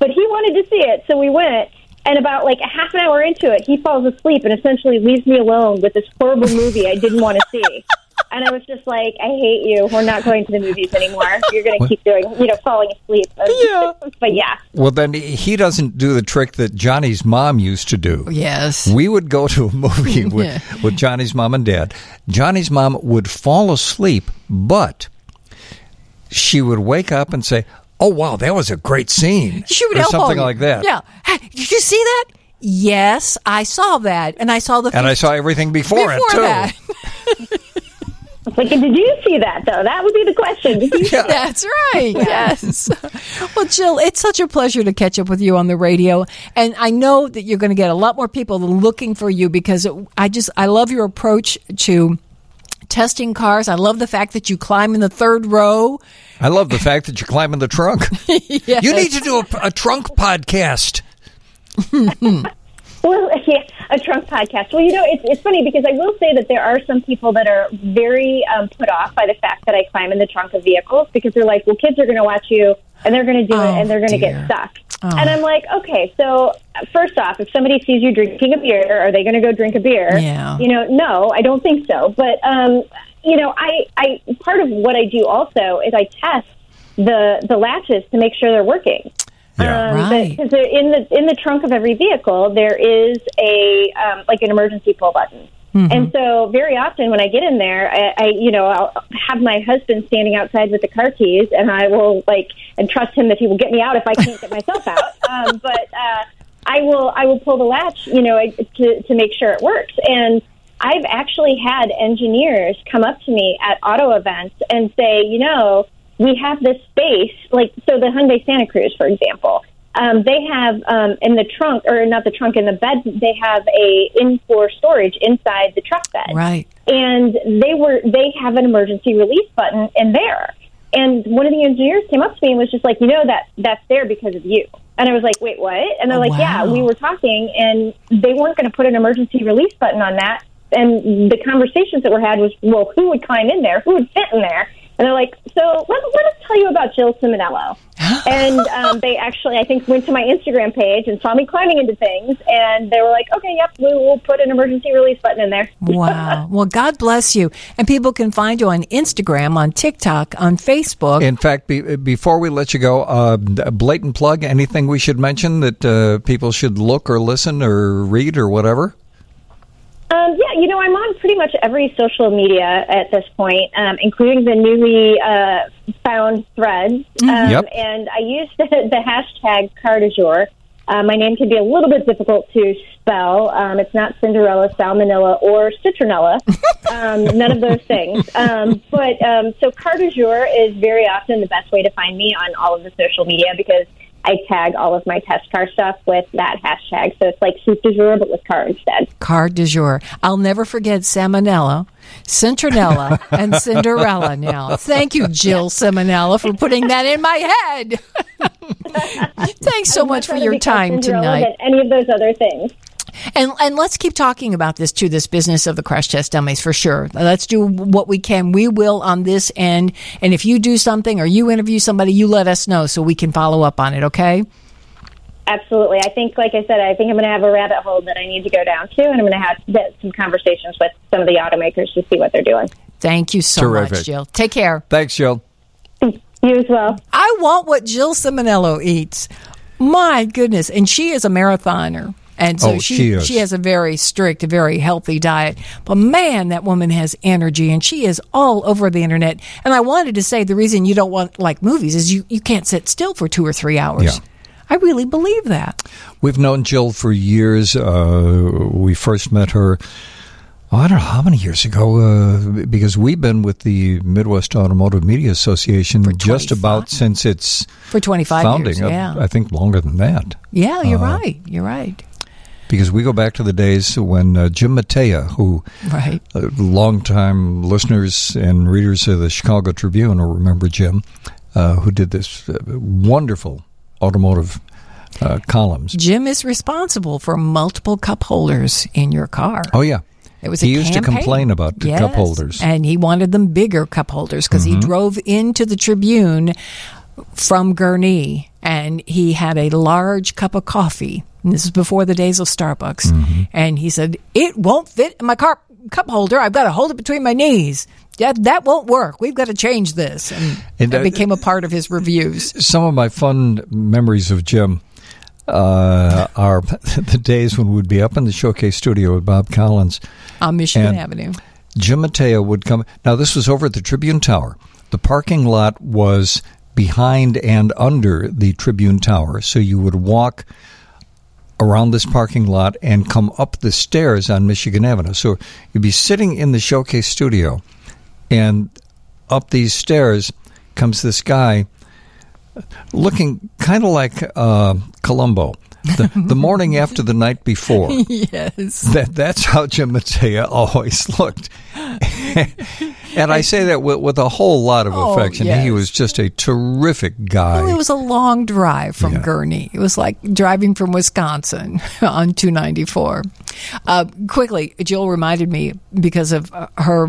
[SPEAKER 9] but he wanted to see it, so we went. And about like a half an hour into it, he falls asleep and essentially leaves me alone with this horrible movie I didn't want to see. And I was just like, I hate you. We're not going to the movies anymore. You're going to keep doing, you know, falling asleep.
[SPEAKER 3] Yeah.
[SPEAKER 9] but yeah.
[SPEAKER 2] Well, then he doesn't do the trick that Johnnie's mom used to do.
[SPEAKER 3] Yes.
[SPEAKER 2] We would go to a movie with,
[SPEAKER 3] Yeah.
[SPEAKER 2] with Johnnie's mom and dad. Johnnie's mom would fall asleep, but she would wake up and say, "Oh wow, that was a great scene,"
[SPEAKER 3] She would
[SPEAKER 2] or
[SPEAKER 3] elbow
[SPEAKER 2] something like that.
[SPEAKER 3] Yeah. Hey, did you see that? Yes, I saw that, and I saw the
[SPEAKER 2] And I saw everything before, it
[SPEAKER 3] before
[SPEAKER 2] too.
[SPEAKER 3] that.
[SPEAKER 9] Like, did you see that though? That would be the question. Did you see that?
[SPEAKER 3] That's right. Yes. Well, Jill, it's such a pleasure to catch up with you on the radio, and I know that you're going to get a lot more people looking for you because I just I love your approach to testing cars. I love the fact that you climb in the third row.
[SPEAKER 2] I love the fact that you climb in the trunk.
[SPEAKER 3] Yes.
[SPEAKER 2] You need to do a, a trunk podcast.
[SPEAKER 9] Well, yeah, a trunk podcast. Well, you know, it's, it's funny because I will say that there are some people that are very um, put off by the fact that I climb in the trunk of vehicles because they're like, well, kids are going to watch you and they're going to do
[SPEAKER 3] Oh,
[SPEAKER 9] it and they're going to get stuck.
[SPEAKER 3] Oh.
[SPEAKER 9] And I'm like, okay, so first off, if somebody sees you drinking a beer, are they going to go drink a beer?
[SPEAKER 3] Yeah.
[SPEAKER 9] You know, no, I don't think so. But, um, you know, I, I part of what I do also is I test the the latches to make sure they're working.
[SPEAKER 2] Yeah.
[SPEAKER 9] Um,
[SPEAKER 3] Right.
[SPEAKER 9] Because in the in the trunk of every vehicle, there is a um, like an emergency pull button. And so, very often when I get in there, I, I, you know, I'll have my husband standing outside with the car keys, and I will like and trust him that he will get me out if I can't get myself out. Um, but uh, I will, I will pull the latch, you know, to to make sure it works. And I've actually had engineers come up to me at auto events and say, you know, we have this space, like so the Hyundai Santa Cruz, for example. Um, they have um, in the trunk, or not the trunk, in the bed, they have a in-floor storage inside the truck bed
[SPEAKER 3] Right.
[SPEAKER 9] and they were they have an emergency release button in there. And one of the engineers came up to me and was just like, you know that that's there because of you. And I was like, wait, what? And they're
[SPEAKER 3] Oh,
[SPEAKER 9] like, yeah, we were talking, and they weren't going to put an emergency release button on that. And the conversations that were had was, well, who would climb in there? Who would fit in there? And they're like, so let, let us tell you about Jill Ciminillo. and um, they actually, I think, went to my Instagram page and saw me climbing into things. And they were like, okay, yep, we will put an emergency release button in there.
[SPEAKER 3] Wow. Well, God bless you. And people can find you on Instagram, on TikTok, on Facebook.
[SPEAKER 2] In fact, be, before we let you go, uh, a blatant plug, anything we should mention that uh, people should look or listen or read or whatever?
[SPEAKER 9] Um, yeah, you know, I'm on pretty much every social media at this point, um, including the newly uh, found threads. Um,
[SPEAKER 2] Yep.
[SPEAKER 9] And I use the, the hashtag car du jour. Uh, my name can be a little bit difficult to spell. Um, it's not Cinderella, Salmonella, or Citronella. Um, none of those things. Um, but um, so car du jour is very often the best way to find me on all of the social media because I tag all of my test car stuff with that hashtag. So it's like soup du jour, but with car instead.
[SPEAKER 3] Card du jour. I'll never forget Salmonella, Cintronella, and Cinderella now. Thank you, Jill Ciminillo, for putting that in my head. Thanks so much for your time tonight.
[SPEAKER 9] Any of those other things.
[SPEAKER 3] And and let's keep talking about this too, this business of the crash test dummies for sure. Let's do what we can. We will on this end. And if you do something or you interview somebody, you let us know so we can follow up on it, okay?
[SPEAKER 9] Absolutely. I think, like I said, I think I'm going to have a rabbit hole that I need to go down to, and I'm going to have get some conversations with some of the automakers to see what they're doing.
[SPEAKER 3] Thank you so much, Jill. Take care.
[SPEAKER 2] Thanks, Jill.
[SPEAKER 9] You as well.
[SPEAKER 3] I want what Jill Ciminillo eats. My goodness. And she is a marathoner. And so
[SPEAKER 2] Oh,
[SPEAKER 3] she
[SPEAKER 2] she
[SPEAKER 3] she has a very strict, very healthy diet. But man, that woman has energy and she is all over the internet. And I wanted to say the reason you don't want like movies is you, you can't sit still for two or three hours.
[SPEAKER 2] Yeah.
[SPEAKER 3] I really believe that.
[SPEAKER 2] We've known Jill for years. Uh, we first met her, oh, I don't know how many years ago, uh, because we've been with the Midwest Automotive Media Association just about since its
[SPEAKER 3] For 25
[SPEAKER 2] founding.
[SPEAKER 3] years.
[SPEAKER 2] Uh,
[SPEAKER 3] Yeah.
[SPEAKER 2] I think longer than that.
[SPEAKER 3] yeah, you're
[SPEAKER 2] Uh,
[SPEAKER 3] right. You're right.
[SPEAKER 2] Because we go back to the days when uh, Jim Mateja, who
[SPEAKER 3] Right.
[SPEAKER 2] uh, longtime listeners and readers of the Chicago Tribune will remember Jim, uh, who did this uh, wonderful automotive uh, columns.
[SPEAKER 3] Jim is responsible for multiple cup holders in your car.
[SPEAKER 2] Oh yeah,
[SPEAKER 3] It was
[SPEAKER 2] he
[SPEAKER 3] a
[SPEAKER 2] used to complain about the cup holders.
[SPEAKER 3] and he wanted them bigger cup holders because
[SPEAKER 2] Mm-hmm.
[SPEAKER 3] he drove into the Tribune from Gurnee, and he had a large cup of coffee. And this is before the days of Starbucks,
[SPEAKER 2] Mm-hmm.
[SPEAKER 3] and he said it won't fit in my car cup holder. I've got to hold it between my knees. That that won't work. We've got to change this, and,
[SPEAKER 2] And,
[SPEAKER 3] that
[SPEAKER 2] uh,
[SPEAKER 3] became a part of his reviews.
[SPEAKER 2] Some of my fun memories of Jim uh, are the days when we'd be up in the showcase studio with Bob Collins.
[SPEAKER 3] On Michigan Avenue.
[SPEAKER 2] Jim Mateja would come. Now, this was over at the Tribune Tower. The parking lot was behind and under the Tribune Tower. So you would walk around this parking lot and come up the stairs on Michigan Avenue. So you'd be sitting in the showcase studio, and up these stairs comes this guy looking kind of like uh, Columbo. The, the morning after the night before.
[SPEAKER 3] Yes.
[SPEAKER 2] That that's how Jim Mateja always looked, and I say that with, with a whole lot of
[SPEAKER 3] Oh,
[SPEAKER 2] affection. He was just a terrific guy.
[SPEAKER 3] Well, it was a long drive from
[SPEAKER 2] Yeah.
[SPEAKER 3] Gurnee. It was like driving from Wisconsin on 294. Uh, quickly, Jill reminded me because of uh, her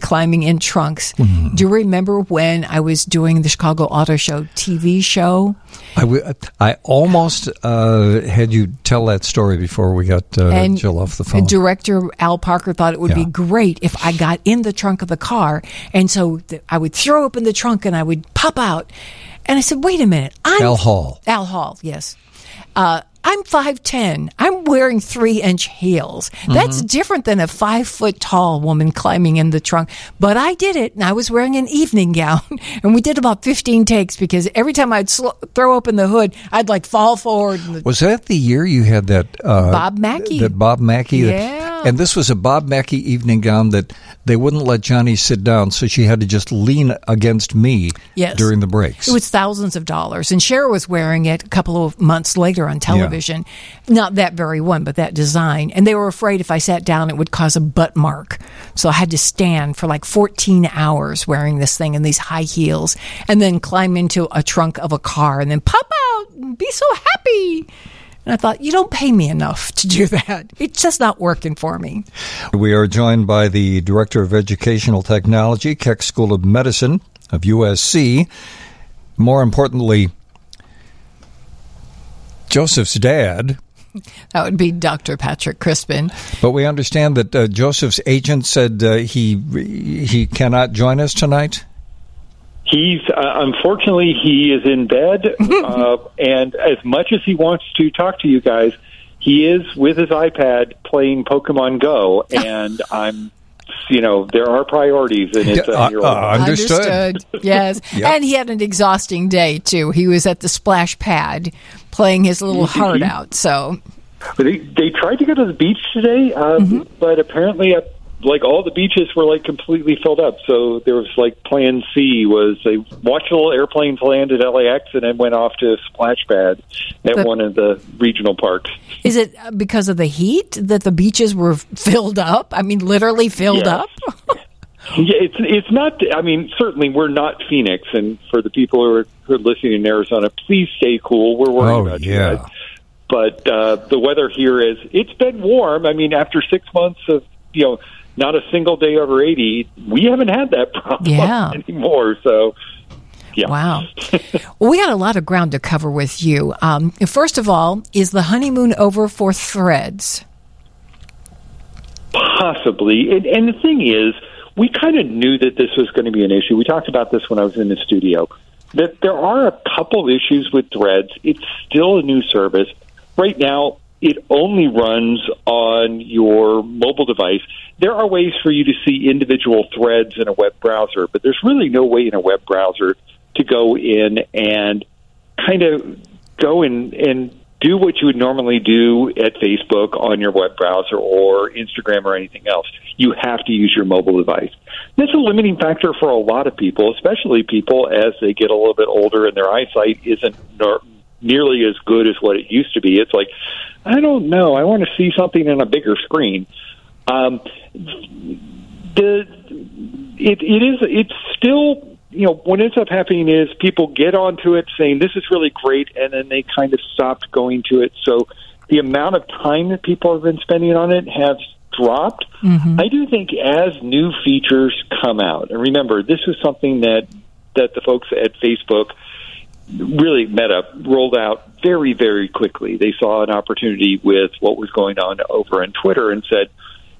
[SPEAKER 3] climbing in trunks.
[SPEAKER 2] Mm-hmm.
[SPEAKER 3] Do you remember when I was doing the Chicago Auto Show TV show?
[SPEAKER 2] I, w- I almost uh, had you tell that story before we got uh, Jill off the phone.
[SPEAKER 3] Director Al Parker thought it would be great if I got in the trunk of the car, and so th- I would throw open the trunk and I would pop out. And I said, "Wait a minute, I'm
[SPEAKER 2] Al Hall.
[SPEAKER 3] Al Hall, yes. Uh, I'm 5'10. I'm wearing three inch heels. That's
[SPEAKER 2] Mm-hmm.
[SPEAKER 3] different than a five foot tall woman climbing in the trunk. But I did it, and I was wearing an evening gown. And we did about 15 takes because every time I'd sl- throw open the hood, I'd like fall forward. The,
[SPEAKER 2] Was that the year you had that uh,
[SPEAKER 3] Bob Mackie.
[SPEAKER 2] That Bob Mackie.
[SPEAKER 3] Yeah.
[SPEAKER 2] And this was a Bob Mackie evening gown that they wouldn't let Johnnie sit down, so she had to just lean against me
[SPEAKER 3] Yes.
[SPEAKER 2] during the breaks.
[SPEAKER 3] It was thousands of dollars. And Cher was wearing it a couple of months later on television. Not that very one, but that design. And they were afraid if I sat down, it would cause a butt mark. So I had to stand for like 14 hours wearing this thing and these high heels and then climb into a trunk of a car and then pop out and be so happy. And I thought, you don't pay me enough to do that. It's just not working for me.
[SPEAKER 2] We are joined by the Director of Educational Technology, Keck School of Medicine of USC. More importantly, Joseph's dad.
[SPEAKER 3] That would be Dr. Patrick Crispen.
[SPEAKER 2] But we understand that uh, Joseph's agent said uh, he he cannot join us tonight.
[SPEAKER 10] He's uh, unfortunately he is in bed, uh, and as much as he wants to talk to you guys, he is with his iPad playing Pokemon Go, and I'm, you know, there are priorities, and it's
[SPEAKER 2] Uh,
[SPEAKER 10] a year old.
[SPEAKER 2] uh, Understood.
[SPEAKER 3] Yes.
[SPEAKER 2] Yep.
[SPEAKER 3] And he had an exhausting day, too. He was at the splash pad playing his little heart out. So,
[SPEAKER 10] But they they tried to go to the beach today, uh,
[SPEAKER 3] Mm-hmm.
[SPEAKER 10] but apparently, uh, like all the beaches were like completely filled up. So there was like Plan C was they watched a little airplane land at LAX and then went off to a splash pad at
[SPEAKER 3] But-
[SPEAKER 10] one of the regional parks.
[SPEAKER 3] is it because of the heat that the beaches were filled up? I mean, literally filled
[SPEAKER 10] Yeah.
[SPEAKER 3] up?
[SPEAKER 10] Yeah, it's it's not. I mean, certainly we're not Phoenix, and for the people who are, who are listening in Arizona, please stay cool. We're worried
[SPEAKER 2] Oh,
[SPEAKER 10] about you
[SPEAKER 2] yeah.
[SPEAKER 10] guys. But uh, the weather here is it's been warm. I mean, after six months of you know not a single day over eighty, we haven't had that problem
[SPEAKER 3] Yeah.
[SPEAKER 10] anymore. So. Yeah.
[SPEAKER 3] Wow. well, we got a lot of ground to cover with you. Um, first of all, is the honeymoon over for threads?
[SPEAKER 10] Possibly. And, and the thing is, we kind of knew that this was going to be an issue. We talked about this when I was in the studio. That there are a couple issues with Threads. It's still a new service. Right now, it only runs on your mobile device. There are ways for you to see individual threads in a web browser, but there's really no way in a web browser to go in and kind of go and and do what you would normally do at Facebook on your web browser or Instagram or anything else. You have to use your mobile device. That's a limiting factor for a lot of people, especially people as they get a little bit older and their eyesight isn't nearly as good as what it used to be. It's like, I don't know, I want to see something in a bigger screen. Um, the it, it is it's still you know, what ends up happening is people get onto it saying this is really great, and then they kind of stopped going to it. So the amount of time that people have been spending on it has dropped.
[SPEAKER 3] Mm-hmm.
[SPEAKER 10] I do think as new features come out, and remember, this is something that that the folks at Facebook really Meta rolled out very, very quickly. They saw an opportunity with what was going on over on Twitter and said,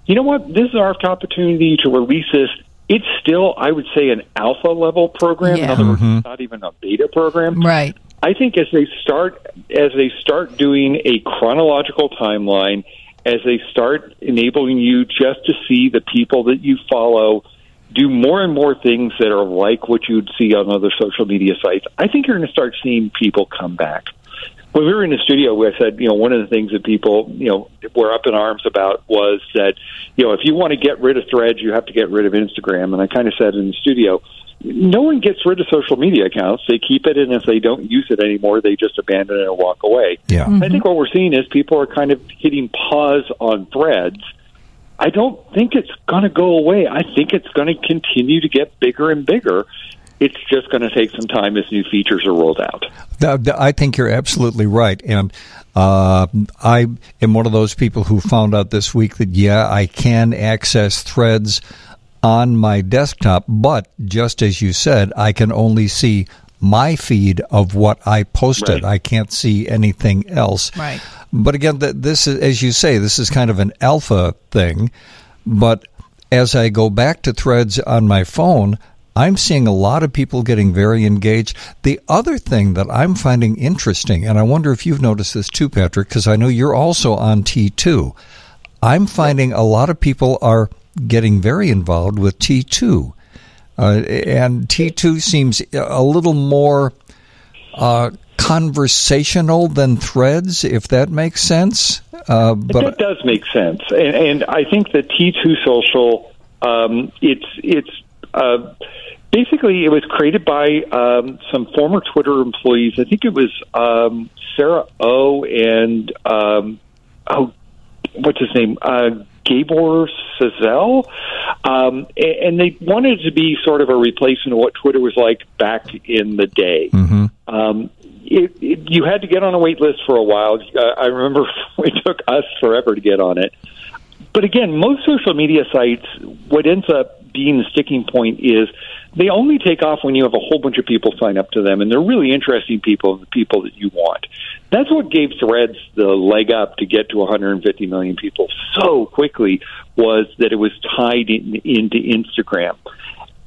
[SPEAKER 10] you know what, this is our opportunity to release this it's still, I would say, an alpha level program.
[SPEAKER 3] Yeah.
[SPEAKER 10] In other words,
[SPEAKER 2] Mhm.
[SPEAKER 10] not even a beta program.
[SPEAKER 3] Right.
[SPEAKER 10] I think as they start as they start doing a chronological timeline, as they start enabling you just to see the people that you follow do more and more things that are like what you'd see on other social media sites, I think you're going to start seeing people come back. When we were in the studio, I said, you know, one of the things that people, you know, were up in arms about was that, you know, if you want to get rid of threads, you have to get rid of Instagram. And I kind of said in the studio, no one gets rid of social media accounts. They keep it, and if they don't use it anymore, they just abandon it and walk away.
[SPEAKER 2] Yeah.
[SPEAKER 10] I think what we're seeing is people are kind of hitting pause on threads. I don't think it's going to go away. I think it's going to continue to get bigger and bigger. It's just going to take some time as new features are rolled out.
[SPEAKER 2] Th- th- I think you're absolutely right, and uh, I am one of those people who found out this week that yeah, I can access threads on my desktop, but just as you said, I can only see my feed of what I posted.
[SPEAKER 10] Right.
[SPEAKER 2] I can't see anything else.
[SPEAKER 3] Right.
[SPEAKER 2] But again, this is, as you say, this is kind of an alpha thing. But as I go back to threads on my phone, I'm seeing a lot of people getting very engaged. The other thing that I'm finding interesting, and I wonder if you've noticed this too, Patrick, because I know you're also on T2. I'm finding a lot of people are getting very involved with T2. Uh, and T2 seems a little more uh, conversational than threads, if that makes sense. Uh, but
[SPEAKER 10] that does make sense, and, and I think the T two social, um, it's it's uh, basically it was created by um, some former Twitter employees. I think it was um, Sarah O and um, oh, what's his name? Uh, Gabor Cselle, um, and they wanted to be sort of a replacement of what Twitter was like back in the day. Um, it, it, you had to get on a wait list for a while. Uh, I remember it took us forever to get on it. But again, most social media sites, what ends up being the sticking point is they only take off when you have a whole bunch of people sign up to them, and they're really interesting people, the people that you want. That's what gave Threads the leg up to get to 150 million people so quickly was that it was tied in, into Instagram.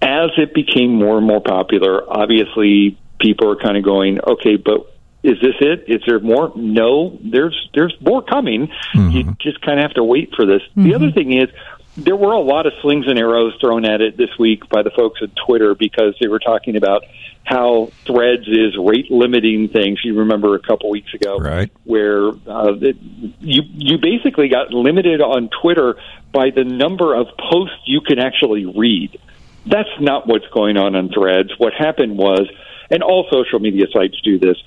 [SPEAKER 10] As it became more and more popular, obviously people are kind of going, okay, but is this it? Is there more? No, there's there's more coming. You just kind of have to wait for this. The other thing is there were a lot of slings and arrows thrown at it this week by the folks at Twitter because they were talking about how Threads is rate limiting things. You remember a couple weeks ago,
[SPEAKER 2] Right.
[SPEAKER 10] Where uh, it, you you basically got limited on Twitter by the number of posts you can actually read. That's not what's going on on Threads. What happened was, and all social media sites do this,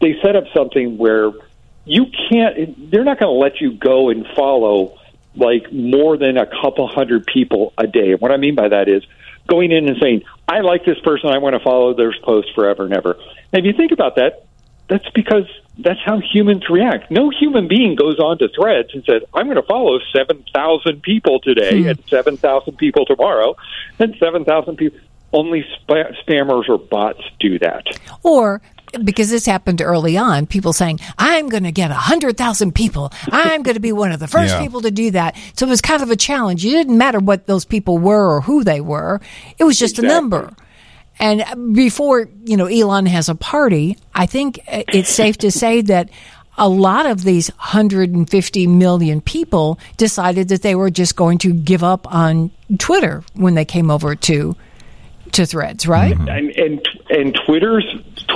[SPEAKER 10] they set up something where you can't, they're not going to let you go and follow like more than a couple hundred people a day. And what I mean by that is going in and saying, I like this person, I want to follow their post forever and ever. And if you think about that, that's because that's how humans react. No human being goes on to threads and says, I'm going to follow 7,000 people today hmm. and 7,000 people tomorrow and 7,000 people. Only sp- spammers or bots do that.
[SPEAKER 3] Or because this happened early on, people saying, I'm going to get 100,000 people. I'm going to be one of the first
[SPEAKER 2] Yeah.
[SPEAKER 3] people to do that. So it was kind of a challenge. It didn't matter what those people were or who they were. It was just a number. And before, you know, Elon has a party, I think it's safe to say that a lot of these 150 million people decided that they were just going to give up on Twitter when they came over to to Threads, right?
[SPEAKER 10] and and and Twitter's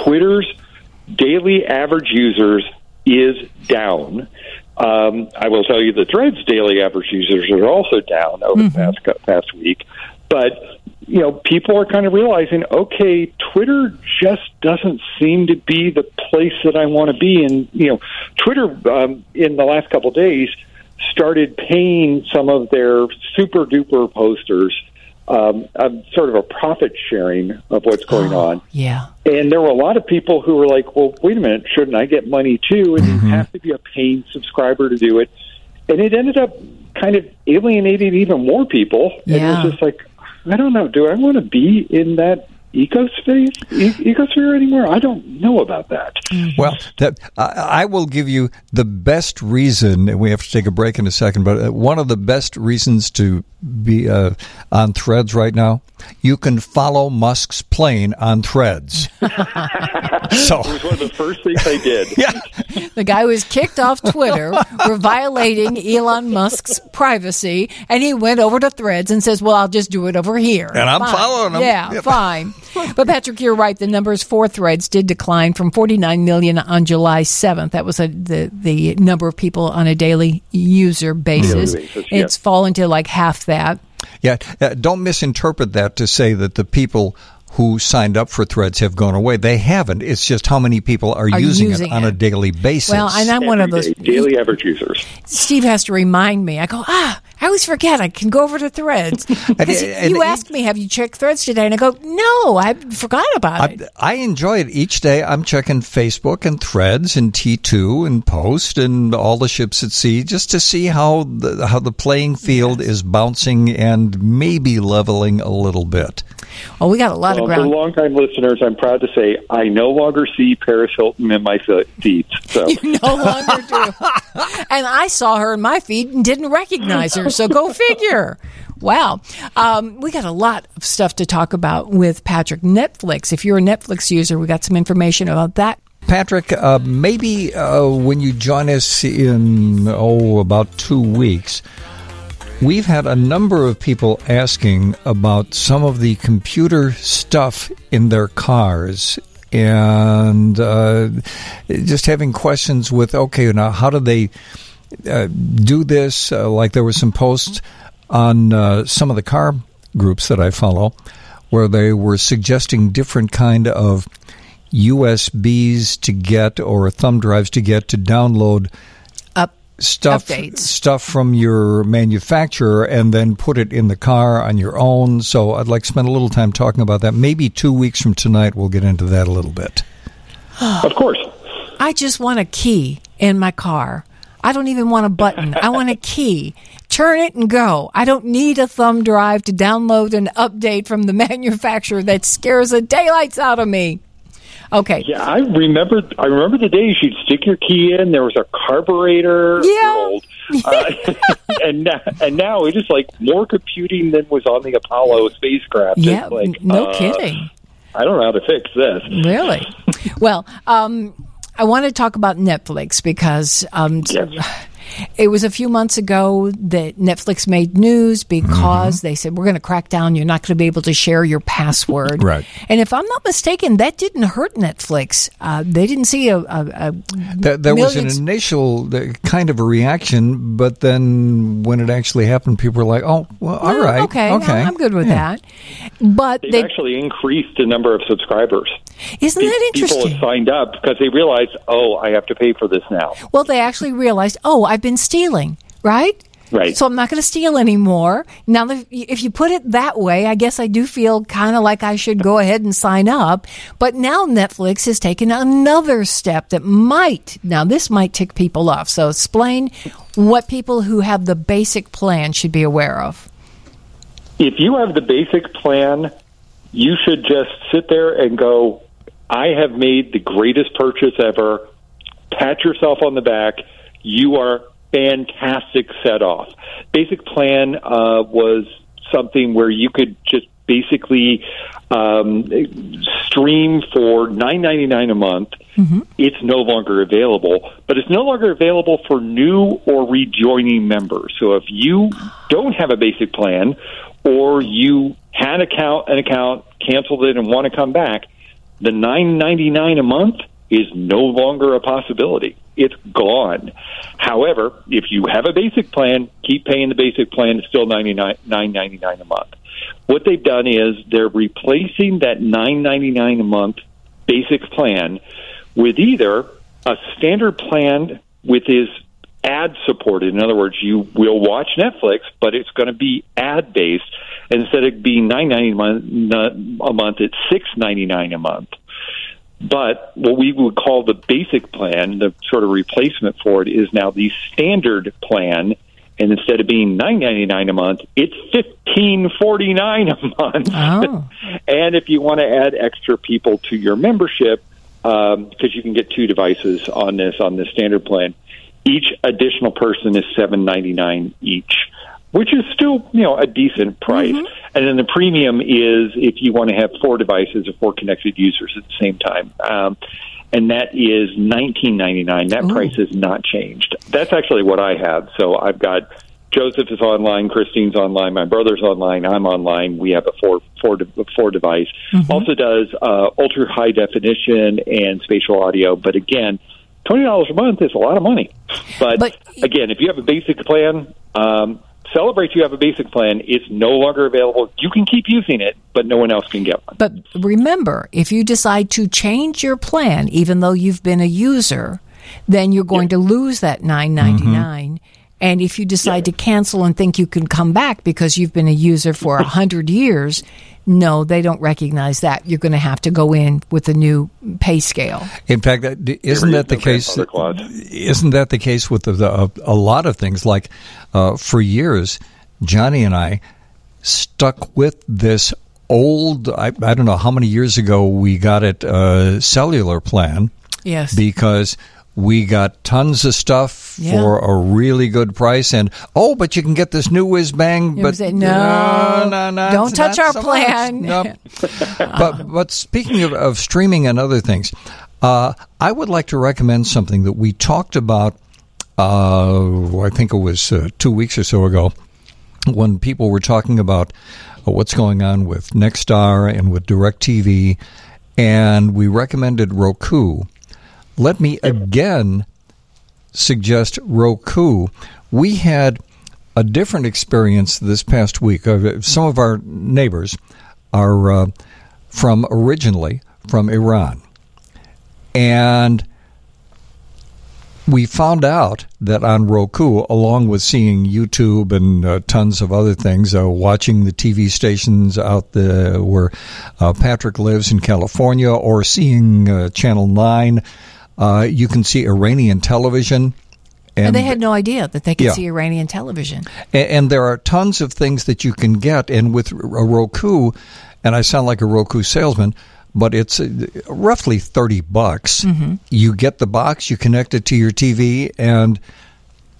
[SPEAKER 10] Twitter's daily average users is down. Um, I will tell you the Threads daily average users are also down over the past past week, but you know people are kind of realizing, okay, Twitter just doesn't seem to be the place that I want to be. And you know, Twitter um, in the last couple of days started paying some of their super duper posters um, um, sort of a profit sharing of what's going on.
[SPEAKER 3] Yeah.
[SPEAKER 10] And there were a lot of people who were like, well, wait a minute, shouldn't I get money too? And you have to be a paying subscriber to do it. And it ended up kind of alienating even more people. And
[SPEAKER 3] Yeah.
[SPEAKER 10] it was just like, I don't know, do I want to be in that ecosphere, e- ecosphere anymore? I don't know about that.
[SPEAKER 2] Well, that I, I will give you the best reason. and We have to take a break in a second, but uh, one of the best reasons to be uh, on Threads right now, you can follow Musk's plane on Threads. so,
[SPEAKER 10] It was one of the first things I did.
[SPEAKER 2] yeah,
[SPEAKER 3] The guy was kicked off Twitter for violating Elon Musk's privacy, and he went over to Threads and says, "Well, I'll just do it over here."
[SPEAKER 2] And I'm
[SPEAKER 3] Fine.
[SPEAKER 2] following him.
[SPEAKER 3] Yeah,
[SPEAKER 2] Yep.
[SPEAKER 3] fine. But Patrick, you're right. The numbers for Threads did decline from 49 million on July 7th. That was a, the the number of people on a daily user basis.
[SPEAKER 10] Daily basis, yeah.
[SPEAKER 3] It's fallen to like half that.
[SPEAKER 2] yeah. Uh, don't misinterpret that to say that the people who signed up for Threads have gone away. They haven't. It's just how many people are,
[SPEAKER 3] Are
[SPEAKER 2] using,
[SPEAKER 3] using
[SPEAKER 2] it on
[SPEAKER 3] it.
[SPEAKER 2] a daily basis.
[SPEAKER 3] Well, and I'm one of those.
[SPEAKER 10] day, daily average users.
[SPEAKER 3] Steve has to remind me. I go, ah, I always forget. I can go over to Threads. 'Cause
[SPEAKER 2] and-
[SPEAKER 3] you asked me, have you checked Threads today? And I go, no, I forgot about it.
[SPEAKER 2] I, I enjoy it each day. I'm checking Facebook and Threads and T2 and Post and all the ships at sea just to see how the how the playing field is bouncing and maybe leveling a little bit.
[SPEAKER 3] Well, we got a lot
[SPEAKER 10] Well,
[SPEAKER 3] of
[SPEAKER 10] for
[SPEAKER 3] ground.
[SPEAKER 10] longtime listeners, I'm proud to say I no longer see Paris Hilton in my fe- feeds. So
[SPEAKER 3] no longer do. and I saw her in my feed and didn't recognize her. So go figure. Wow. Um, we got a lot of stuff to talk about with Patrick. Netflix. If you're a Netflix user, we got some information about that.
[SPEAKER 2] Patrick, uh, maybe uh, when you join us in oh about two weeks, we've had a number of people asking about some of the computer stuff in their cars and uh, just having questions with okay now how do they uh, do this? Uh, like there were some posts on uh, some of the car groups that I follow where they were suggesting different kind of USBs to get or thumb drives to get to download stuff
[SPEAKER 3] Updates.
[SPEAKER 2] stuff from your manufacturer and then put it in the car on your own. So I'd like to spend a little time talking about that. Maybe two weeks from tonight we'll get into that a little bit.
[SPEAKER 10] of course,
[SPEAKER 3] I just want a key in my car. I don't even want a button. I want a key. Turn it and go. I don't need a thumb drive to download an update from the manufacturer that scares the daylights out of me. Okay.
[SPEAKER 10] yeah, I remember. I remember the days you'd stick your key in. There was a carburetor.
[SPEAKER 3] Yeah.
[SPEAKER 10] Uh, and now, and now it is like more computing than was on the Apollo spacecraft. It's
[SPEAKER 3] Yeah,
[SPEAKER 10] like,
[SPEAKER 3] no
[SPEAKER 10] uh,
[SPEAKER 3] kidding.
[SPEAKER 10] I don't know how to fix this.
[SPEAKER 3] Really? well, um, I want to talk about Netflix because um,
[SPEAKER 10] Yes.
[SPEAKER 3] It was a few months ago that Netflix made news because they said we're going to crack down. You're not going to be able to share your password.
[SPEAKER 2] Right.
[SPEAKER 3] And if I'm not mistaken, that didn't hurt Netflix. Uh, they didn't see a. a, a
[SPEAKER 2] There, there was an initial uh, kind of a reaction, but then when it actually happened, people were like, "Oh, well, all
[SPEAKER 3] "Oh,
[SPEAKER 2] right,
[SPEAKER 3] okay,
[SPEAKER 2] okay,
[SPEAKER 3] I'm good with
[SPEAKER 2] Yeah.
[SPEAKER 3] that. But
[SPEAKER 10] They've
[SPEAKER 3] they
[SPEAKER 10] actually increased the number of subscribers.
[SPEAKER 3] isn't
[SPEAKER 10] Pe-
[SPEAKER 3] that
[SPEAKER 10] People
[SPEAKER 3] interesting?
[SPEAKER 10] have signed up because they realized, oh, I have to pay for this now.
[SPEAKER 3] Well, they actually realized, oh, I've been stealing, right?
[SPEAKER 10] Right.
[SPEAKER 3] So I'm not going to steal anymore. Now, if you put it that way, I guess I do feel kind of like I should go ahead and sign up. But now Netflix has taken another step that might, now this might tick people off. So explain what people who have the basic plan should be aware of.
[SPEAKER 10] if you have the basic plan, you should just sit there and go, I have made the greatest purchase ever. Pat yourself on the back. You are fantastic set off. Basic plan uh, was something where you could just basically um, stream for nine ninety nine a month it's no longer available. But it's no longer available for new or rejoining members. So if you don't have a basic plan, or you had account an account, canceled it, and want to come back, the nine ninety nine a month is no longer a possibility. It's gone. However, if you have a basic plan, keep paying the basic plan. It's still ninety nine nine ninety nine a month. What they've done is they're replacing that nine ninety nine a month basic plan with either a standard plan with is ad supported. In other words, you will watch Netflix, but it's going to be ad based. Instead of being nine ninety a month, it's six ninety nine a month. But what we would call the basic plan, the sort of replacement for it, is now the standard plan. And instead of being nine ninety nine a month, it's fifteen forty nine a month.
[SPEAKER 3] Oh.
[SPEAKER 10] and if you want to add extra people to your membership, um, because you can get two devices on this on this standard plan, each additional person is seven ninety nine each, which is still you know a decent price. And then the premium is if you want to have four devices or four connected users at the same time. Um, and that is nineteen ninety nine. That price has not changed. That's actually what I have. So I've got Joseph is online, Christine's online, my brother's online, I'm online. We have a four four four device. Also does uh, ultra high definition and spatial audio. But again, twenty dollars a month is a lot of money. But,
[SPEAKER 3] But-
[SPEAKER 10] again, if you have a basic plan, um, celebrate you have a basic plan. It's no longer available. You can keep using it, but no one else can get one.
[SPEAKER 3] But remember, if you decide to change your plan, even though you've been a user, then you're going to lose that nine ninety nine. Mm-hmm. And if you decide to cancel and think you can come back because you've been a user for a hundred years, no, they don't recognize that. You're going to have to go in with a new pay scale.
[SPEAKER 2] In fact, that- isn't that the case? Isn't that the case with the, the, a lot of things? Like uh, for years, Johnnie and I stuck with this old. I, I don't know how many years ago we got it uh, cellular plan
[SPEAKER 3] Yes.
[SPEAKER 2] because we got tons of stuff
[SPEAKER 3] Yeah.
[SPEAKER 2] for a really good price and oh but you can get this new whiz bang but
[SPEAKER 3] say, "No,
[SPEAKER 2] no, no,
[SPEAKER 3] don't touch our
[SPEAKER 2] so
[SPEAKER 3] plan.
[SPEAKER 2] Nope. but but speaking of, of streaming and other things uh, I would like to recommend something that we talked about uh, I think it was uh, two weeks or so ago when people were talking about uh, what's going on with Nexstar and with DirecTV, and we recommended Roku. Let me again suggest Roku. We had a different experience this past week. Uh, Some of our neighbors are uh, from originally from Iran, and we found out that on Roku, along with seeing YouTube and uh, tons of other things, uh, watching the TV stations out there where uh, Patrick lives in California, or seeing uh, Channel Nine, uh, you can see Iranian television.
[SPEAKER 3] and they had no idea that they could
[SPEAKER 2] Yeah.
[SPEAKER 3] see Iranian television.
[SPEAKER 2] A- And there are tons of things that you can get. And with a Roku, and I sound like a Roku salesman, but it's uh, roughly 30 bucks. You get the box, you connect it to your TV, and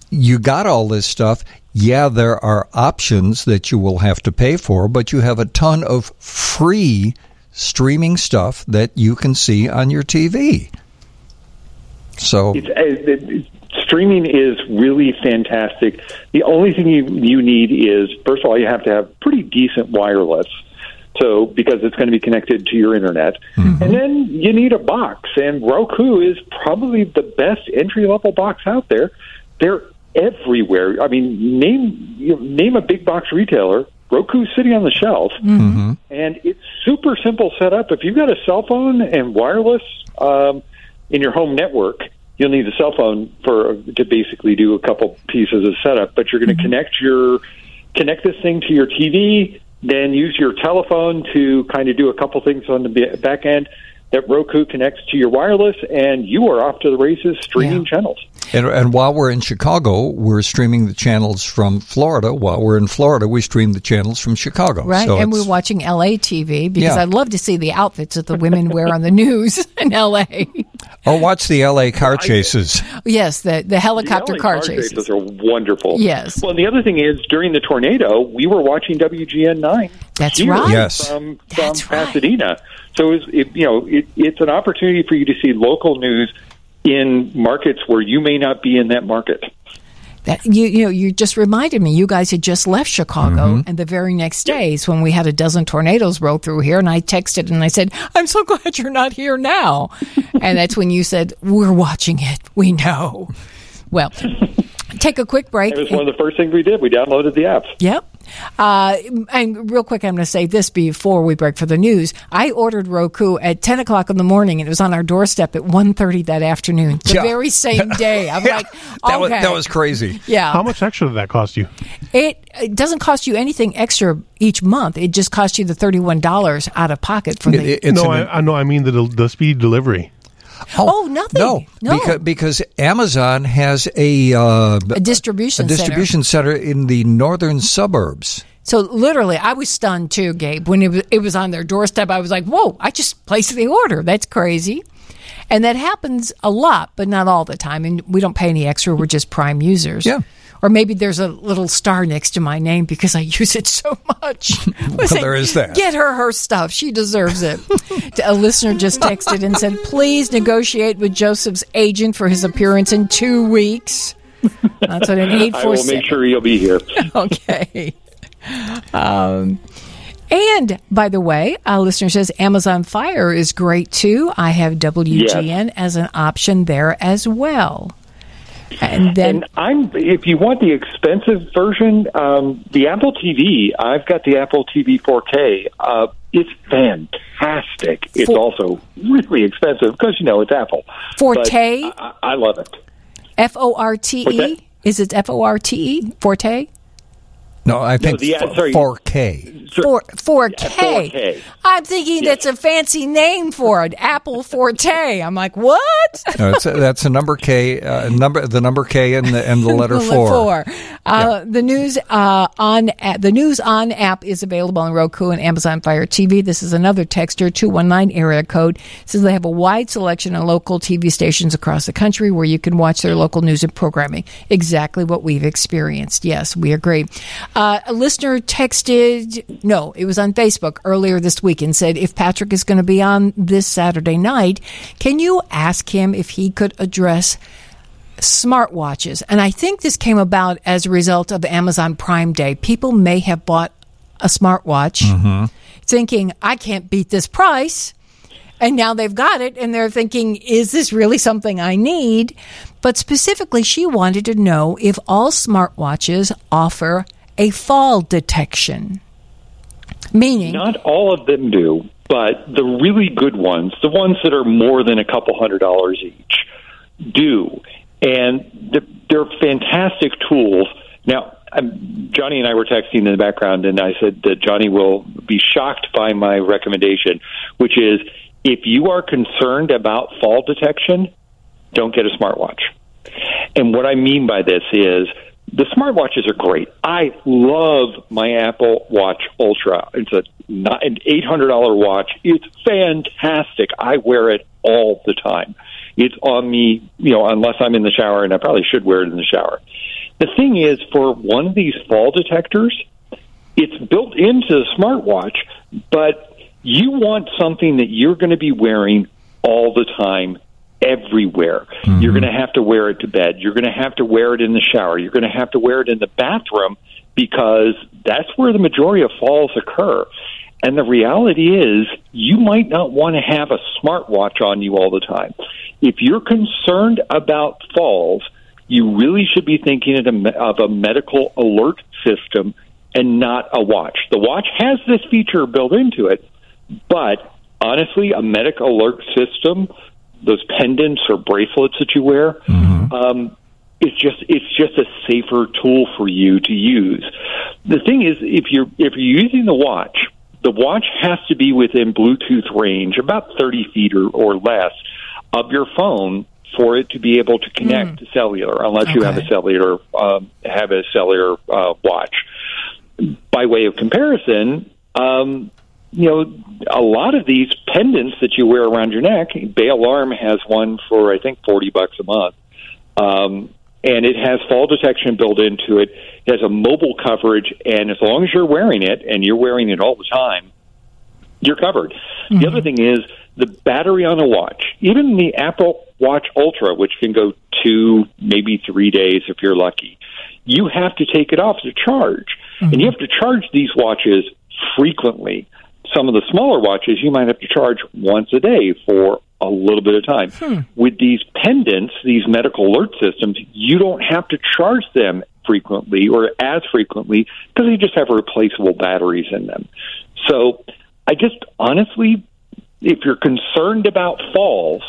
[SPEAKER 2] you got all this stuff. Yeah, there are options that you will have to pay for, but you have a ton of free streaming stuff that you can see on your TV. So,
[SPEAKER 10] It's, uh, it- streaming is really fantastic. The only thing you you need is first of all you have to have pretty decent wireless. So because it's going to be connected to your internet, and then you need a box. And Roku is probably the best entry level box out there. They're everywhere. I mean, name you know, name a big box retailer. Roku's sitting on the shelf, and it's super simple setup. If you've got a cell phone and wireless um, in your home network, you'll need a cell phone for to basically do a couple pieces of setup. But you're going to mm-hmm. connect your connect this thing to your TV, then use your telephone to kind of do a couple things on the back end. That Roku connects to your wireless, and you are off to the races streaming
[SPEAKER 3] Yeah.
[SPEAKER 10] channels.
[SPEAKER 2] And, and while we're in Chicago, we're streaming the channels from Florida. While we're in Florida, we stream the channels from Chicago.
[SPEAKER 3] Right,
[SPEAKER 2] So
[SPEAKER 3] and we're watching LA TV because
[SPEAKER 2] Yeah.
[SPEAKER 3] I'd love to see the outfits that the women wear on the news in LA.
[SPEAKER 2] Or oh, watch the L.A. car chases.
[SPEAKER 3] Yes, the the helicopter
[SPEAKER 10] The LA
[SPEAKER 3] car chases.
[SPEAKER 10] chases are wonderful.
[SPEAKER 3] Yes.
[SPEAKER 10] Well, and the other thing is, during the tornado, we were watching WGN nine.
[SPEAKER 3] That's right.
[SPEAKER 2] Yes.
[SPEAKER 10] From from
[SPEAKER 3] That's right.
[SPEAKER 10] Pasadena. So it, it, you know, it, it's an opportunity for you to see local news in markets where you may not be in that market.
[SPEAKER 3] That you you know you just reminded me. You guys had just left Chicago, mm-hmm. and the very next day is when we had a dozen tornadoes roll through here. And I texted and I said, "I'm so glad you're not here now." and that's when you said, "We're watching it. We know." Well, take a quick break.
[SPEAKER 10] It was one of the first things we did. We downloaded the app.
[SPEAKER 3] Yep. Uh, and real quick, I'm going to say this before we break for the news. I ordered Roku at 10 o'clock in the morning, and it was on our doorstep at 1.30 that afternoon, the
[SPEAKER 2] Yeah.
[SPEAKER 3] very same day. I'm like,
[SPEAKER 2] That, was,
[SPEAKER 3] okay.
[SPEAKER 2] that was crazy.
[SPEAKER 3] yeah.
[SPEAKER 11] How much extra did that cost you?
[SPEAKER 3] It, it doesn't cost you anything extra each month. It just costs you the $31 out of pocket for the.
[SPEAKER 2] It- it's
[SPEAKER 11] no,
[SPEAKER 2] an-
[SPEAKER 11] I, I know. I mean the the speed delivery.
[SPEAKER 3] Oh, nothing.
[SPEAKER 2] No,
[SPEAKER 3] No.
[SPEAKER 2] Because, because Amazon has a uh,
[SPEAKER 3] a distribution
[SPEAKER 2] a distribution center. in the northern suburbs.
[SPEAKER 3] So literally, I was stunned too, Gabe. When it was, it was on their doorstep, I was like, "Whoa! I just placed the order. That's crazy." And that happens a lot, but not all the time. And we don't pay any extra. We're just Prime users.
[SPEAKER 2] Yeah.
[SPEAKER 3] Or maybe there's a little star next to my name because I use it so much. Listen,
[SPEAKER 2] there is that.
[SPEAKER 3] Get her her stuff. She deserves it. a listener just texted and said, "Please negotiate with Joseph's agent for his appearance in two weeks." That's what an eight
[SPEAKER 10] I
[SPEAKER 3] four
[SPEAKER 10] will make sure you'll be here.
[SPEAKER 3] okay. Um, and by the way, a listener says Amazon Fire is great too. I have WGN as an option there as well. And then,
[SPEAKER 10] and I'm if you want the expensive version, um, the Apple TV. I've got the Apple TV 4K. Uh, it's fantastic. It's
[SPEAKER 3] For-
[SPEAKER 10] also really expensive because you know it's Apple.
[SPEAKER 3] Forte?
[SPEAKER 10] But I, I love it.
[SPEAKER 3] F O R T? E. Is it F O R T E? Forte?
[SPEAKER 2] No, I think
[SPEAKER 10] the- uh,
[SPEAKER 2] f-
[SPEAKER 10] sorry.
[SPEAKER 2] 4K.
[SPEAKER 3] Four, 4K.
[SPEAKER 10] 4K.
[SPEAKER 3] I'm thinking that's a fancy name for it. Apple Forte. I'm like, what?
[SPEAKER 2] No, it's, that's a number K, uh, number the number K and the and the letter
[SPEAKER 3] The
[SPEAKER 2] four.
[SPEAKER 3] Uh, The news uh, on a- the news on app is available on Roku and Amazon Fire TV. This is another texter two one nine area code says they have a wide selection of local TV stations across the country where you can watch their local news and programming. Exactly what we've experienced. Yes, we agree. Uh, a listener texted, no, it was on Facebook earlier this week and said if Patrick is going to be on this Saturday night, can you ask him if he could address smartwatches. And I think this came about as a result of Amazon Prime Day. People may have bought a smartwatch thinking, I can't beat this price. And now they've got it and they're thinking, is this really something I need? But specifically, she wanted to know if all smartwatches offer a fall detection. Meaning,
[SPEAKER 10] Not all of them do, but the really good ones, the ones that are more than a couple hundred dollars each, do. And they're, fantastic tools. Now, Johnnie and I were texting in the background, and I said that Johnnie will be shocked by my recommendation, which is if you are concerned about fall detection, don't get a smartwatch. And what I mean by this is the smartwatches are great. I love my Apple Watch Ultra. It's a not an eight hundred dollar watch. It's fantastic. I wear it all the time. It's on me, you know, unless I'm in the shower, and I probably should wear it in the shower. The thing is, for one of these fall detectors, it's built into the smartwatch, but you want something that you're going to be wearing all the time, everywhere. You're mm-hmm. going to have to wear it to bed. You're going to have to wear it in the shower. You're going to have to wear it in the bathroom because that's where the majority of falls occur. And the reality is, you might not want to have a smartwatch on you all the time. If you're concerned about falls, you really should be thinking of a, of a medical alert system and not a watch. The watch has this feature built into it, but honestly, a medic alert system, those pendants or bracelets that you wear, um, it's just it's just a safer tool for you to use. The thing is, if you're if you're using the watch, the watch has to be within Bluetooth range, about thirty feet or, or less, of your phone for it to be able to connect to cellular, unless you have a cellular um, have a cellular uh, watch. By way of comparison, um, you know, a lot of these pendants that you wear around your neck. Bay Alarm has one for I think forty bucks a month, um, and it has fall detection built into it. It has a mobile coverage, and as long as you're wearing it and you're wearing it all the time, you're covered. The other thing is the battery on a watch, even the Apple Watch Ultra, which can go two, maybe three days if you're lucky. You have to take it off to charge, and you have to charge these watches frequently. Some of the smaller watches you might have to charge once a day for a little bit of time. Hmm. With these pendants, these medical alert systems, you don't have to charge them frequently or as frequently because they just have replaceable batteries in them. So I just honestly, if you're concerned about falls,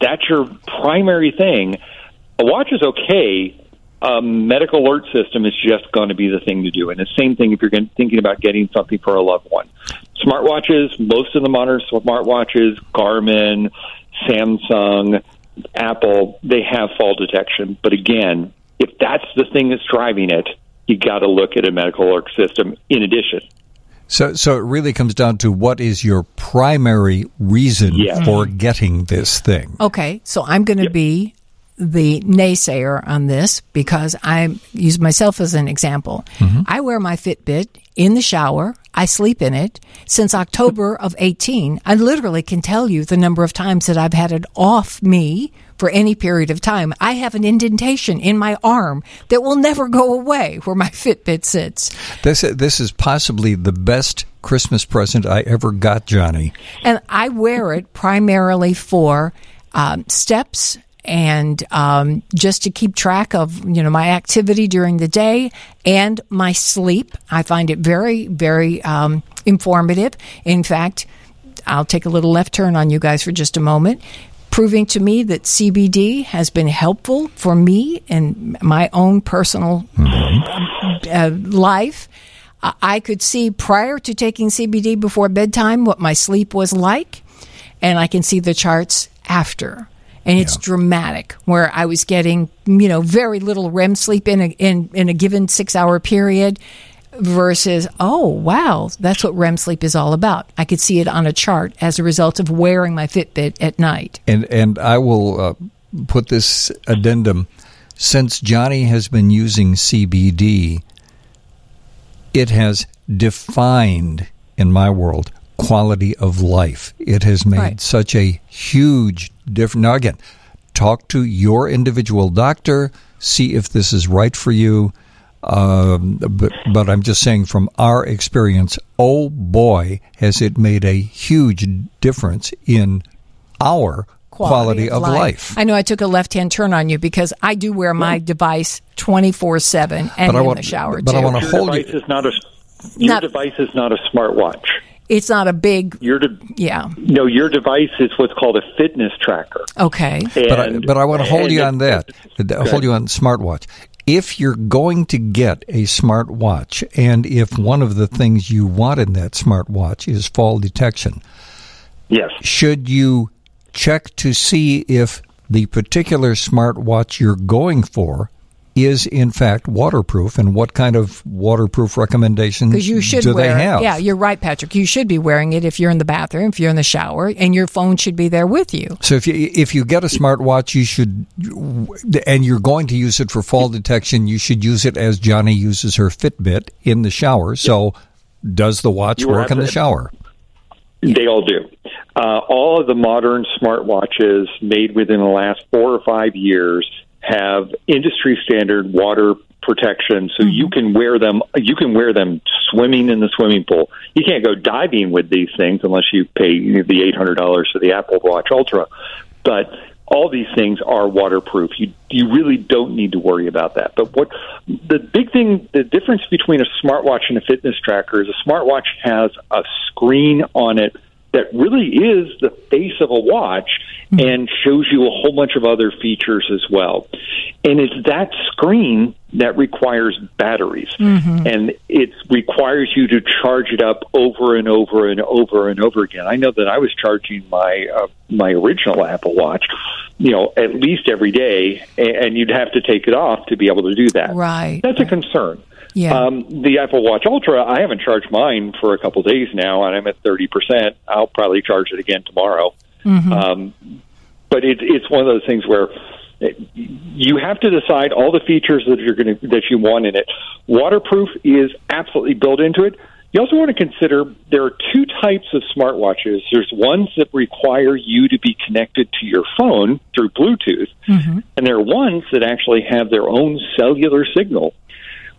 [SPEAKER 10] that's your primary thing. A watch is okay. A medical alert system is just going to be the thing to do. And the same thing if you're thinking about getting something for a loved one. Smartwatches, most of the modern smartwatches, Garmin, Samsung, Apple, they have fall detection. But again, if that's the thing that's driving it, you got to look at a medical alert system in addition.
[SPEAKER 2] So, so it really comes down to what is your primary reason
[SPEAKER 10] Yes.
[SPEAKER 2] for getting this thing.
[SPEAKER 3] Okay, so I'm going to be the naysayer on this because I use myself as an example. I wear my Fitbit in the shower. I sleep in it since October of 18. I literally can tell you the number of times that I've had it off me for any period of time. I have an indentation in my arm that will never go away where my Fitbit sits.
[SPEAKER 2] This this is possibly the best Christmas present I ever got, Johnnie.
[SPEAKER 3] and I wear it primarily for um, steps and um, just to keep track of you know my activity during the day and my sleep. I find it very very um, informative. In fact, I'll take a little left turn on you guys for just a moment. Proving to me that CBD has been helpful for me and my own personal uh, life. I could see prior to taking CBD before bedtime what my sleep was like, and I can see the charts after. And it's dramatic where I was getting, you know, very little REM sleep in a, in, in a given six hour period versus, oh, wow, that's what REM sleep is all about. I could see it on a chart as a result of wearing my Fitbit at night.
[SPEAKER 2] And and I will uh, put this addendum: since Johnnie has been using CBD, it has defined in my world quality of life. It has made
[SPEAKER 3] Right.
[SPEAKER 2] such a huge difference. Now, again, talk to your individual doctor, see if this is right for you. Um, but, but I'm just saying from our experience, oh boy, has it made a huge difference in our quality, of, life.
[SPEAKER 3] I know I took a left hand turn on you because I do wear my device 24 7 and
[SPEAKER 2] But I
[SPEAKER 3] in
[SPEAKER 2] want-
[SPEAKER 3] the shower
[SPEAKER 2] but
[SPEAKER 3] too.
[SPEAKER 2] I wanna hold
[SPEAKER 10] device
[SPEAKER 2] you.
[SPEAKER 10] is not a your
[SPEAKER 3] Not-
[SPEAKER 10] device is not a smartwatch.
[SPEAKER 3] It's not a big,
[SPEAKER 10] Your de-
[SPEAKER 3] yeah.
[SPEAKER 10] no, your device is what's called a fitness tracker.
[SPEAKER 3] Okay.
[SPEAKER 2] but I, but I want to hold you on that. Hold you on smartwatch. If you're going to get a smartwatch, and if one of the things you want in that smartwatch is fall detection,
[SPEAKER 10] Yes.
[SPEAKER 2] should you check to see if the particular smartwatch you're going for is in fact waterproof and what kind of waterproof recommendations
[SPEAKER 3] Because you should
[SPEAKER 2] do
[SPEAKER 3] wear
[SPEAKER 2] they have?
[SPEAKER 3] Yeah, you're right, Patrick. You should be wearing it if you're in the bathroom, if you're in the shower, and your phone should be there with you.
[SPEAKER 2] So if you if you get a smartwatch, you should, and you're going to use it for fall detection, you should use it as Johnnie uses her Fitbit in the shower. So does the watch
[SPEAKER 10] You
[SPEAKER 2] work in the
[SPEAKER 10] absolutely-
[SPEAKER 2] shower?
[SPEAKER 10] They all do. Uh, all of the modern smartwatches made within the last four or five years have industry standard water protection, so you mm-hmm. can wear them. You can wear them swimming in the swimming pool. You can't go diving with these things unless you pay the eight hundred dollars for the Apple Watch Ultra. But all these things are waterproof. You you really don't need to worry about that. But what the big thing, the difference between a smartwatch and a fitness tracker is a smartwatch has a screen on it that really is the face of a watch and shows you a whole bunch of other features as well. And it's that screen that requires batteries. And it requires you to charge it up over and over and over and over again. I know that I was charging my uh, my original Apple Watch, you know, at least every day, and you'd have to take it off to be able to do that.
[SPEAKER 3] Right.
[SPEAKER 10] That's a concern.
[SPEAKER 3] Yeah.
[SPEAKER 10] Um, the Apple Watch Ultra, I haven't charged mine for a couple days now, and I'm at thirty percent. I'll probably charge it again tomorrow. Um, but it, it's one of those things where you have to decide all the features that you're going to that you want in it. Waterproof is absolutely built into it. You also want to consider there are two types of smartwatches. There's ones that require you to be connected to your phone through Bluetooth, and there are ones that actually have their own cellular signal.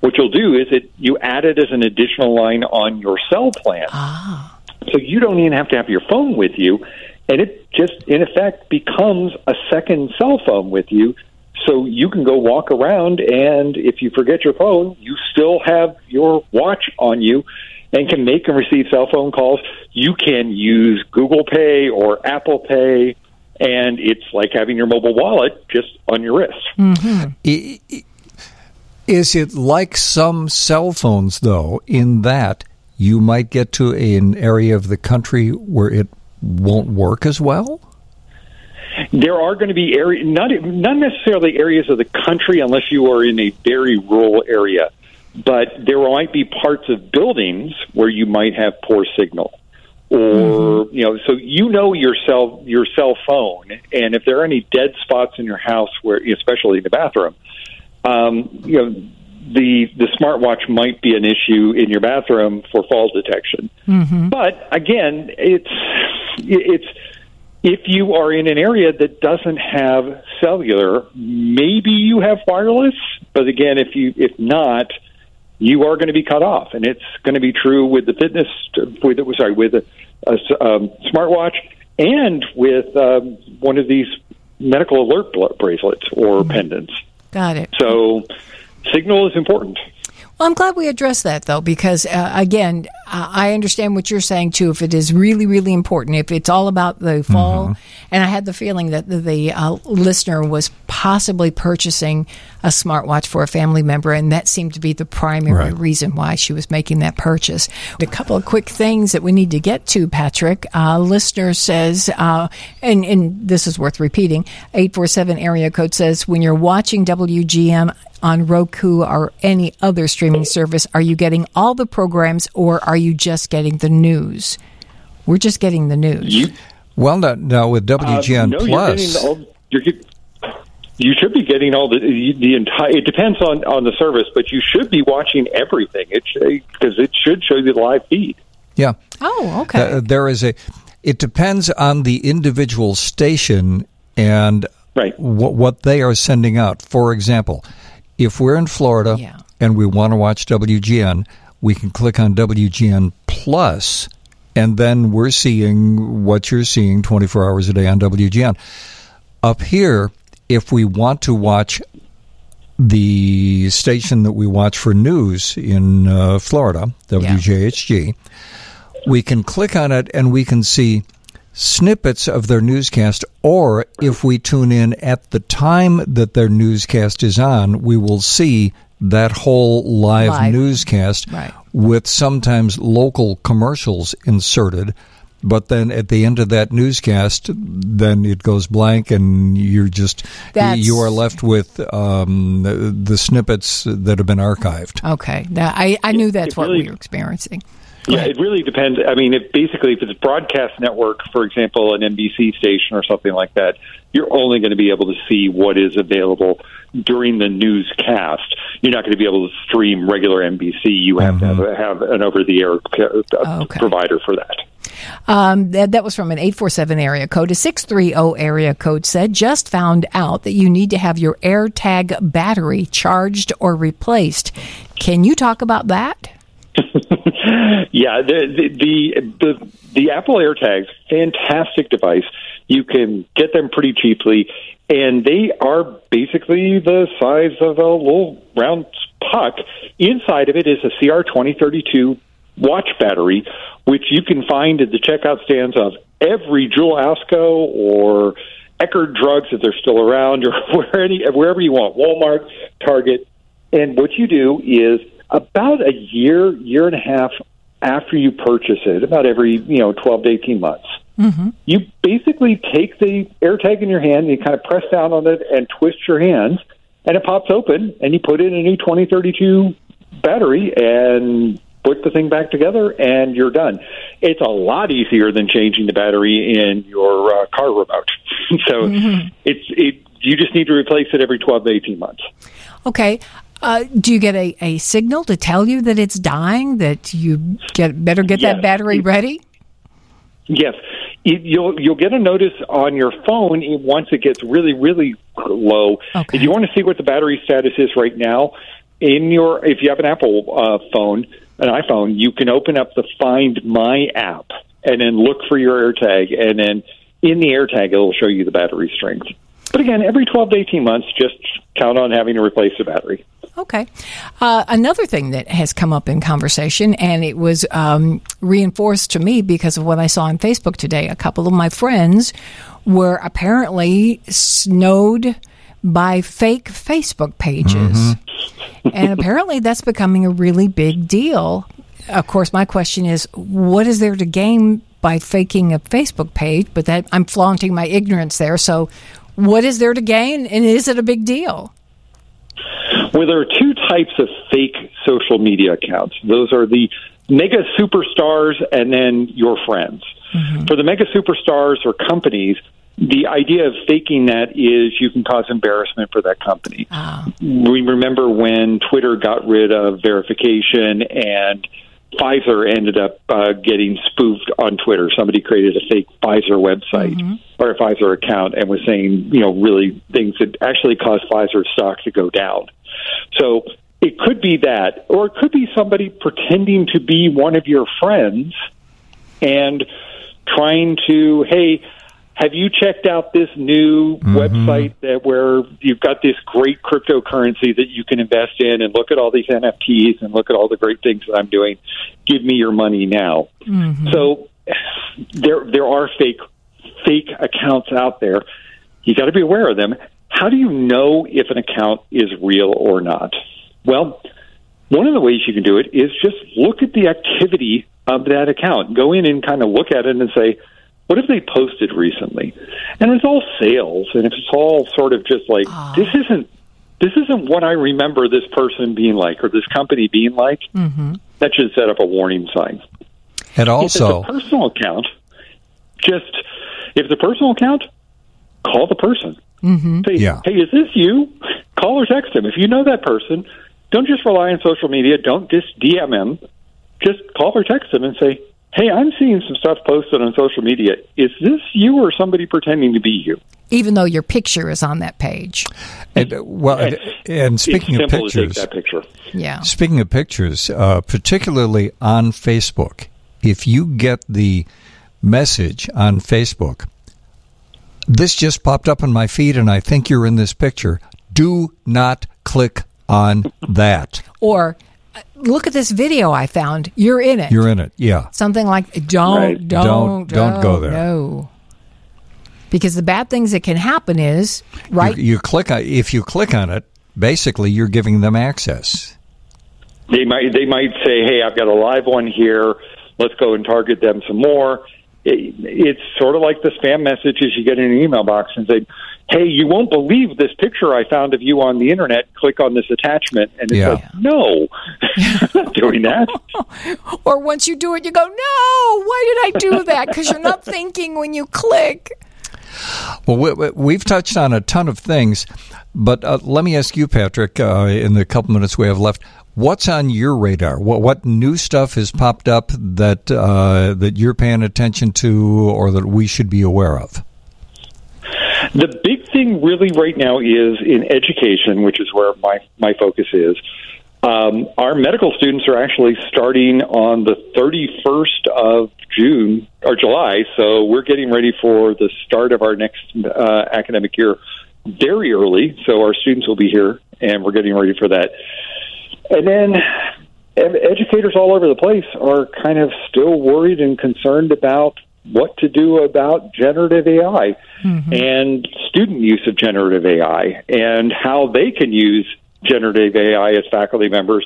[SPEAKER 10] What you'll do is it you add it as an additional line on your cell plan. Ah. So you don't even have to have your phone with you, and it just in effect becomes a second cell phone with you. So you can go walk around, and if you forget your phone, you still have your watch on you and can make and receive cell phone calls. You can use Google Pay or Apple Pay, and it's like having your mobile wallet just on your wrist. Mm-hmm.
[SPEAKER 2] I- i- Is it like some cell phones, though, in that you might get to an area of the country where it won't work as well?
[SPEAKER 10] There are going to be area not not necessarily areas of the country unless you are in a very rural area, but there might be parts of buildings where you might have poor signal. Or mm-hmm. you know, so you know your cell your cell phone, and if there are any dead spots in your house, where especially in the bathroom, um, you know the the smartwatch might be an issue in your bathroom for fall detection. But again, it's it's if you are in an area that doesn't have cellular, maybe you have wireless. But again, if you if not, you are going to be cut off, and it's going to be true with the fitness with sorry with a, a um, smartwatch and with um, one of these medical alert bracelets or pendants.
[SPEAKER 3] Got it.
[SPEAKER 10] So, signal is important.
[SPEAKER 3] Well, I'm glad we addressed that though, because uh, again, I understand what you're saying too. If it is really, really important, if it's all about the fall, and I had the feeling that the, the uh, listener was possibly purchasing a smartwatch for a family member, and that seemed to be the primary
[SPEAKER 2] Right.
[SPEAKER 3] reason why she was making that purchase. A couple of quick things that we need to get to, Patrick. Uh, listener says, uh, and, and this is worth repeating, 847 area code says, when you're watching WGN on Roku or any other streaming service, are you getting all the programs or are you just getting the news? We're just getting the news.
[SPEAKER 10] You
[SPEAKER 2] Well, now, now with WGN
[SPEAKER 10] Uh, no,
[SPEAKER 2] Plus,
[SPEAKER 10] You're getting all, you're you should be getting all the the entire. It depends on on the service, but you should be watching everything. It because it should show you the live feed.
[SPEAKER 2] yeah,
[SPEAKER 3] oh, okay.
[SPEAKER 2] Uh, there is a. It depends on the individual station and
[SPEAKER 10] Right.
[SPEAKER 2] what what they are sending out. For example, if we're in Florida
[SPEAKER 3] Yeah.
[SPEAKER 2] and we want to watch WGN, we can click on WGN Plus, and then we're seeing what you're seeing 24 hours a day on WGN. Up here, if we want to watch the station that we watch for news in uh, Florida, WJHG, we can click on it and we can see snippets of their newscast, or if we tune in at the time that their newscast is on, we will see that whole live,
[SPEAKER 3] Live.
[SPEAKER 2] newscast
[SPEAKER 3] Right.
[SPEAKER 2] with sometimes local commercials inserted. But then at the end of that newscast, then it goes blank, and you're just
[SPEAKER 3] That's-
[SPEAKER 2] you are left with um, the, the snippets that have been archived.
[SPEAKER 3] okay. Now, I, I knew that's
[SPEAKER 10] it
[SPEAKER 3] what
[SPEAKER 10] really-
[SPEAKER 3] we were experiencing.
[SPEAKER 10] Yeah, it really depends. I mean, if basically if it's a broadcast network, for example, an NBC station or something like that, you're only going to be able to see what is available during the newscast. You're not going to be able to stream regular NBC. You have to have, have an over-the-air uh,
[SPEAKER 3] Okay.
[SPEAKER 10] provider for that.
[SPEAKER 3] Um, that, that was from an 847 area code. A 630 area code said, just found out that you need to have your AirTag battery charged or replaced. Can you talk about that?
[SPEAKER 10] Yeah, the the the, the, the Apple AirTags, fantastic device. You can get them pretty cheaply, and they are basically the size of a little round puck. Inside of it is a CR2032 watch battery, which you can find at the checkout stands of every Jewel Osco or Eckerd Drugs if they're still around, or wherever you want, Walmart, Target. And what you do is about a year, year and a half after you purchase it, about every you know twelve to eighteen months, you basically take the air AirTag in your hand, and you kind of press down on it and twist your hands, and it pops open, and you put in a new twenty thirty two battery and put the thing back together, and you're done. It's a lot easier than changing the battery in your uh, car remote. so it's it. You just need to replace it every 12 to 18 months.
[SPEAKER 3] Okay. Uh, do you get a, a signal to tell you that it's dying, that you get better get that
[SPEAKER 10] Yes.
[SPEAKER 3] battery ready?
[SPEAKER 10] Yes, it, you'll you'll get a notice on your phone once it gets really really low.
[SPEAKER 3] Okay.
[SPEAKER 10] If you want to see what the battery status is right now, in your if you have an Apple uh, phone, an iPhone, you can open up the Find My app and then look for your AirTag, and then in the AirTag it'll show you the battery strength. But again, every twelve to eighteen months, just count on having to replace the battery.
[SPEAKER 3] Okay. Uh, another thing that has come up in conversation, and it was um, reinforced to me because of what I saw on Facebook today. A couple of my friends were apparently snowed by fake Facebook pages. and apparently that's becoming a really big deal. Of course, my question is what is there to gain by faking a Facebook page? But that I'm flaunting my ignorance there. So, what is there to gain, and is it a big deal?
[SPEAKER 10] Well, there are two types of fake social media accounts. Those are the mega superstars and then your friends. Mm-hmm. For the mega superstars or companies, the idea of faking that is you can cause embarrassment for that company. Ah. We remember when Twitter got rid of verification and Pfizer ended up uh, getting spoofed on Twitter. Somebody created a fake Pfizer website or a Pfizer account and was saying, you know, really things that actually caused Pfizer stock to go down. So it could be that, or it could be somebody pretending to be one of your friends and trying to, hey, have you checked out this new mm-hmm. website that where you've got this great cryptocurrency that you can invest in and look at all these NFTs and look at all the great things that I'm doing. Give me your money now. Mm-hmm. So there there are fake fake accounts out there. You got to be aware of them. How do you know if an account is real or not? Well, one of the ways you can do it is just look at the activity of that account. Go in and kind of look at it and say, what have they posted recently? And it's all sales, and if it's all sort of just like this isn't this isn't what I remember this person being like or this company being like, that should set up a warning sign.
[SPEAKER 2] And also,
[SPEAKER 10] if it's a personal account, just if it's a personal account, call the person. Mm-hmm. Say,
[SPEAKER 2] Yeah.
[SPEAKER 10] hey, is this you? Call or text him. If you know that person, don't just rely on social media. Don't just DM him. Just call or text him and say, hey, I'm seeing some stuff posted on social media. Is this you or somebody pretending to be you?
[SPEAKER 3] Even though your picture is on that page.
[SPEAKER 2] and, well, and, and speaking
[SPEAKER 10] it's
[SPEAKER 2] of
[SPEAKER 10] simple to
[SPEAKER 2] pictures,
[SPEAKER 10] take that picture.
[SPEAKER 3] Yeah.
[SPEAKER 2] Speaking of pictures, uh, particularly on Facebook, if you get the message on Facebook, this just popped up in my feed and I think you're in this picture, do not click on that.
[SPEAKER 3] Or look at this video I found. You're in it.
[SPEAKER 2] You're in it. Yeah.
[SPEAKER 3] Something like don't,
[SPEAKER 10] Right.
[SPEAKER 3] don't,
[SPEAKER 2] Don't- don't go there.
[SPEAKER 3] No. Because the bad things that can happen is right.
[SPEAKER 2] You, you click on, if you click on it, basically you're giving them access.
[SPEAKER 10] They might they might say, "Hey, I've got a live one here. Let's go and target them some more." It, it's sort of like the spam messages you get in an email box and say, "Hey, you won't believe this picture I found of you on the internet. Click on this attachment." And it's
[SPEAKER 2] Yeah.
[SPEAKER 10] like, "No, I'm not doing that."
[SPEAKER 3] or once you do it, you go, no, why did I do that? Because you're not thinking when you click.
[SPEAKER 2] Well, we, we- we've touched on a ton of things, but uh, let me ask you, Patrick, uh, in the couple minutes we have left, what's on your radar? What, what new stuff has popped up that uh, that you're paying attention to, or that we should be aware of?
[SPEAKER 10] The big thing, really, right now is in education, which is where my my focus is. Um, our medical students are actually starting on the 31st of June or July, so we're getting ready for the start of our next uh, academic year very early. So our students will be here, and we're getting ready for that. And then educators all over the place are kind of still worried and concerned about what to do about generative AI mm-hmm. and student use of generative AI and how they can use generative AI as faculty members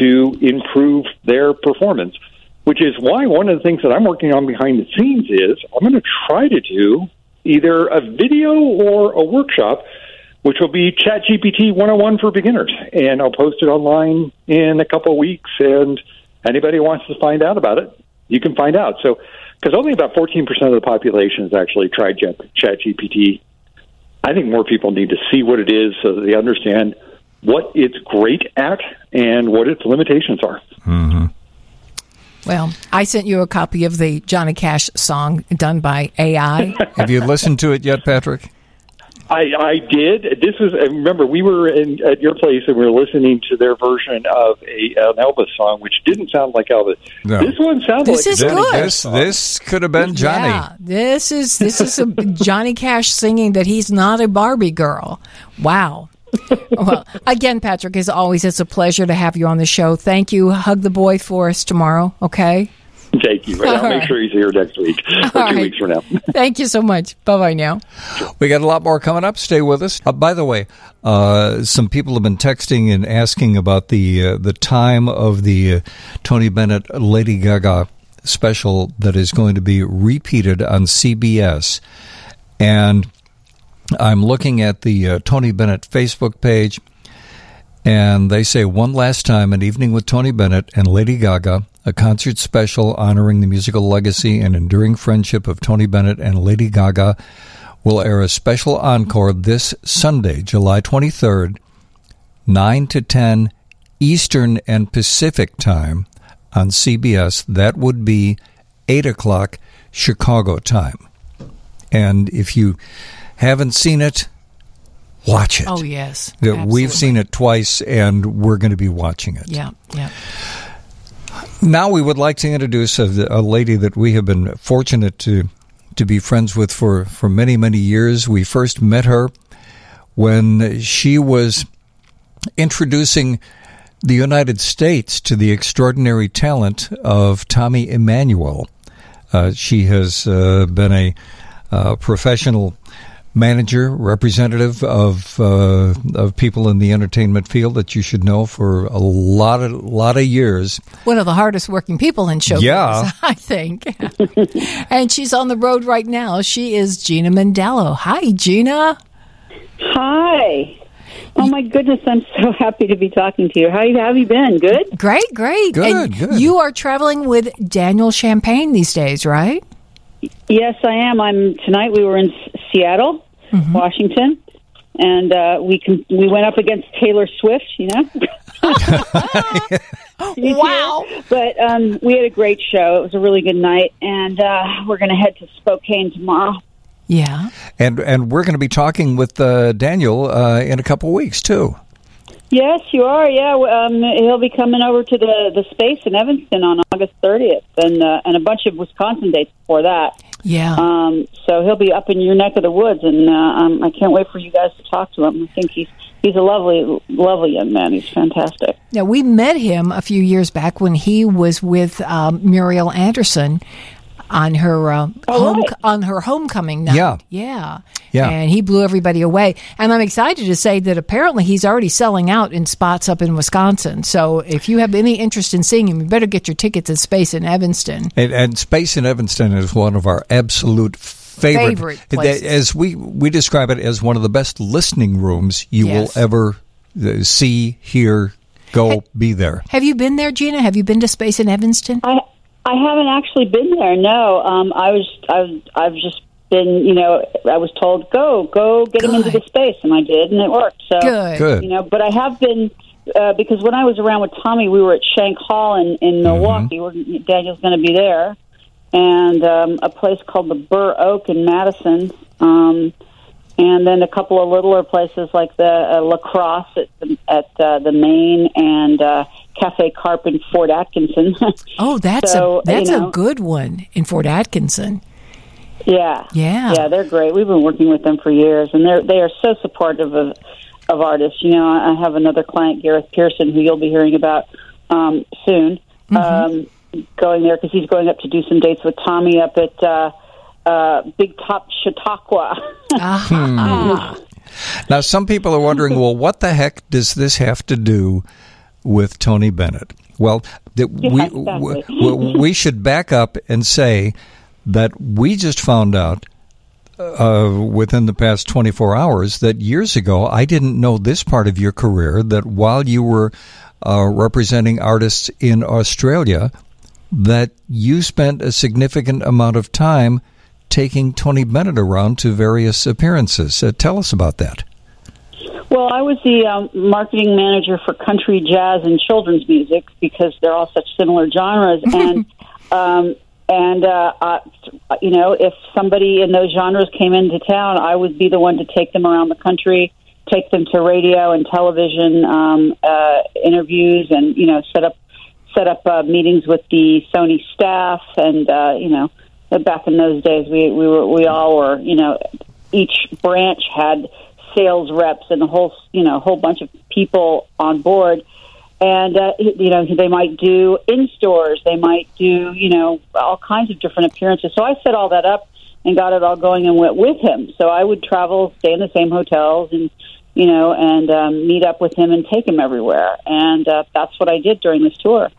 [SPEAKER 10] to improve their performance. Which is why one of the things that I'm working on behind the scenes is I'm going to try to do either a video or a workshop which will be ChatGPT 101 for beginners. And I'll post it online in a couple of weeks. And anybody who wants to find out about it, you can find out. So, because only about 14% of the population has actually tried Chat- ChatGPT. I think more people need to see what it is so that they understand what it's great at and what its limitations are. Mm-hmm.
[SPEAKER 3] Well, I sent you a copy of the Johnny Cash song done by AI.
[SPEAKER 2] Have you listened to it yet, Patrick?
[SPEAKER 10] I, I did. This was I remember we were in at your place and we were listening to their version of a an Elvis song, which didn't sound like Elvis.
[SPEAKER 2] No.
[SPEAKER 10] This one sounded
[SPEAKER 3] This
[SPEAKER 10] like
[SPEAKER 3] is
[SPEAKER 10] a
[SPEAKER 3] good.
[SPEAKER 2] This this could have been Johnny.
[SPEAKER 3] Yeah, this is this is a Johnny Cash singing that he's not a Barbie girl. Wow. well, again, Patrick, as always, it's a pleasure to have you on the show. Thank you. Hug the boy for us tomorrow, okay?
[SPEAKER 10] Thank you. I'll
[SPEAKER 3] All
[SPEAKER 10] make sure he's here next week or
[SPEAKER 3] All
[SPEAKER 10] two
[SPEAKER 3] right.
[SPEAKER 10] weeks from now.
[SPEAKER 3] Thank you so much. Bye bye now.
[SPEAKER 2] We got a lot more coming up. Stay with us. Uh, by the way, uh, some people have been texting and asking about the uh, the time of the uh, Tony Bennett Lady Gaga special that is going to be repeated on CBS, and I'm looking at the uh, Tony Bennett Facebook page, and they say one last time, an evening with Tony Bennett and Lady Gaga, a concert special honoring the musical legacy and enduring friendship of Tony Bennett and Lady Gaga, will air a special encore this Sunday, July 23rd, 9 to 10 Eastern and Pacific time on CBS. That would be 8 o'clock Chicago time. And if you haven't seen it, watch it.
[SPEAKER 3] Oh yes,
[SPEAKER 2] Yeah, We've seen it twice, and we're going to be watching it.
[SPEAKER 3] Yeah, yeah.
[SPEAKER 2] Now we would like to introduce a, a lady that we have been fortunate to to be friends with for, for many, many years. We first met her when she was introducing the United States to the extraordinary talent of Tommy Emmanuel. Uh, she has uh, been a uh, professional manager, representative of uh, of people in the entertainment field that you should know for a lot of lot of years.
[SPEAKER 3] One of the hardest working people in show
[SPEAKER 2] Yeah.
[SPEAKER 3] I think. and she's on the road right now. She is Gina Mendello. Hi, Gina.
[SPEAKER 12] Hi. Oh my goodness, I'm so happy to be talking to you. How have you been? Good?
[SPEAKER 3] Great, great.
[SPEAKER 2] Good,
[SPEAKER 3] and
[SPEAKER 2] good.
[SPEAKER 3] You are traveling with Daniel Champagne these days, right?
[SPEAKER 12] Yes, I am. I'm tonight we were in S- Seattle, Washington, and uh, we can, we went up against Taylor Swift, you know. You
[SPEAKER 3] Wow.
[SPEAKER 12] know? But um, we had a great show. It was a really good night, and uh, we're going to head to Spokane tomorrow.
[SPEAKER 3] Yeah.
[SPEAKER 2] And and we're going to be talking with uh, Daniel uh, in a couple of weeks too.
[SPEAKER 12] Yes, you are. Yeah, um, he'll be coming over to the the space in Evanston on August 30th, and uh, and a bunch of Wisconsin dates before that.
[SPEAKER 3] Yeah.
[SPEAKER 12] Um, so he'll be up in your neck of the woods, and uh, um, I can't wait for you guys to talk to him. I think he's he's a lovely, lovely young man. He's fantastic.
[SPEAKER 3] Now, we met him a few years back when he was with um, Muriel Anderson on her uh, home,
[SPEAKER 12] right.
[SPEAKER 3] on her homecoming night.
[SPEAKER 2] Yeah.
[SPEAKER 3] yeah,
[SPEAKER 2] Yeah.
[SPEAKER 3] And he blew everybody away. And I'm excited to say that apparently he's already selling out in spots up in Wisconsin. So if you have any interest in seeing him, you better get your tickets at Space in Evanston.
[SPEAKER 2] And, and Space in Evanston is one of our absolute favorite.
[SPEAKER 3] Favorite places.
[SPEAKER 2] As we we describe it as one of the best listening rooms you
[SPEAKER 3] Yes.
[SPEAKER 2] will ever uh, see, hear, go, be there.
[SPEAKER 3] Have you been there, Gina? Have you been to Space in Evanston?
[SPEAKER 12] I I haven't actually been there. No, um, I was I've I've just been you know I was told go go get him into the space, and I did, and it worked. So
[SPEAKER 3] Good.
[SPEAKER 2] Good.
[SPEAKER 12] you know, but I have been. Uh, because when I was around with Tommy, we were at Shank Hall in, in Milwaukee. Where Daniel's going to be there, and um, a place called the Bur Oak in Madison, um, and then a couple of littler places like the uh, La Crosse at the, at uh, the Maine and uh, Cafe Carp in Fort Atkinson.
[SPEAKER 3] Oh, that's
[SPEAKER 12] So,
[SPEAKER 3] a that's
[SPEAKER 12] you know-
[SPEAKER 3] a good one in Fort Atkinson.
[SPEAKER 12] Yeah,
[SPEAKER 3] Yeah.
[SPEAKER 12] yeah. They're great. We've been working with them for years, and they're they are so supportive of of artists. You know, I have another client, Gareth Pearson, who you'll be hearing about um, soon. Um, going there because he's going up to do some dates with Tommy up at uh, uh, Big Top Chautauqua.
[SPEAKER 3] Ah.
[SPEAKER 2] Now, some people are wondering, well, what the heck does this have to do with Tony Bennett? Well, that we,
[SPEAKER 12] exactly.
[SPEAKER 2] we we should back up and say that we just found out uh, within the past 24 hours that years ago I didn't know this part of your career that while you were uh, representing artists in Australia, that you spent a significant amount of time taking Tony Bennett around to various appearances. Uh, tell us about that.
[SPEAKER 12] Well, I was the um, marketing manager for country, jazz, and children's music because they're all such similar genres. and um, and uh, uh, you know, if somebody in those genres came into town, I would be the one to take them around the country, take them to radio and television um, uh, interviews, and you know, set up set up uh, meetings with the Sony staff. And uh, you know, back in those days, we we were we all were you know, each branch had sales reps and a whole you know whole bunch of people on board. And uh, you know they might do in stores. They might do you know all kinds of different appearances. So i set all that up and got it all going and went with him. So i would travel stay in the same hotels and you know and um, meet up with him and take him everywhere. And uh, that's what i did during this tour.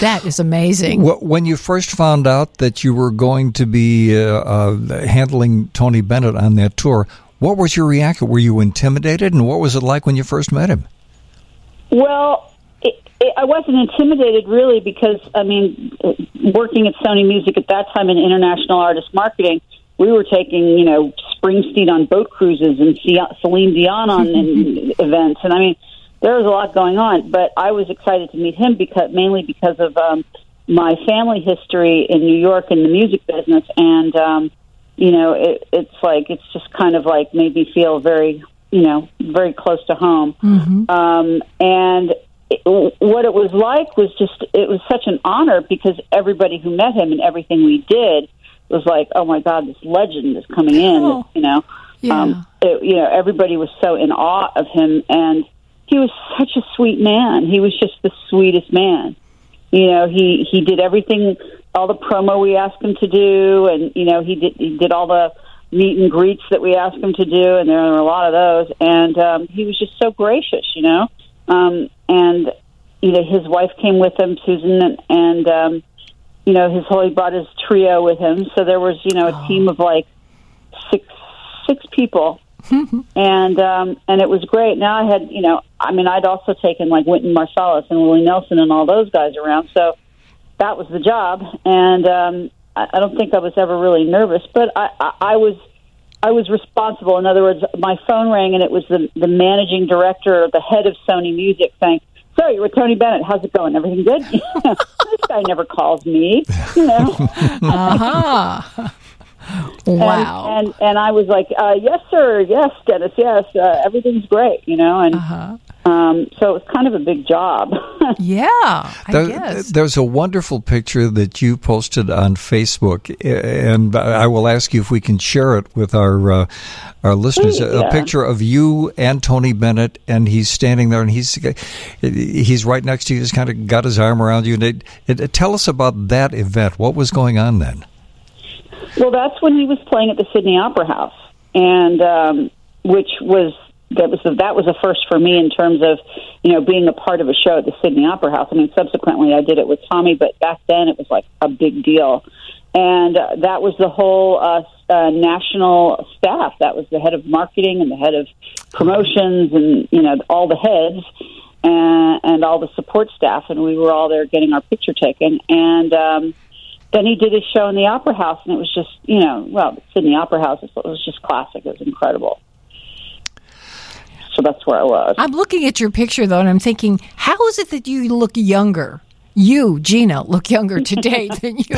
[SPEAKER 3] That is amazing.
[SPEAKER 2] When you first found out that you were going to be uh, uh, handling Tony Bennett on that tour, what was your reaction? Were you intimidated, and what was it like when you first met him?
[SPEAKER 12] Well, it, it, I wasn't intimidated really because I mean, working at Sony Music at that time in international artist marketing, we were taking you know Springsteen on boat cruises and Celine Dion on events, and I mean, there was a lot going on. But I was excited to meet him because mainly because of um, my family history in New York in the music business and. um you know, it, it's like it's just kind of like made me feel very, you know, very close to home.
[SPEAKER 3] Mm-hmm.
[SPEAKER 12] Um, and it, what it was like was just it was such an honor because everybody who met him and everything we did was like, oh my God, this legend is coming in.
[SPEAKER 3] Oh.
[SPEAKER 12] You know,
[SPEAKER 3] Yeah.
[SPEAKER 12] um, it, you know, everybody was so in awe of him, and he was such a sweet man. He was just the sweetest man. You know, he he did everything, all the promo we asked him to do, and you know, he did he did all the meet and greets that we asked him to do, and there were a lot of those. And um, he was just so gracious, you know. Um, and you know, his wife came with him, Susan, and, and um, you know, his whole he brought his trio with him. So there was, you know, a team of like six six people and um and it was great now i had you know i mean i'd also taken like Wynton marsalis and willie nelson and all those guys around so that was the job and um i, I don't think i was ever really nervous but I, I i was i was responsible in other words my phone rang and it was the the managing director the head of sony music saying so you're with Tony Bennett. How's it going? Everything good? this guy never calls me. You know.
[SPEAKER 3] Uh-huh. Wow.
[SPEAKER 12] And, and and I was like, uh, yes, sir, yes, Dennis, yes, uh, everything's great, you know. And
[SPEAKER 3] Uh-huh.
[SPEAKER 12] Um, so it was kind of a big job.
[SPEAKER 3] Yeah, I
[SPEAKER 2] There-
[SPEAKER 3] guess.
[SPEAKER 2] There's a wonderful picture that you posted on Facebook, and I will ask you if we can share it with our uh, our listeners. A- A
[SPEAKER 12] Yeah.
[SPEAKER 2] picture of you and Tony Bennett, and he's standing there, and he's he's right next to you. He's kind of got his arm around you. And it, it, tell us about that event. What was going on then?
[SPEAKER 12] well, that's when he was playing at the Sydney Opera House, and um, which was that was the, that was a first for me in terms of you know being a part of a show at the Sydney Opera House. I mean, subsequently I did it with Tommy, but back then it was like a big deal, and uh, that was the whole uh, uh, national staff. That was the head of marketing and the head of promotions, and you know all the heads and, and all the support staff, and we were all there getting our picture taken, and. um then he did his show in the Opera House, and it was just, you know, well, Sydney Opera House, it was just classic. It was incredible. So that's where I was.
[SPEAKER 3] I'm looking at your picture though, and I'm thinking, how is it that you look younger? You, Gina, look younger today than you.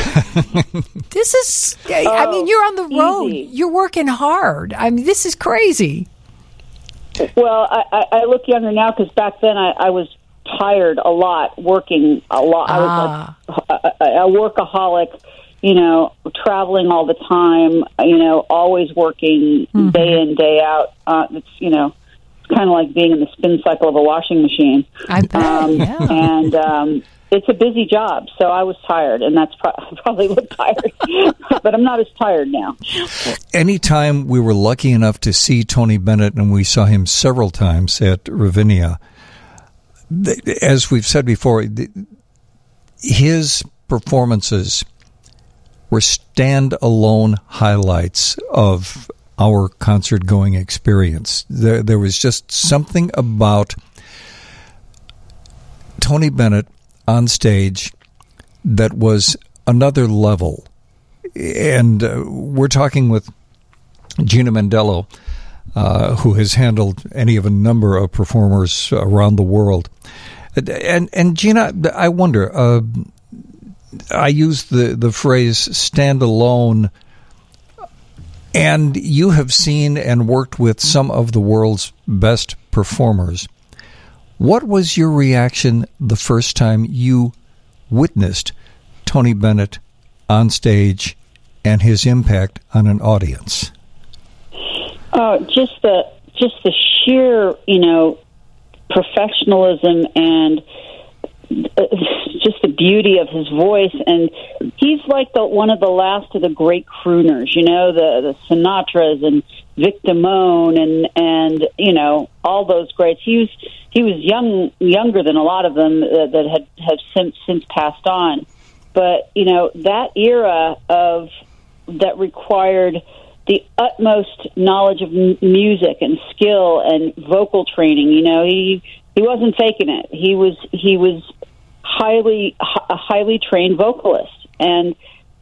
[SPEAKER 3] this is, I mean, you're on the road.
[SPEAKER 12] easy.
[SPEAKER 3] You're working hard. I mean, this is crazy.
[SPEAKER 12] Well, I, I, look younger now because back then I, I was tired a lot, working a lot. I was like a, a workaholic, you know, traveling all the time, you know, always working day in, day out. Uh, it's, you know, kind of like being in the spin cycle of a washing machine.
[SPEAKER 3] I bet.
[SPEAKER 12] Um,
[SPEAKER 3] yeah.
[SPEAKER 12] And um, it's a busy job, so I was tired, and that's pro- I probably look tired, but I'm not as tired now.
[SPEAKER 2] Anytime we were lucky enough to see Tony Bennett, and we saw him several times at Ravinia, as we've said before, his performances were standalone highlights of our concert going experience. There, there was just something about Tony Bennett on stage that was another level. And uh, we're talking with Gina Mendello, uh, who has handled any of a number of performers around the world. And and Gina, I wonder. Uh, I use the the phrase "stand alone," and you have seen and worked with some of the world's best performers. What was your reaction the first time you witnessed Tony Bennett on stage and his impact on an audience?
[SPEAKER 12] Oh, just the just the sheer, you know, professionalism and uh, just the beauty of his voice and he's like the one of the last of the great crooners you know the the sinatras and vic damone and and you know all those greats he was he was young younger than a lot of them uh, that had have since since passed on but you know that era of that required the utmost knowledge of m- music and skill and vocal training. You know, he he wasn't faking it. He was he was highly a highly trained vocalist, and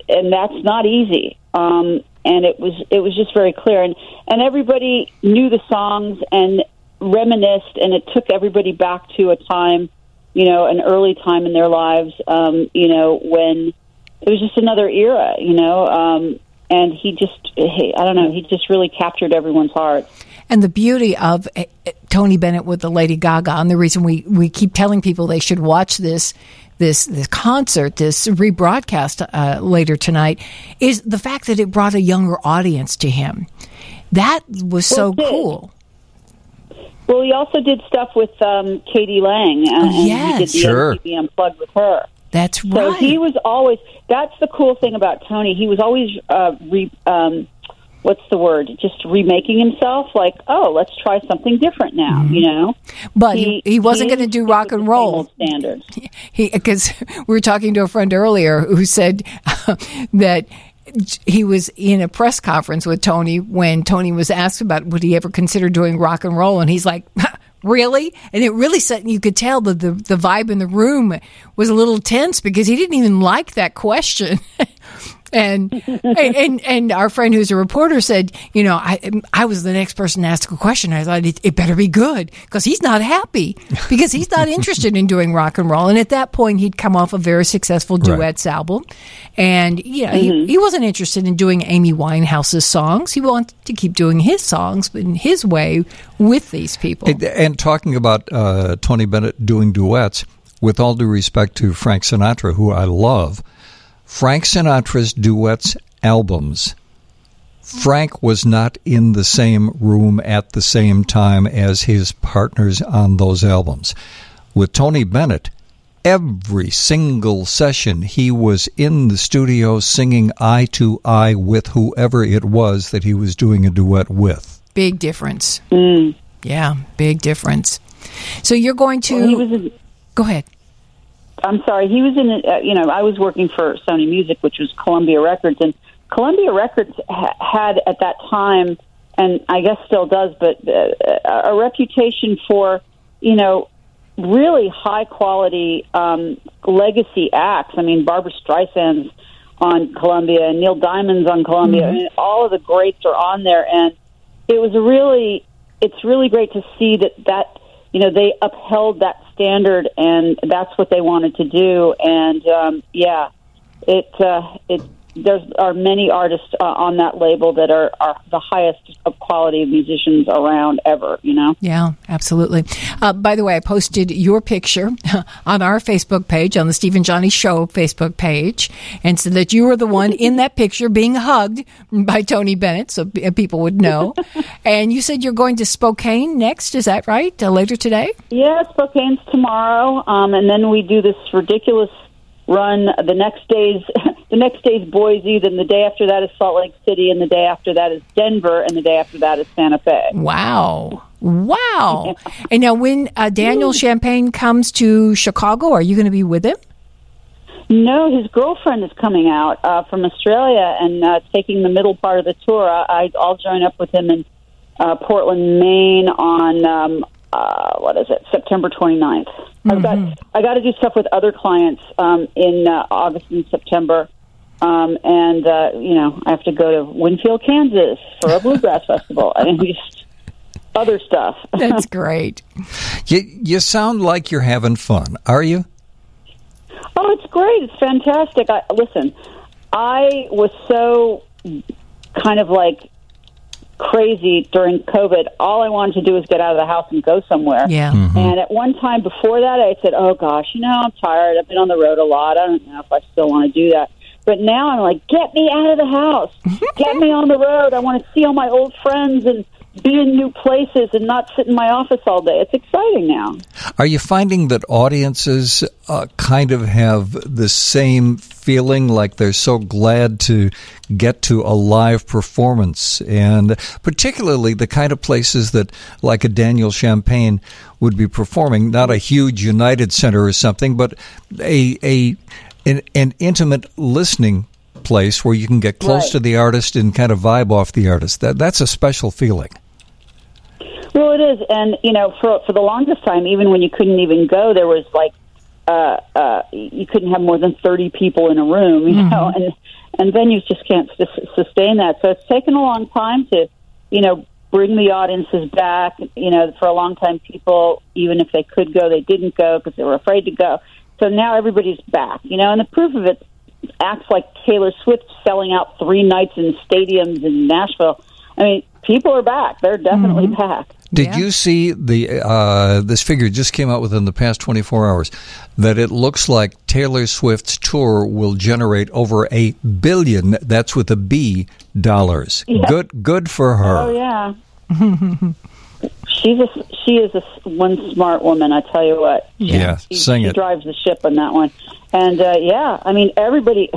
[SPEAKER 12] and that's not easy. Um, and it was it was just very clear, and and everybody knew the songs and reminisced, and it took everybody back to a time, you know, an early time in their lives, um, you know, when it was just another era, you know. Um, and he just he, I don't know he just really captured everyone's heart.
[SPEAKER 3] And the beauty of uh, Tony Bennett with the Lady Gaga, and the reason we, we keep telling people they should watch this this this concert, this rebroadcast uh, later tonight, is the fact that it brought a younger audience to him. That was so
[SPEAKER 12] Well,
[SPEAKER 3] cool.
[SPEAKER 12] Well, he also did stuff with um, k.d. lang, uh, and he did the
[SPEAKER 2] Sure.
[SPEAKER 12] MTV Unplugged with her.
[SPEAKER 3] That's right.
[SPEAKER 12] So he was always. That's the cool thing about Tony. He was always uh, re, um, what's the word? Just remaking himself. Like, oh, let's try something different now.
[SPEAKER 3] Mm-hmm.
[SPEAKER 12] You know.
[SPEAKER 3] but he, he wasn't going to do rock and roll.
[SPEAKER 12] Standards.
[SPEAKER 3] he because we were talking to a friend earlier who said that he was in a press conference with Tony when Tony was asked about would he ever consider doing rock and roll, and he's like. Really, and it really set. You could tell that the the vibe in the room was a little tense because he didn't even like that question. And, and and our friend who's a reporter said, you know, I I was the next person to ask a question. I thought it, it better be good because he's not happy because he's not interested in doing rock and roll. And at that point, he'd come off a very successful
[SPEAKER 2] Right.
[SPEAKER 3] duets album, and yeah, he, he wasn't interested in doing Amy Winehouse's songs. He wanted to keep doing his songs, but in his way with these people.
[SPEAKER 2] And- And talking about uh, Tony Bennett doing duets, with all due respect to Frank Sinatra, who I love, Frank Sinatra's duets albums, Frank was not in the same room at the same time as his partners on those albums. With Tony Bennett, every single session he was in the studio singing eye to eye with whoever it was that he was doing a duet with.
[SPEAKER 3] Big difference.
[SPEAKER 12] Mm.
[SPEAKER 3] Yeah, big difference. So you're going to
[SPEAKER 12] Well, he was in,
[SPEAKER 3] go ahead.
[SPEAKER 12] I'm sorry. He was in. Uh, you know, I was working for Sony Music, which was Columbia Records, and Columbia Records ha- had at that time, and I guess still does, but uh, a reputation for you know really high quality um, legacy acts. I mean, Barbra Streisand's on Columbia, and Neil Diamond's on Columbia, and all of the greats are on there, and it was really. It's really great to see that that you know they upheld that standard and that's what they wanted to do. And um yeah it uh it there are many artists uh, on that label that are, are the highest of quality musicians around ever you know
[SPEAKER 3] Yeah, absolutely. Uh, by the way, I posted your picture on our Facebook page, on the Steve and Johnnie Show Facebook page, and so that you were the one in that picture being hugged by Tony Bennett, so people would know. and you said you're going to Spokane next, is that right? Uh, later today?
[SPEAKER 12] yeah spokane's tomorrow um and then we do this ridiculous run the next day's the next day's boise then the day after that is salt lake city and the day after that is denver and the day after that is santa fe
[SPEAKER 3] Wow. Wow. and now, when uh, Daniel Champagne comes to Chicago, are you going to be with him?
[SPEAKER 12] No, his girlfriend is coming out uh, from Australia and uh, taking the middle part of the tour. I, I'll join up with him in uh, Portland, Maine on um, uh, what is it, September 29th. I've got I got to do stuff with other clients um, in uh, August and September, um, and uh, you know I have to go to Winfield, Kansas for a bluegrass festival. I mean, just other stuff.
[SPEAKER 3] That's great.
[SPEAKER 2] You, you sound like you're having fun. Are you?
[SPEAKER 12] Oh, it's great. It's fantastic. I, listen, I was so kind of like crazy during COVID. All I wanted to do was get out of the house and go somewhere.
[SPEAKER 3] Yeah. Mm-hmm.
[SPEAKER 12] And at one time before that, I said, "Oh gosh, you know, I'm tired. I've been on the road a lot. I don't know if I still want to do that." But now I'm like, "Get me out of the house. Get me on the road. I want to see all my old friends and be in new places and not sit in my office all day. It's exciting now."
[SPEAKER 2] Are you finding that audiences uh, kind of have the same feeling like they're so glad to get to a live performance? And particularly the kind of places that, like a Daniel Champagne, would be performing, not a huge United Center or something, but a, a an, an intimate listening place where you can get close
[SPEAKER 12] Right.
[SPEAKER 2] to the artist and kind of vibe off the artist. That, that's a special feeling.
[SPEAKER 12] Well, it is, and you know, for for the longest time, even when you couldn't even go, there was like uh, uh, you couldn't have more than thirty people in a room, you know, and and venues just can't sus- sustain that. So it's taken a long time to, you know, bring the audiences back. You know, for a long time, people, even if they could go, they didn't go because they were afraid to go. So now everybody's back, you know, and the proof of it acts like Taylor Swift selling out three nights in stadiums in Nashville. I mean, people are back; they're definitely back.
[SPEAKER 2] Did
[SPEAKER 3] Yeah.
[SPEAKER 2] you see the uh, this figure just came out within the past 24 hours that it looks like Taylor Swift's tour will generate over a billion that's with a B dollars. Good good for her.
[SPEAKER 12] Oh yeah. She's a she is a one smart woman. I tell you what.
[SPEAKER 2] Yeah,
[SPEAKER 12] She,
[SPEAKER 2] sing
[SPEAKER 12] she
[SPEAKER 2] it.
[SPEAKER 12] drives the ship on that one. And uh, yeah, I mean everybody.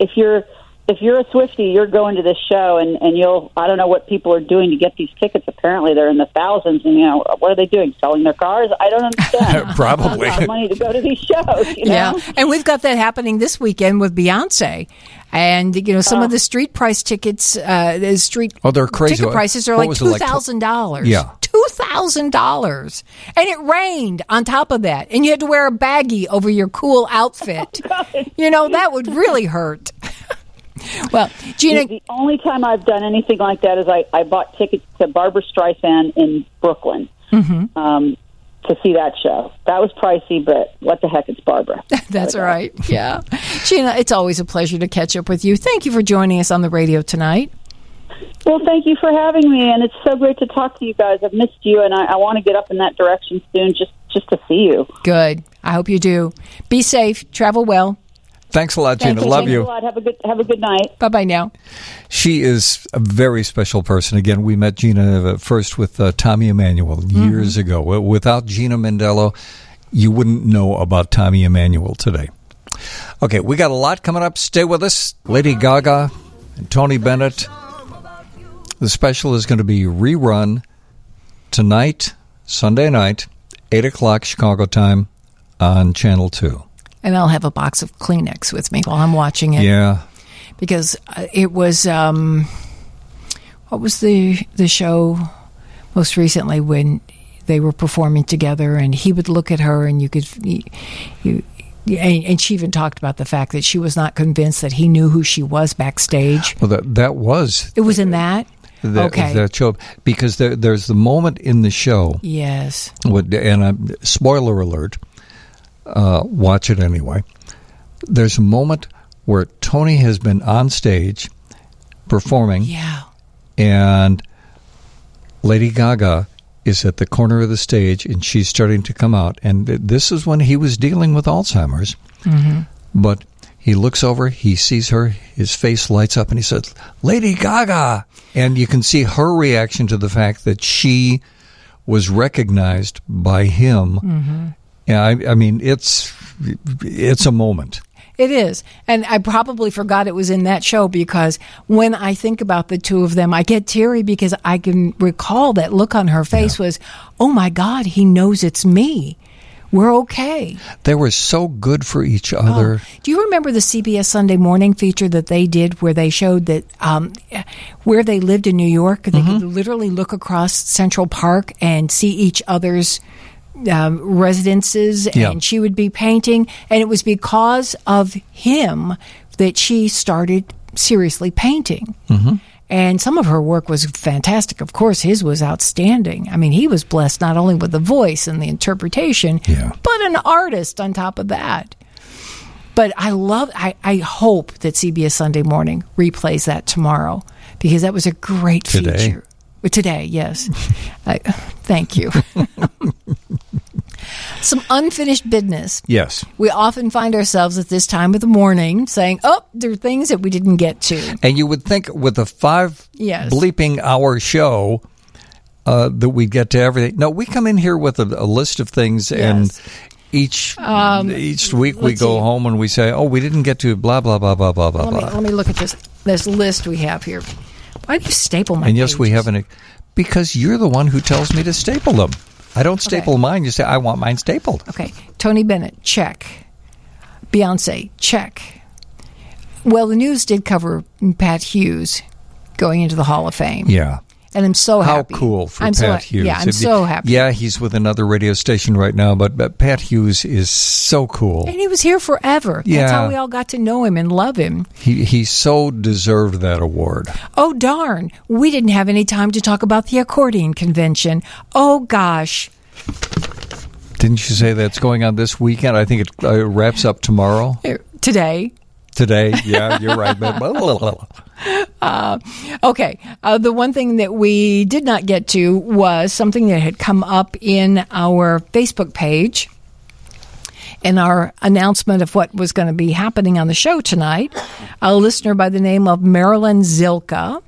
[SPEAKER 12] If you're if you're a Swiftie, you're going to this show, and and you'll. I don't know what people are doing to get these tickets. Apparently, they're in the thousands. And you know what are they doing? Selling their cars? I don't understand.
[SPEAKER 2] Probably.
[SPEAKER 12] a lot of money to go to these shows. You know?
[SPEAKER 3] Yeah, and we've got that happening this weekend with Beyonce, and you know some of the street price tickets, uh, the street
[SPEAKER 2] Oh, they're crazy.
[SPEAKER 3] ticket prices are
[SPEAKER 2] What
[SPEAKER 3] like two thousand like, dollars.
[SPEAKER 2] Yeah.
[SPEAKER 3] two thousand dollars, and it rained on top of that, and you had to wear a baggie over your cool outfit. you know that would really hurt. well, Gina,
[SPEAKER 12] The only time I've done anything like that is I, I bought tickets to Barbra Streisand in Brooklyn um, to see that show. That was pricey, but what the heck, it's Barbara.
[SPEAKER 3] that's all right. Yeah, Gina, it's always a pleasure to catch up with you. Thank you for joining us on the radio tonight.
[SPEAKER 12] Well, thank you for having me, and it's so great to talk to you guys. I've missed you, and I, I want to get up in that direction soon just just to see you.
[SPEAKER 3] Good. I hope you do. Be safe. Travel well.
[SPEAKER 2] Thanks a lot,
[SPEAKER 12] Thank
[SPEAKER 2] Gina.
[SPEAKER 12] you.
[SPEAKER 2] Love
[SPEAKER 12] Thanks
[SPEAKER 2] you.
[SPEAKER 12] a lot. Have a good have a good night.
[SPEAKER 3] Bye bye now.
[SPEAKER 2] She is a very special person. Again, we met Gina uh, first with uh, Tommy Emmanuel years ago. Without Gina Mendello, you wouldn't know about Tommy Emmanuel today. Okay, we got a lot coming up. Stay with us. Lady Gaga and Tony Bennett. The special is going to be rerun tonight, Sunday night, 8 o'clock Chicago time on Channel 2.
[SPEAKER 3] And I'll have a box of Kleenex with me while I'm watching it.
[SPEAKER 2] Yeah.
[SPEAKER 3] Because uh, it was, um, what was the, the show most recently when they were performing together and he would look at her and you could, you, and, she even talked about the fact that she was not convinced that he knew who she was backstage.
[SPEAKER 2] Well, that, that was
[SPEAKER 3] It was in that?
[SPEAKER 2] that,
[SPEAKER 3] okay.
[SPEAKER 2] that show because there, there's the moment in the show
[SPEAKER 3] yes.
[SPEAKER 2] What- and I'm, spoiler alert, uh, watch it anyway. There's a moment where Tony has been on stage performing,
[SPEAKER 3] Yeah.
[SPEAKER 2] and Lady Gaga is at the corner of the stage, and she's starting to come out. And this is when he was dealing with Alzheimer's. But he looks over, he sees her, his face lights up, and he says, Lady Gaga! And you can see her reaction to the fact that she was recognized by him. Yeah, I, I mean, it's it's a moment.
[SPEAKER 3] It is. And I probably forgot it was in that show because when I think about the two of them, I get teary because I can recall that look on her face was, oh my God, he knows it's me. we're okay.
[SPEAKER 2] They were so good for each other.
[SPEAKER 3] Oh, do you remember the CBS Sunday Morning feature that they did, where they showed that um, where they lived in New York, they
[SPEAKER 2] Mm-hmm.
[SPEAKER 3] could literally look across Central Park and see each other's um, residences,
[SPEAKER 2] Yeah.
[SPEAKER 3] and she would be painting, and it was because of him that she started seriously painting.
[SPEAKER 2] Mm-hmm.
[SPEAKER 3] And some of her work was fantastic. Of course, his was outstanding. I mean, he was blessed not only with the voice and the interpretation,
[SPEAKER 2] Yeah.
[SPEAKER 3] but an artist on top of that. But I love, I, I hope that CBS Sunday Morning replays that tomorrow because that was a great
[SPEAKER 2] Today.
[SPEAKER 3] feature. Today, yes. I, thank you. Some unfinished business.
[SPEAKER 2] Yes.
[SPEAKER 3] We often find ourselves at this time of the morning saying, oh, there are things that we didn't get to.
[SPEAKER 2] And you would think with a five
[SPEAKER 3] Yes.
[SPEAKER 2] bleeping hour show uh, that we'd get to everything. No, we come in here with a, a list of things, and each each week we
[SPEAKER 3] Um,
[SPEAKER 2] go
[SPEAKER 3] see.
[SPEAKER 2] home and we say, "Oh, we didn't get to blah blah blah blah blah blah
[SPEAKER 3] Let me,
[SPEAKER 2] blah."
[SPEAKER 3] let me look at this, this list we have here. Why do you staple my
[SPEAKER 2] And yes, we have an because you're the one who tells me to staple them. I don't staple mine. You say I want mine stapled.
[SPEAKER 3] Okay. Tony Bennett, check. Beyonce, check. Well, the news did cover Pat Hughes going into the Hall of Fame.
[SPEAKER 2] Yeah.
[SPEAKER 3] And I'm so
[SPEAKER 2] How
[SPEAKER 3] happy.
[SPEAKER 2] How cool for
[SPEAKER 3] I'm
[SPEAKER 2] Pat
[SPEAKER 3] so,
[SPEAKER 2] Hughes.
[SPEAKER 3] Yeah, I'm so happy.
[SPEAKER 2] Yeah, he's with another radio station right now, but, but Pat Hughes is so cool.
[SPEAKER 3] And he was here forever. That's
[SPEAKER 2] Yeah.
[SPEAKER 3] how we all got to know him and love him.
[SPEAKER 2] He he so deserved that award.
[SPEAKER 3] Oh, darn. We didn't have any time to talk about the accordion convention. Oh, gosh.
[SPEAKER 2] Didn't you say that's going on this weekend? I think it uh, wraps up tomorrow.
[SPEAKER 3] Today.
[SPEAKER 2] Today, yeah, you're right.
[SPEAKER 3] Uh, okay. Uh, the one thing that we did not get to was something that had come up in our Facebook page in our announcement of what was going to be happening on the show tonight. A listener by the name of Marilyn Zilka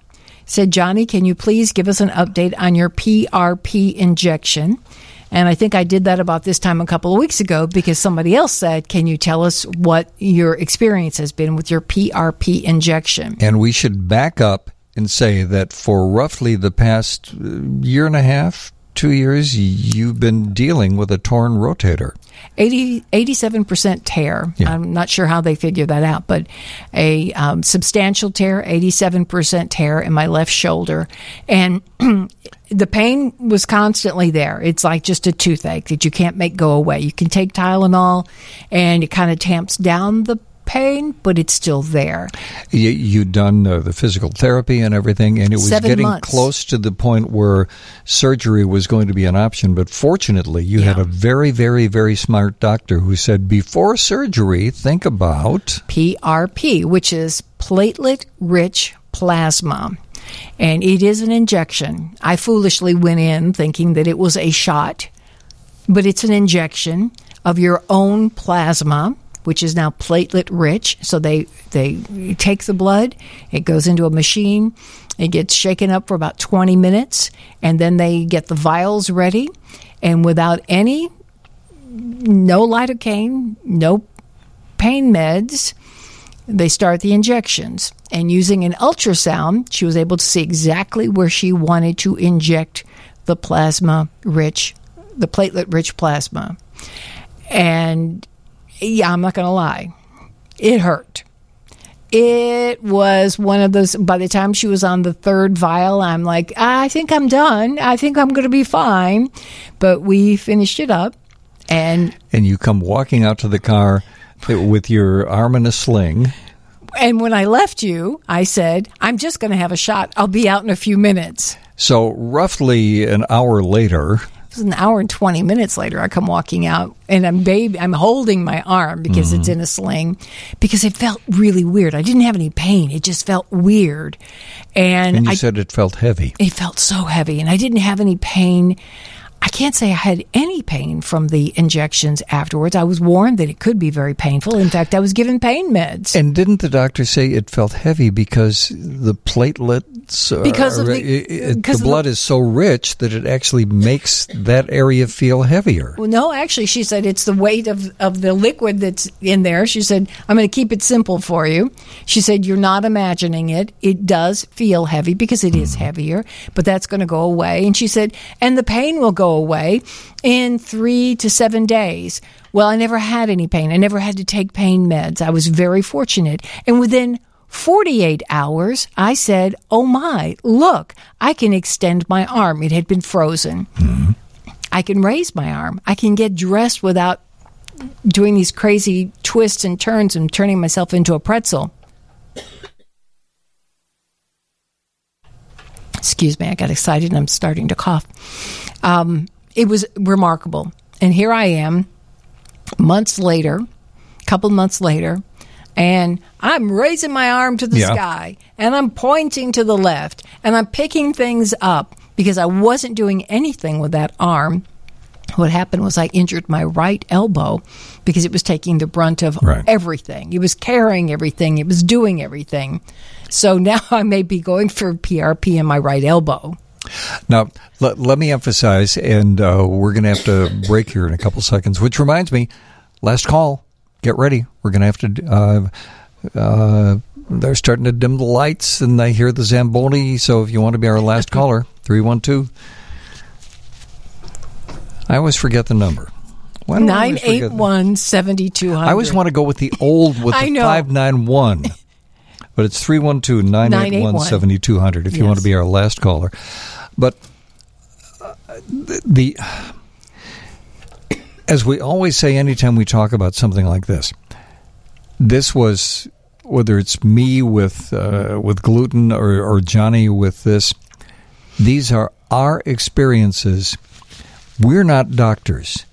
[SPEAKER 3] said, Johnnie, can you please give us an update on your PRP injection? And I think I did that about this time a couple of weeks ago because somebody else said, Can you tell us what your experience has been with your PRP injection?
[SPEAKER 2] and we should back up and say that for roughly the past uh, year and a half, two years, you've been dealing with a torn rotator.
[SPEAKER 3] 80, 87% tear.
[SPEAKER 2] Yeah.
[SPEAKER 3] I'm not sure how they figure that out, but a um, substantial tear, 87% tear in my left shoulder. And the pain was constantly there. It's like just a toothache that you can't make go away. You can take Tylenol and it kind of tamps down the pain, but it's still there.
[SPEAKER 2] You, you'd done uh, the physical therapy and everything, and it was
[SPEAKER 3] Seven
[SPEAKER 2] getting
[SPEAKER 3] months.
[SPEAKER 2] close to the point where surgery was going to be an option. But fortunately, you had a very, very, very smart doctor who said, before surgery, think about.
[SPEAKER 3] PRP, which is platelet rich plasma. And it is an injection. I foolishly went in thinking that it was a shot, but it's an injection of your own plasma, which is now platelet rich. So they, they take the blood, it goes into a machine, it gets shaken up for about 20 minutes, and then they get the vials ready. And without any, no lidocaine, no pain meds, they start the injections. And using an ultrasound, she was able to see exactly where she wanted to inject the plasma rich, the platelet rich plasma. And yeah, I'm not going to lie, it hurt. It was one of those. By the time she was on the third vial, I'm like, I think I'm done. I think I'm going to be fine. But we finished it up. And
[SPEAKER 2] And you come walking out to the car with your arm in a sling.
[SPEAKER 3] And when I left you, I said, I'm just going to have a shot. I'll be out in a few minutes.
[SPEAKER 2] So, roughly an hour later,
[SPEAKER 3] was an hour and 20 minutes later, I come walking out and I'm baby, I'm holding my arm because it's mm-hmm. in a sling because it felt really weird. I didn't have any pain. It just felt weird. And,
[SPEAKER 2] and you
[SPEAKER 3] I,
[SPEAKER 2] said it felt heavy.
[SPEAKER 3] it felt so heavy and I didn't have any pain. I can't say I had any pain from the injections afterwards. I was warned that it could be very painful. In fact, I was given pain meds.
[SPEAKER 2] And didn't the doctor say it felt heavy because the platelets, are-
[SPEAKER 3] Because of the-
[SPEAKER 2] it- the
[SPEAKER 3] of the-
[SPEAKER 2] blood is so rich that it actually makes that area feel heavier?
[SPEAKER 3] Well, no, actually, she said it's the weight of, of the liquid that's in there. She said, I'm going to keep it simple for you. She said, You're not imagining it. It does feel heavy because it is hmm. heavier, but that's going to go away. And she said, And the pain will go go away in three to seven days. Well, I never had any pain. I never had to take pain meds. I was very fortunate. And within 48 hours, I said, Oh my, look, I can extend my arm. It had been frozen. I can raise my arm. I can get dressed without doing these crazy twists and turns and turning myself into a pretzel. Excuse me, I got excited and I'm starting to cough. Um, it was remarkable. And here I am, months later, a couple months later, and I'm raising my arm to the
[SPEAKER 2] Yeah.
[SPEAKER 3] sky and I'm pointing to the left and I'm picking things up because I wasn't doing anything with that arm. What happened was I injured my right elbow because it was taking the brunt of
[SPEAKER 2] Right.
[SPEAKER 3] everything. It was carrying everything. It was doing everything. So now I may be going for PRP in my right elbow.
[SPEAKER 2] Now, let, let me emphasize, and uh, we're going to have to break here in a couple seconds, which reminds me, last call. Get ready. We're going to have to. Uh, uh, they're starting to dim the lights, and I hear the Zamboni. So if you want to be our last caller, 312. I always forget the number. Why I always
[SPEAKER 3] 981 7200.
[SPEAKER 2] I always want to go with the old with the
[SPEAKER 3] know.
[SPEAKER 2] 591. But it's 312 981 7200 if you want to be our last caller. But the as we always say anytime we talk about something like this, this was whether it's me with uh, with gluten or, or Johnnie with this, these are our experiences. We're not doctors.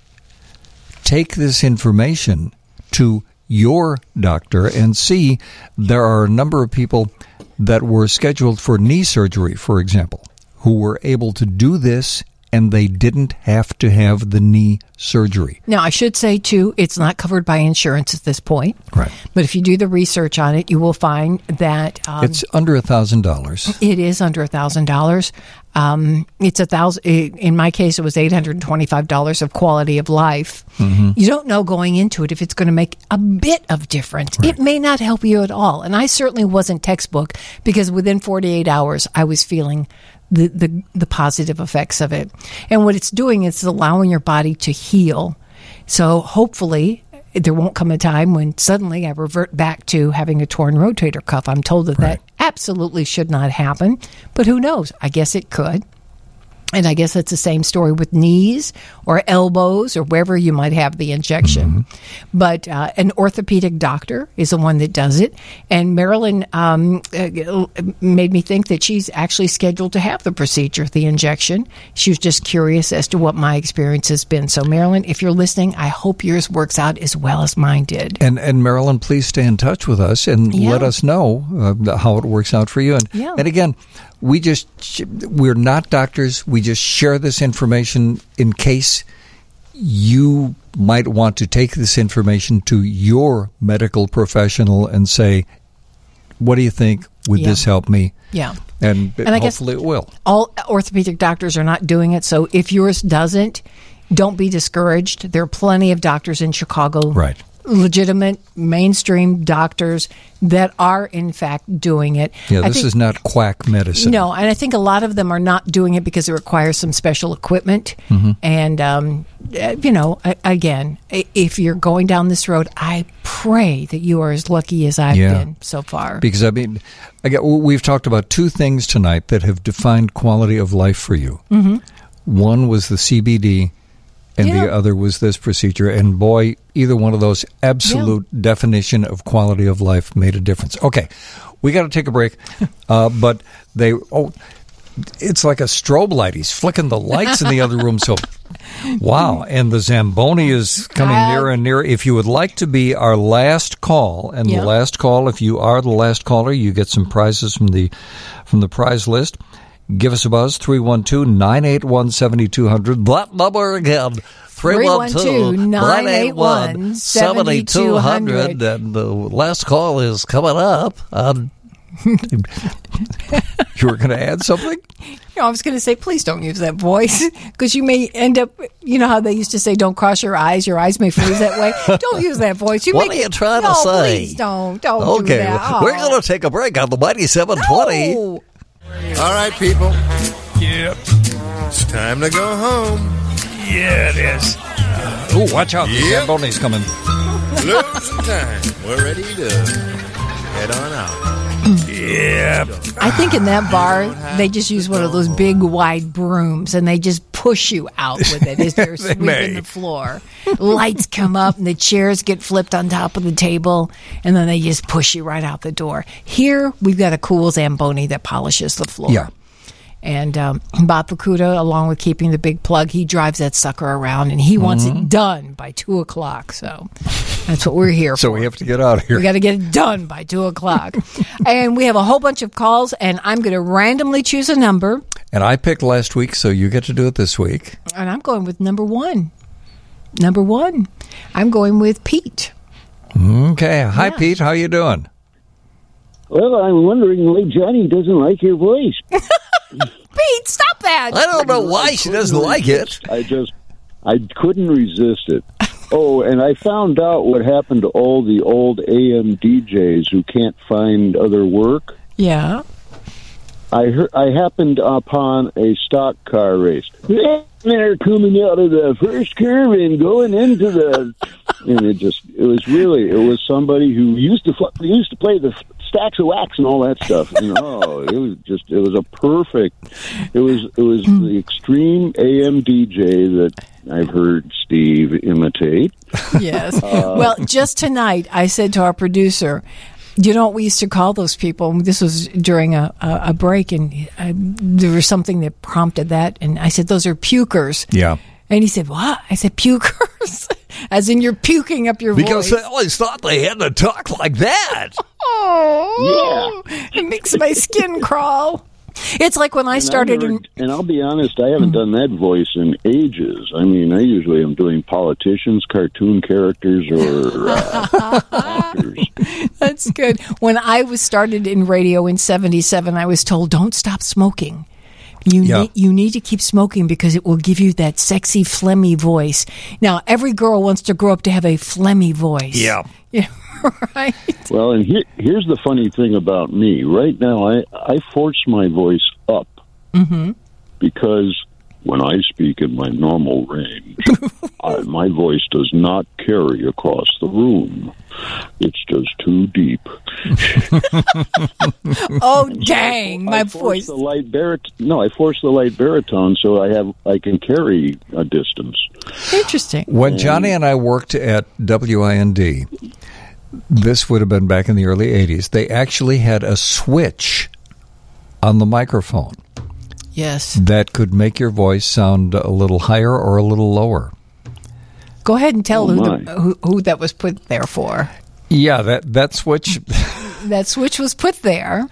[SPEAKER 2] Take this information to your doctor and see there are a number of people that were scheduled for knee surgery, for example, who were able to do this and they didn't have to have the knee surgery.
[SPEAKER 3] Now, I should say, too, it's not covered by insurance at this point.
[SPEAKER 2] Right.
[SPEAKER 3] But if you do the research on it, you will find that um,
[SPEAKER 2] it's under a thousand dollars.
[SPEAKER 3] it is under a thousand dollars. Um, it's a thousand. In my case, it was eight hundred and twenty-five dollars of quality of life. You don't know going into it if it's going to make a bit of difference. It may not help you at all, and I certainly wasn't textbook because within forty-eight hours, I was feeling the the, the positive effects of it. And what it's doing is allowing your body to heal. So hopefully. There won't come a time when suddenly I revert back to having a torn rotator cuff. I'm told that that absolutely should not happen, but who knows? I guess it could. And I guess it's the same story with knees or elbows or wherever you might have the injection. But uh, an orthopedic doctor is the one that does it. And Marilyn um, uh, made me think that she's actually scheduled to have the procedure, the injection. She was just curious as to what my experience has been. So, Marilyn, if you're listening, I hope yours works out as well as mine did.
[SPEAKER 2] And and Marilyn, please stay in touch with us and
[SPEAKER 3] Yeah.
[SPEAKER 2] let us know uh, how it works out for you. And
[SPEAKER 3] Yeah.
[SPEAKER 2] and again, we just we're not doctors. We just share this information in case you might want to take this information to your medical professional and say, "What do you think? Would
[SPEAKER 3] Yeah.
[SPEAKER 2] this help me?"
[SPEAKER 3] Yeah.
[SPEAKER 2] And,
[SPEAKER 3] And I guess-
[SPEAKER 2] hopefully it will.
[SPEAKER 3] all orthopedic doctors are not doing it. So if yours doesn't, don't be discouraged. There are plenty of doctors in Chicago,
[SPEAKER 2] Right.
[SPEAKER 3] Legitimate mainstream doctors that are in fact doing it.
[SPEAKER 2] Yeah, this
[SPEAKER 3] think-
[SPEAKER 2] is not quack medicine.
[SPEAKER 3] no, and I think a lot of them are not doing it because it requires some special equipment.
[SPEAKER 2] Mm-hmm.
[SPEAKER 3] And, um, uh, you know, again, if you're going down this road, I pray that you are as lucky as I've
[SPEAKER 2] Yeah.
[SPEAKER 3] been so far.
[SPEAKER 2] Because I mean, I got, we've talked about two things tonight that have defined quality of life for you. Mm-hmm. One was the CBD, and
[SPEAKER 3] Yeah.
[SPEAKER 2] the other was this procedure. And boy, either one of those absolute definition of quality of life made a difference. Okay, we got to take a break, uh, but they oh. It's like a strobe light. He's flicking the lights in the other room. So, wow. And the Zamboni is coming
[SPEAKER 3] Uh,
[SPEAKER 2] nearer and nearer. If you would like to be our last call, and
[SPEAKER 3] Yeah.
[SPEAKER 2] the last call, if you are the last caller, you get some prizes from the from the prize list. Give us a buzz, 312 981 7200. That number again.
[SPEAKER 3] 312-981-7200.
[SPEAKER 2] and the last call is coming up. Um, you were going to add something?
[SPEAKER 3] I was going to say, please don't use that voice because you may end up. You know how they used to say, "Don't cross your eyes; your eyes may freeze that way." don't use that voice. You
[SPEAKER 2] What
[SPEAKER 3] make
[SPEAKER 2] are you
[SPEAKER 3] it-
[SPEAKER 2] trying to say?
[SPEAKER 3] Please don't. Don't do
[SPEAKER 2] Okay,
[SPEAKER 3] that.
[SPEAKER 2] we're
[SPEAKER 3] Oh.
[SPEAKER 2] going to take a break on the Mighty 720.
[SPEAKER 3] No.
[SPEAKER 13] All right, people. Yep. It's time to go home.
[SPEAKER 2] Yeah, it is. Oh, watch out. The
[SPEAKER 13] Yep.
[SPEAKER 2] Zamboni's coming.
[SPEAKER 13] Losing time. We're ready to head on out.
[SPEAKER 2] Yep.
[SPEAKER 3] I think in that bar they just use one of those big wide brooms and they just push you out with it as they're
[SPEAKER 2] They
[SPEAKER 3] sweeping
[SPEAKER 2] may.
[SPEAKER 3] the floor. Lights come up and the chairs get flipped on top of the table and then they just push you right out the door. Here we've got a cool Zamboni that polishes the floor.
[SPEAKER 2] Yeah.
[SPEAKER 3] And um, Bob Bakuda, along with keeping the big plug, he drives that sucker around and he wants
[SPEAKER 2] Mm-hmm.
[SPEAKER 3] it done by two o'clock. So that's what we're here
[SPEAKER 2] So
[SPEAKER 3] for.
[SPEAKER 2] So we have to get out of here.
[SPEAKER 3] We got to get it done by two o'clock. and we have a whole bunch of calls, and I'm going to randomly choose a number,
[SPEAKER 2] And I picked last week, so you get to do it this week.
[SPEAKER 3] and I'm going with number one. Number one. I'm going with Pete.
[SPEAKER 2] Okay. Hi, Pete. How you doing?
[SPEAKER 14] Well, I'm wondering why Johnnie doesn't like your voice.
[SPEAKER 3] Pete, stop that.
[SPEAKER 2] I don't know why she doesn't like it.
[SPEAKER 14] I just, I couldn't resist it. Oh, and I found out what happened to all the old AM DJs who can't find other work.
[SPEAKER 3] Yeah.
[SPEAKER 14] I heard, I happened upon a stock car race. They're coming out of the first curve and going into the, and it just, it was really, it was somebody who used to, used to play the stacks of wax and all that stuff. And oh, it was just, it was a perfect, it was, it was the extreme AM DJ that I've heard Steve imitate.
[SPEAKER 3] Yes.
[SPEAKER 14] Uh,
[SPEAKER 3] well, just tonight, I said to our producer, you know what we used to call those people? This was during a, a, a break, and I, there was something that prompted that. And I said, Those are pukers.
[SPEAKER 2] Yeah.
[SPEAKER 3] And he said, What? I said, Pukers. As in, you're puking up your voice
[SPEAKER 2] Because I always thought they had to talk like that.
[SPEAKER 3] Oh, yeah. it makes my skin crawl. It's like when I
[SPEAKER 14] And
[SPEAKER 3] started
[SPEAKER 14] I've
[SPEAKER 3] in.
[SPEAKER 14] and I'll be honest, I haven't done that voice in ages. I mean, I usually am doing politicians, cartoon characters, or uh, actors.
[SPEAKER 3] That's good. When I was started in radio in '77, I was told, "Don't stop smoking. You
[SPEAKER 2] Yeah.
[SPEAKER 3] need you need to keep smoking because it will give you that sexy phlegmy voice." Now, every girl wants to grow up to have a phlegmy voice.
[SPEAKER 2] Yeah.
[SPEAKER 3] Yeah. Right.
[SPEAKER 14] Well, and here, here's the funny thing about me. Right now, I, I force my voice up
[SPEAKER 3] Mm-hmm.
[SPEAKER 14] because when I speak in my normal range, I, my voice does not carry across the room. It's just too deep.
[SPEAKER 3] Oh dang, my
[SPEAKER 14] I
[SPEAKER 3] voice.
[SPEAKER 14] the light barit- No, I force the light baritone so I have I can carry a distance.
[SPEAKER 3] Interesting.
[SPEAKER 2] When Johnnie and I worked at WIND, this would have been back in the early 80s, they actually had a switch on the microphone
[SPEAKER 3] Yes.
[SPEAKER 2] that could make your voice sound a little higher or a little lower.
[SPEAKER 3] Go ahead and tell
[SPEAKER 14] Oh,
[SPEAKER 3] who, the, who who that was put there for.
[SPEAKER 2] Yeah, that that switch,
[SPEAKER 3] That switch was put there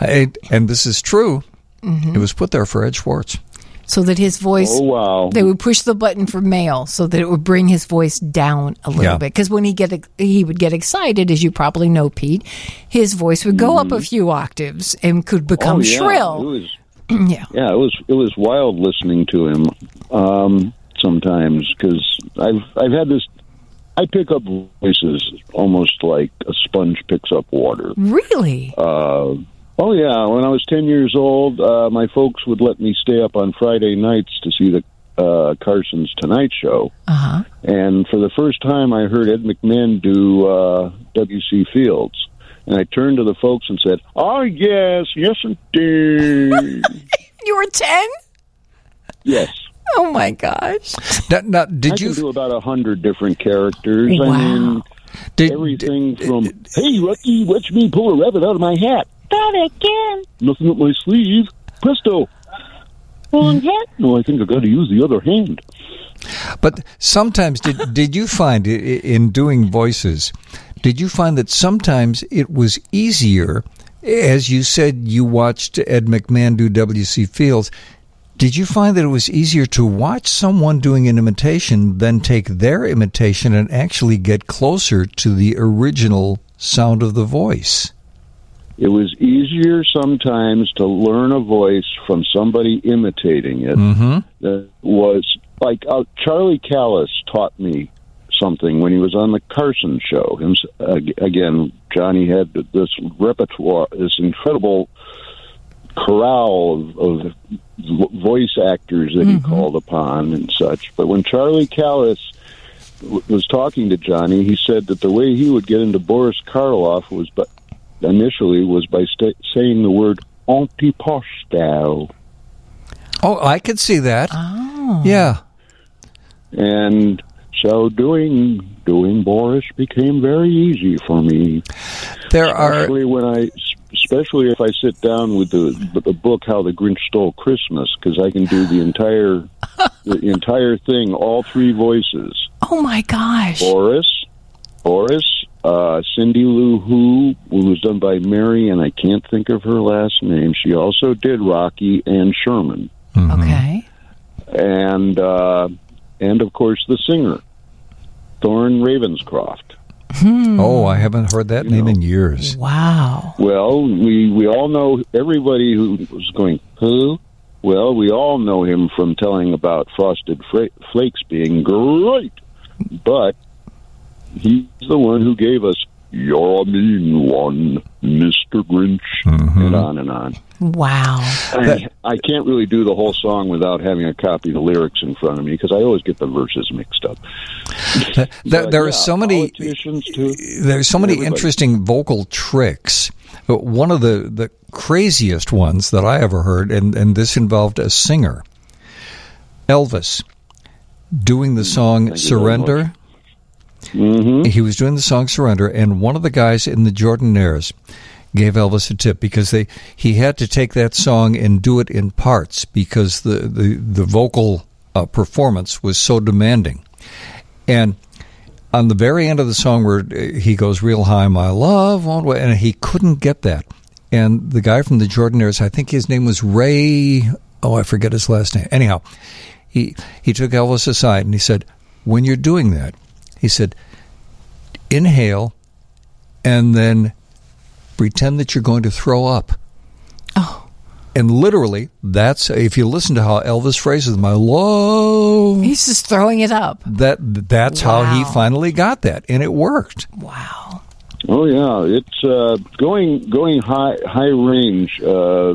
[SPEAKER 2] I- and this is true.
[SPEAKER 3] Mhm.
[SPEAKER 2] It was put there for Ed Schwartz.
[SPEAKER 3] so that his voice.
[SPEAKER 14] Oh wow!
[SPEAKER 3] They would push the button for male so that it would bring his voice down a little
[SPEAKER 2] Yeah.
[SPEAKER 3] bit. Because when he get he would get excited, as you probably know, Pete, his voice would go up a few octaves and could become
[SPEAKER 14] Mm-hmm. oh, yeah.
[SPEAKER 3] shrill. Yeah.
[SPEAKER 14] yeah, it was it was wild listening to him um, sometimes because I've I've had this. I pick up voices almost like a sponge picks up water.
[SPEAKER 3] Really?
[SPEAKER 14] Uh, oh yeah, when I was ten years old, uh, my folks would let me stay up on Friday nights to see the uh, Carson's Tonight Show,
[SPEAKER 3] Uh huh.
[SPEAKER 14] and for the first time, I heard Ed McMahon do uh, W.C. Fields. And I turned to the folks and said, "Oh yes, yes indeed,
[SPEAKER 3] You were ten?
[SPEAKER 14] yes."
[SPEAKER 3] Oh my gosh!
[SPEAKER 2] Now, now, did
[SPEAKER 14] I
[SPEAKER 2] you
[SPEAKER 14] can do about a hundred different characters.
[SPEAKER 3] Wow.
[SPEAKER 14] I mean,
[SPEAKER 2] Did-
[SPEAKER 14] everything from "Hey, Rocky, watch me pull a rabbit out of my hat." That again. Nothing up my sleeve. Presto. Wrong hat. No, I think I've got to use the other hand.
[SPEAKER 2] But sometimes, did did you find i- i- in doing voices? Did you find that sometimes it was easier, as you said, you watched Ed McMahon do W.C. Fields. Did you find that it was easier to watch someone doing an imitation than take their imitation and actually get closer to the original sound of the voice?
[SPEAKER 14] It was easier sometimes to learn a voice from somebody imitating it.
[SPEAKER 2] Mm-hmm.
[SPEAKER 14] That was like uh, Charlie Callas taught me something when he was on the Carson show. Him, again, Johnny had this repertoire, this incredible corral of, of voice actors that he mm-hmm. called upon and such. But when Charlie Callas w- was talking to Johnny, he said that the way he would get into Boris Karloff was, but initially was by sta saying the word antipostal.
[SPEAKER 2] Oh, I could see that.
[SPEAKER 3] Oh.
[SPEAKER 2] Yeah.
[SPEAKER 14] and so doing doing Boris became very easy for me.
[SPEAKER 2] There are
[SPEAKER 14] especially when I, especially if I sit down with the the book How the Grinch Stole Christmas, because I can do the entire the entire thing, all three voices.
[SPEAKER 3] Oh my gosh.
[SPEAKER 14] Boris, Boris, uh, Cindy Lou Who, who was done by Mary, and I can't think of her last name. She also did Rocky and Sherman,
[SPEAKER 3] Okay.
[SPEAKER 14] and uh, and of course the singer, Thurl Ravenscroft. Hmm.
[SPEAKER 2] Oh, I haven't heard that name in years.
[SPEAKER 3] Wow.
[SPEAKER 14] Well, we we all know everybody who was going who. Well, we all know him from telling about Frosted Fra- Flakes being great, but he's the one who gave us "You're a mean one, Mister Grinch," mm-hmm. and on and on.
[SPEAKER 3] Wow.
[SPEAKER 14] I, I can't really do the whole song without having a copy of the lyrics in front of me because I always get the verses mixed up.
[SPEAKER 2] There,
[SPEAKER 14] But,
[SPEAKER 2] there
[SPEAKER 14] yeah,
[SPEAKER 2] are so many
[SPEAKER 14] too.
[SPEAKER 2] there's so many
[SPEAKER 14] Everybody.
[SPEAKER 2] interesting vocal tricks. But one of the, the craziest ones that I ever heard, and, and this involved a singer, Elvis, doing the hmm, song
[SPEAKER 14] Thank you
[SPEAKER 2] Surrender.
[SPEAKER 14] Mm-hmm.
[SPEAKER 2] He was doing the song Surrender, and one of the guys in the Jordanaires gave Elvis a tip because they he had to take that song and do it in parts because the the, the vocal uh, performance was so demanding. And on the very end of the song where uh, he goes real high, my love, won't wait," and he couldn't get that. And the guy from the Jordanaires, I think his name was Ray. Oh, I forget his last name. Anyhow, he he took Elvis aside and he said, "When you're doing that," he said, "inhale, and then pretend that you're going to throw up."
[SPEAKER 3] Oh.
[SPEAKER 2] And literally, that's if you listen to how Elvis phrases "my love."
[SPEAKER 3] He's just throwing it up.
[SPEAKER 2] That that's how he finally got that, and it worked.
[SPEAKER 3] Wow.
[SPEAKER 14] Oh yeah, it's uh, going going high high range. Uh,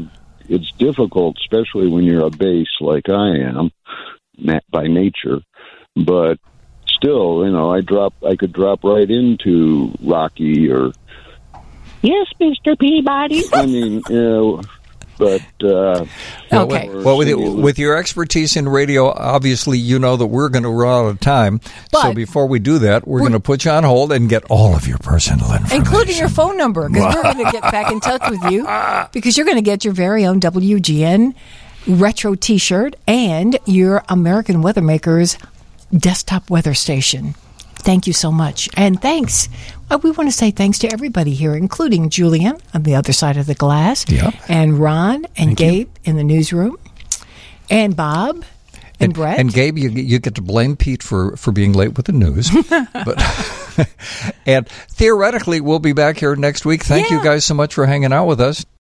[SPEAKER 14] it's difficult, especially when you're a bass like I am by nature. But still, you know, I drop. I could drop right into Rocky or
[SPEAKER 15] Yes, Mr. Peabody.
[SPEAKER 14] I mean, you know, but uh,
[SPEAKER 3] Okay.
[SPEAKER 2] with- Well, with, you- with your expertise in radio, obviously you know that we're going to run out of time. so before we do that, we're, going to put you on hold and get all of your personal information.
[SPEAKER 3] including your phone number, because we're going to get back in touch with you because you're going to get your very own WGN retro T-shirt and your American Weathermakers desktop weather station. Thank you so much, and thanks. Uh, we want to say thanks to everybody here, including Julian on the other side of the glass,
[SPEAKER 2] Yeah.
[SPEAKER 3] and Ron and Gabe in the newsroom, and Bob and, Brett.
[SPEAKER 2] And Gabe, you, you get to blame Pete for, for being late with the news. but and theoretically, we'll be back here next week. Thank you guys so much for hanging out with us.